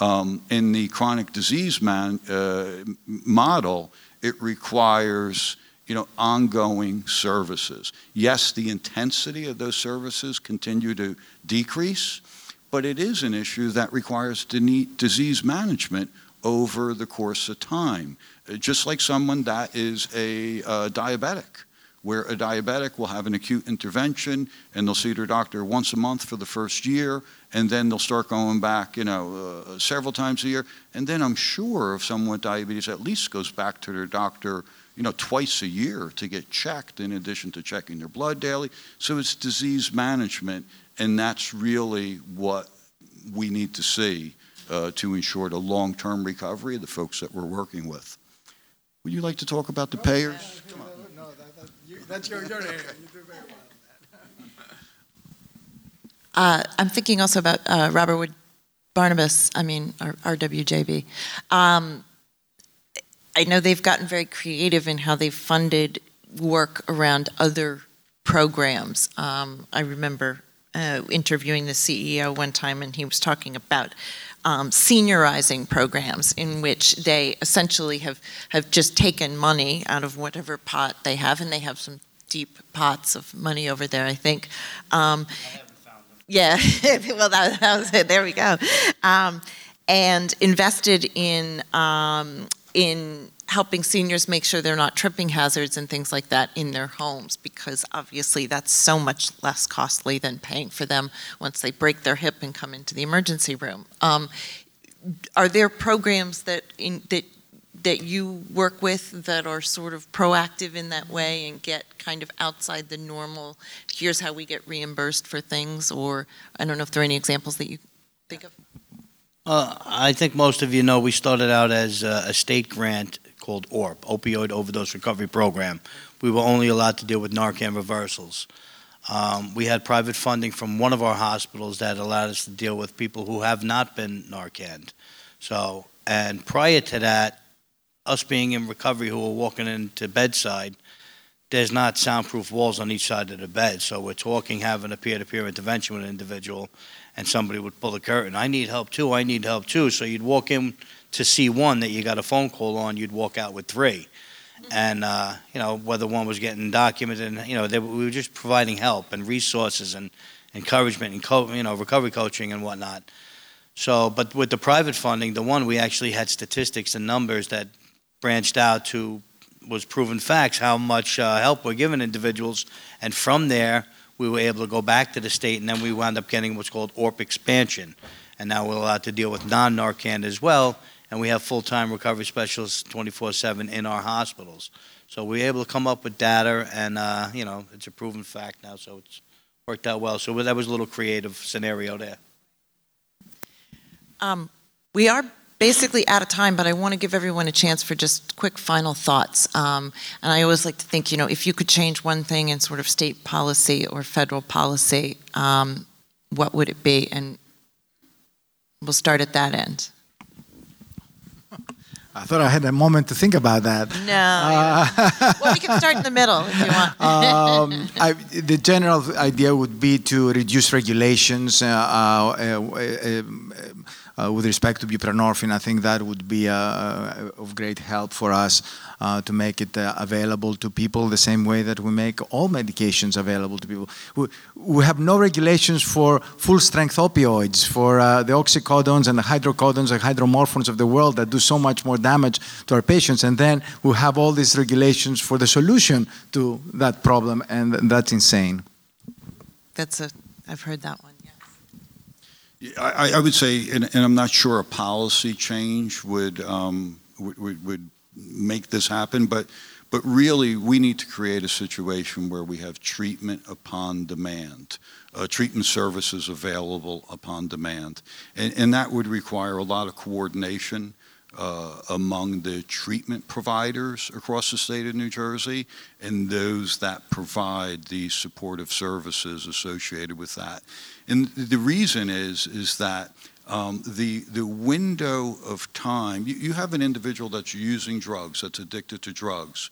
Um, in the chronic disease man, uh, model, it requires you know, ongoing services. Yes, the intensity of those services continue to decrease, but it is an issue that requires disease management over the course of time. Uh, just like someone that is a uh, diabetic, where a diabetic will have an acute intervention and they'll see their doctor once a month for the first year, and then they'll start going back, you know, uh, several times a year. And then I'm sure if someone with diabetes at least goes back to their doctor you know, twice a year to get checked in addition to checking their blood daily. So it's disease management, and that's really what we need to see uh, to ensure the long-term recovery of the folks that we're working with. Would you like to talk about the payers? Come No, that's your, your area. Uh, I'm thinking also about uh, Robert Wood Barnabas, I mean, R- RWJB. Um, I know they've gotten very creative in how they've funded work around other programs. Um, I remember uh, interviewing the CEO one time, and he was talking about um, seniorizing programs in which they essentially have, have just taken money out of whatever pot they have, and they have some deep pots of money over there, I think. Um, yeah, well, that, that, was it. There we go. Um, and invested in um, in helping seniors make sure they're not tripping hazards and things like that in their homes, because obviously that's so much less costly than paying for them once they break their hip and come into the emergency room. Um, are there programs that in, that that you work with that are sort of proactive in that way and get kind of outside the normal, here's how we get reimbursed for things? Or I don't know if there are any examples that you think of? Uh, I think most of you know we started out as a, a state grant called ORP, Opioid Overdose Recovery Program. We were only allowed to deal with Narcan reversals. Um, we had private funding from one of our hospitals that allowed us to deal with people who have not been Narcan. So, and prior to that, us being in recovery who were walking into bedside, there's not soundproof walls on each side of the bed. So we're talking having a peer-to-peer intervention with an individual, and somebody would pull the curtain. I need help too. I need help too. So you'd walk in to see one that you got a phone call on. You'd walk out with three, and uh, you know whether one was getting documented. And, you know they, we were just providing help and resources and encouragement and co- you know recovery coaching and whatnot. So, but with the private funding, the one we actually had statistics and numbers that branched out to was proven facts how much uh, help we're giving individuals, and from there we were able to go back to the state, and then we wound up getting what's called ORP expansion, and now we're allowed to deal with non-Narcan as well, and we have full-time recovery specialists 24/7 in our hospitals. So we're able to come up with data, and uh, you know it's a proven fact now, so it's worked out well. So that was a little creative scenario there. Um, we are basically out of time, but I want to give everyone a chance for just quick final thoughts. Um, and I always like to think, you know, if you could change one thing in sort of state policy or federal policy, um, what would it be? And we'll start at that end. I thought I had a moment to think about that. No. Uh, well, we can start in the middle if you want. um, I, the general idea would be to reduce regulations. Uh, uh, uh uh, with respect to buprenorphine, I think that would be uh, uh, of great help for us to make it available to people the same way that we make all medications available to people. We, we have no regulations for full-strength opioids, for the oxycodones and the hydrocodones and hydromorphones of the world that do so much more damage to our patients. And then we have all these regulations for the solution to that problem, and that's insane. That's a, I've heard that one. I, I would say, and, and, I'm not sure a policy change would, um, would, would make this happen, but but really, we need to create a situation where we have treatment upon demand, uh, treatment services available upon demand. And, and, that would require a lot of coordination uh, among the treatment providers across the state of New Jersey and those that provide the supportive services associated with that. And the reason is, is that um, the, the window of time, you, you have an individual that's using drugs, that's addicted to drugs,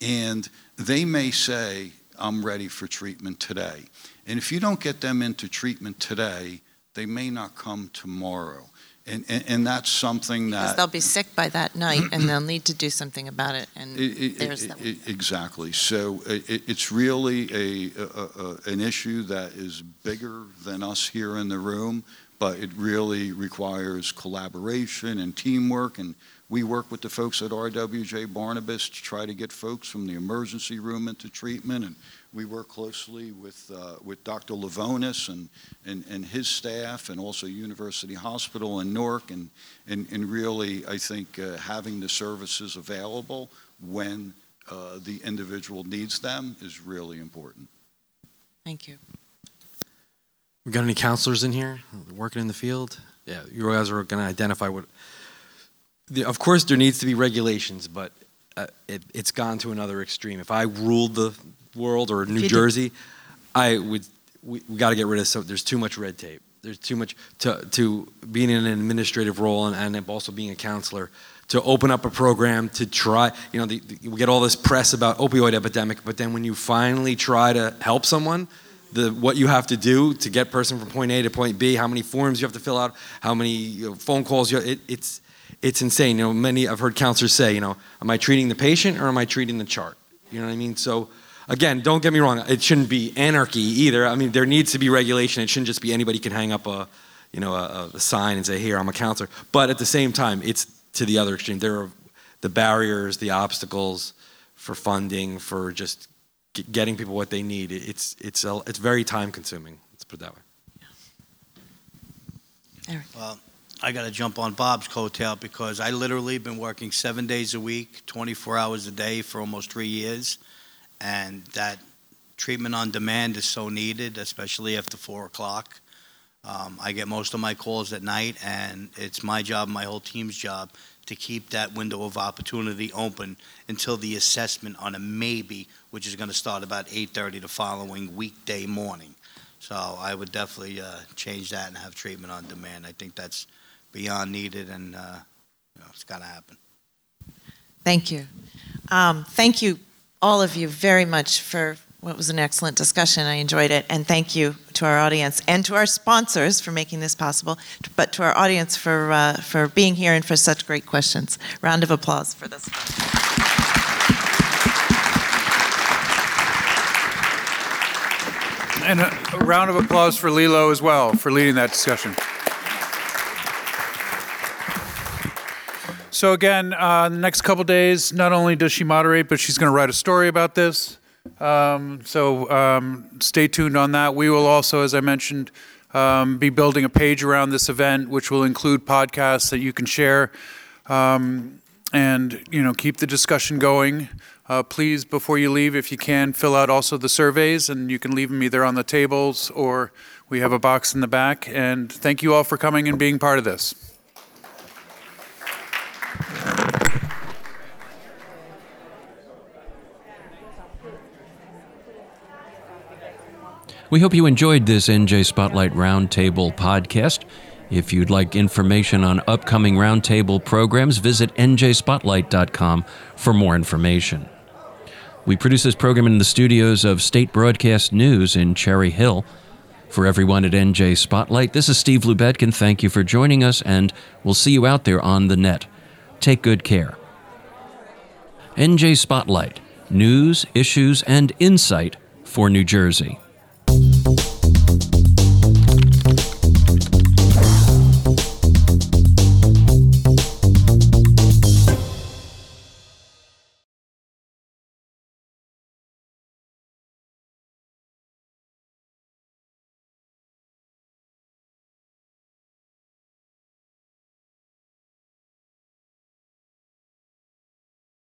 and they may say, I'm ready for treatment today. And if you don't get them into treatment today, they may not come tomorrow. And, and, and, that's something that because they'll be sick by that night and they'll need to do something about it and it, it, there's it, exactly. So uh, it's really a, a, a, an issue that is bigger than us here in the room but it really requires collaboration and teamwork and we work with the folks at RWJBarnabas to try to get folks from the emergency room into treatment and we work closely with, uh, with Dr. Levounis and, and, and his staff and also University Hospital in Newark and, and, and really, I think, uh, having the services available when uh, the individual needs them is really important. Thank you. We got any counselors in here working in the field? Yeah, you guys are going to identify what. The, of course, there needs to be regulations, but uh, it, it's gone to another extreme. If I ruled the world or New Jersey, I would. We, we got to get rid of so. There's too much red tape. There's too much to to being in an administrative role and, and also being a counselor to open up a program to try. You know, the, the, we get all this press about opioid epidemic, but then when you finally try to help someone, the what you have to do to get person from point A to point B, how many forms you have to fill out, how many you know, phone calls you. It, it's it's insane. You know, many I've heard counselors say, you know, am I treating the patient or am I treating the chart? You know what I mean? So again, don't get me wrong. It shouldn't be anarchy either. I mean, there needs to be regulation. It shouldn't just be anybody can hang up a you know a, a sign and say, here I'm a counselor. But at the same time, it's to the other extreme. There are the barriers, the obstacles for funding, for just getting people what they need. It's it's a, it's very time consuming. Let's put it that way. Eric. Well, I got to jump on Bob's coattail because I literally been working seven days a week, 24 hours a day for almost three years, and that treatment on demand is so needed, especially after four o'clock. Um, I get most of my calls at night, and it's my job, my whole team's job, to keep that window of opportunity open until the assessment on a maybe, which is going to start about 8:30 the following weekday morning. So I would definitely uh, change that and have treatment on demand. I think that's beyond needed, and uh, you know, it's got to happen. Thank you. Um, thank you, all of you, very much for what was an excellent discussion. I enjoyed it. And thank you to our audience and to our sponsors for making this possible, but to our audience for, uh, for being here and for such great questions. Round of applause for this. And a, a round of applause for Lilo as well for leading that discussion. So again, uh, the next couple days, not only does she moderate, but she's going to write a story about this. Um, so um, stay tuned on that. We will also, as I mentioned, um, be building a page around this event, which will include podcasts that you can share, um, and you know keep the discussion going. Uh, please, before you leave, if you can, fill out also the surveys, and you can leave them either on the tables or we have a box in the back. And thank you all for coming and being part of this. We hope you enjoyed this NJ Spotlight Roundtable podcast. If you'd like information on upcoming roundtable programs, visit njspotlight.com for more information. We produce this program in the studios of State Broadcast News in Cherry Hill. For everyone at NJ Spotlight, this is Steve Lubetkin. Thank you for joining us, and we'll see you out there on the net. Take good care. NJ Spotlight news, issues, and insight for New Jersey.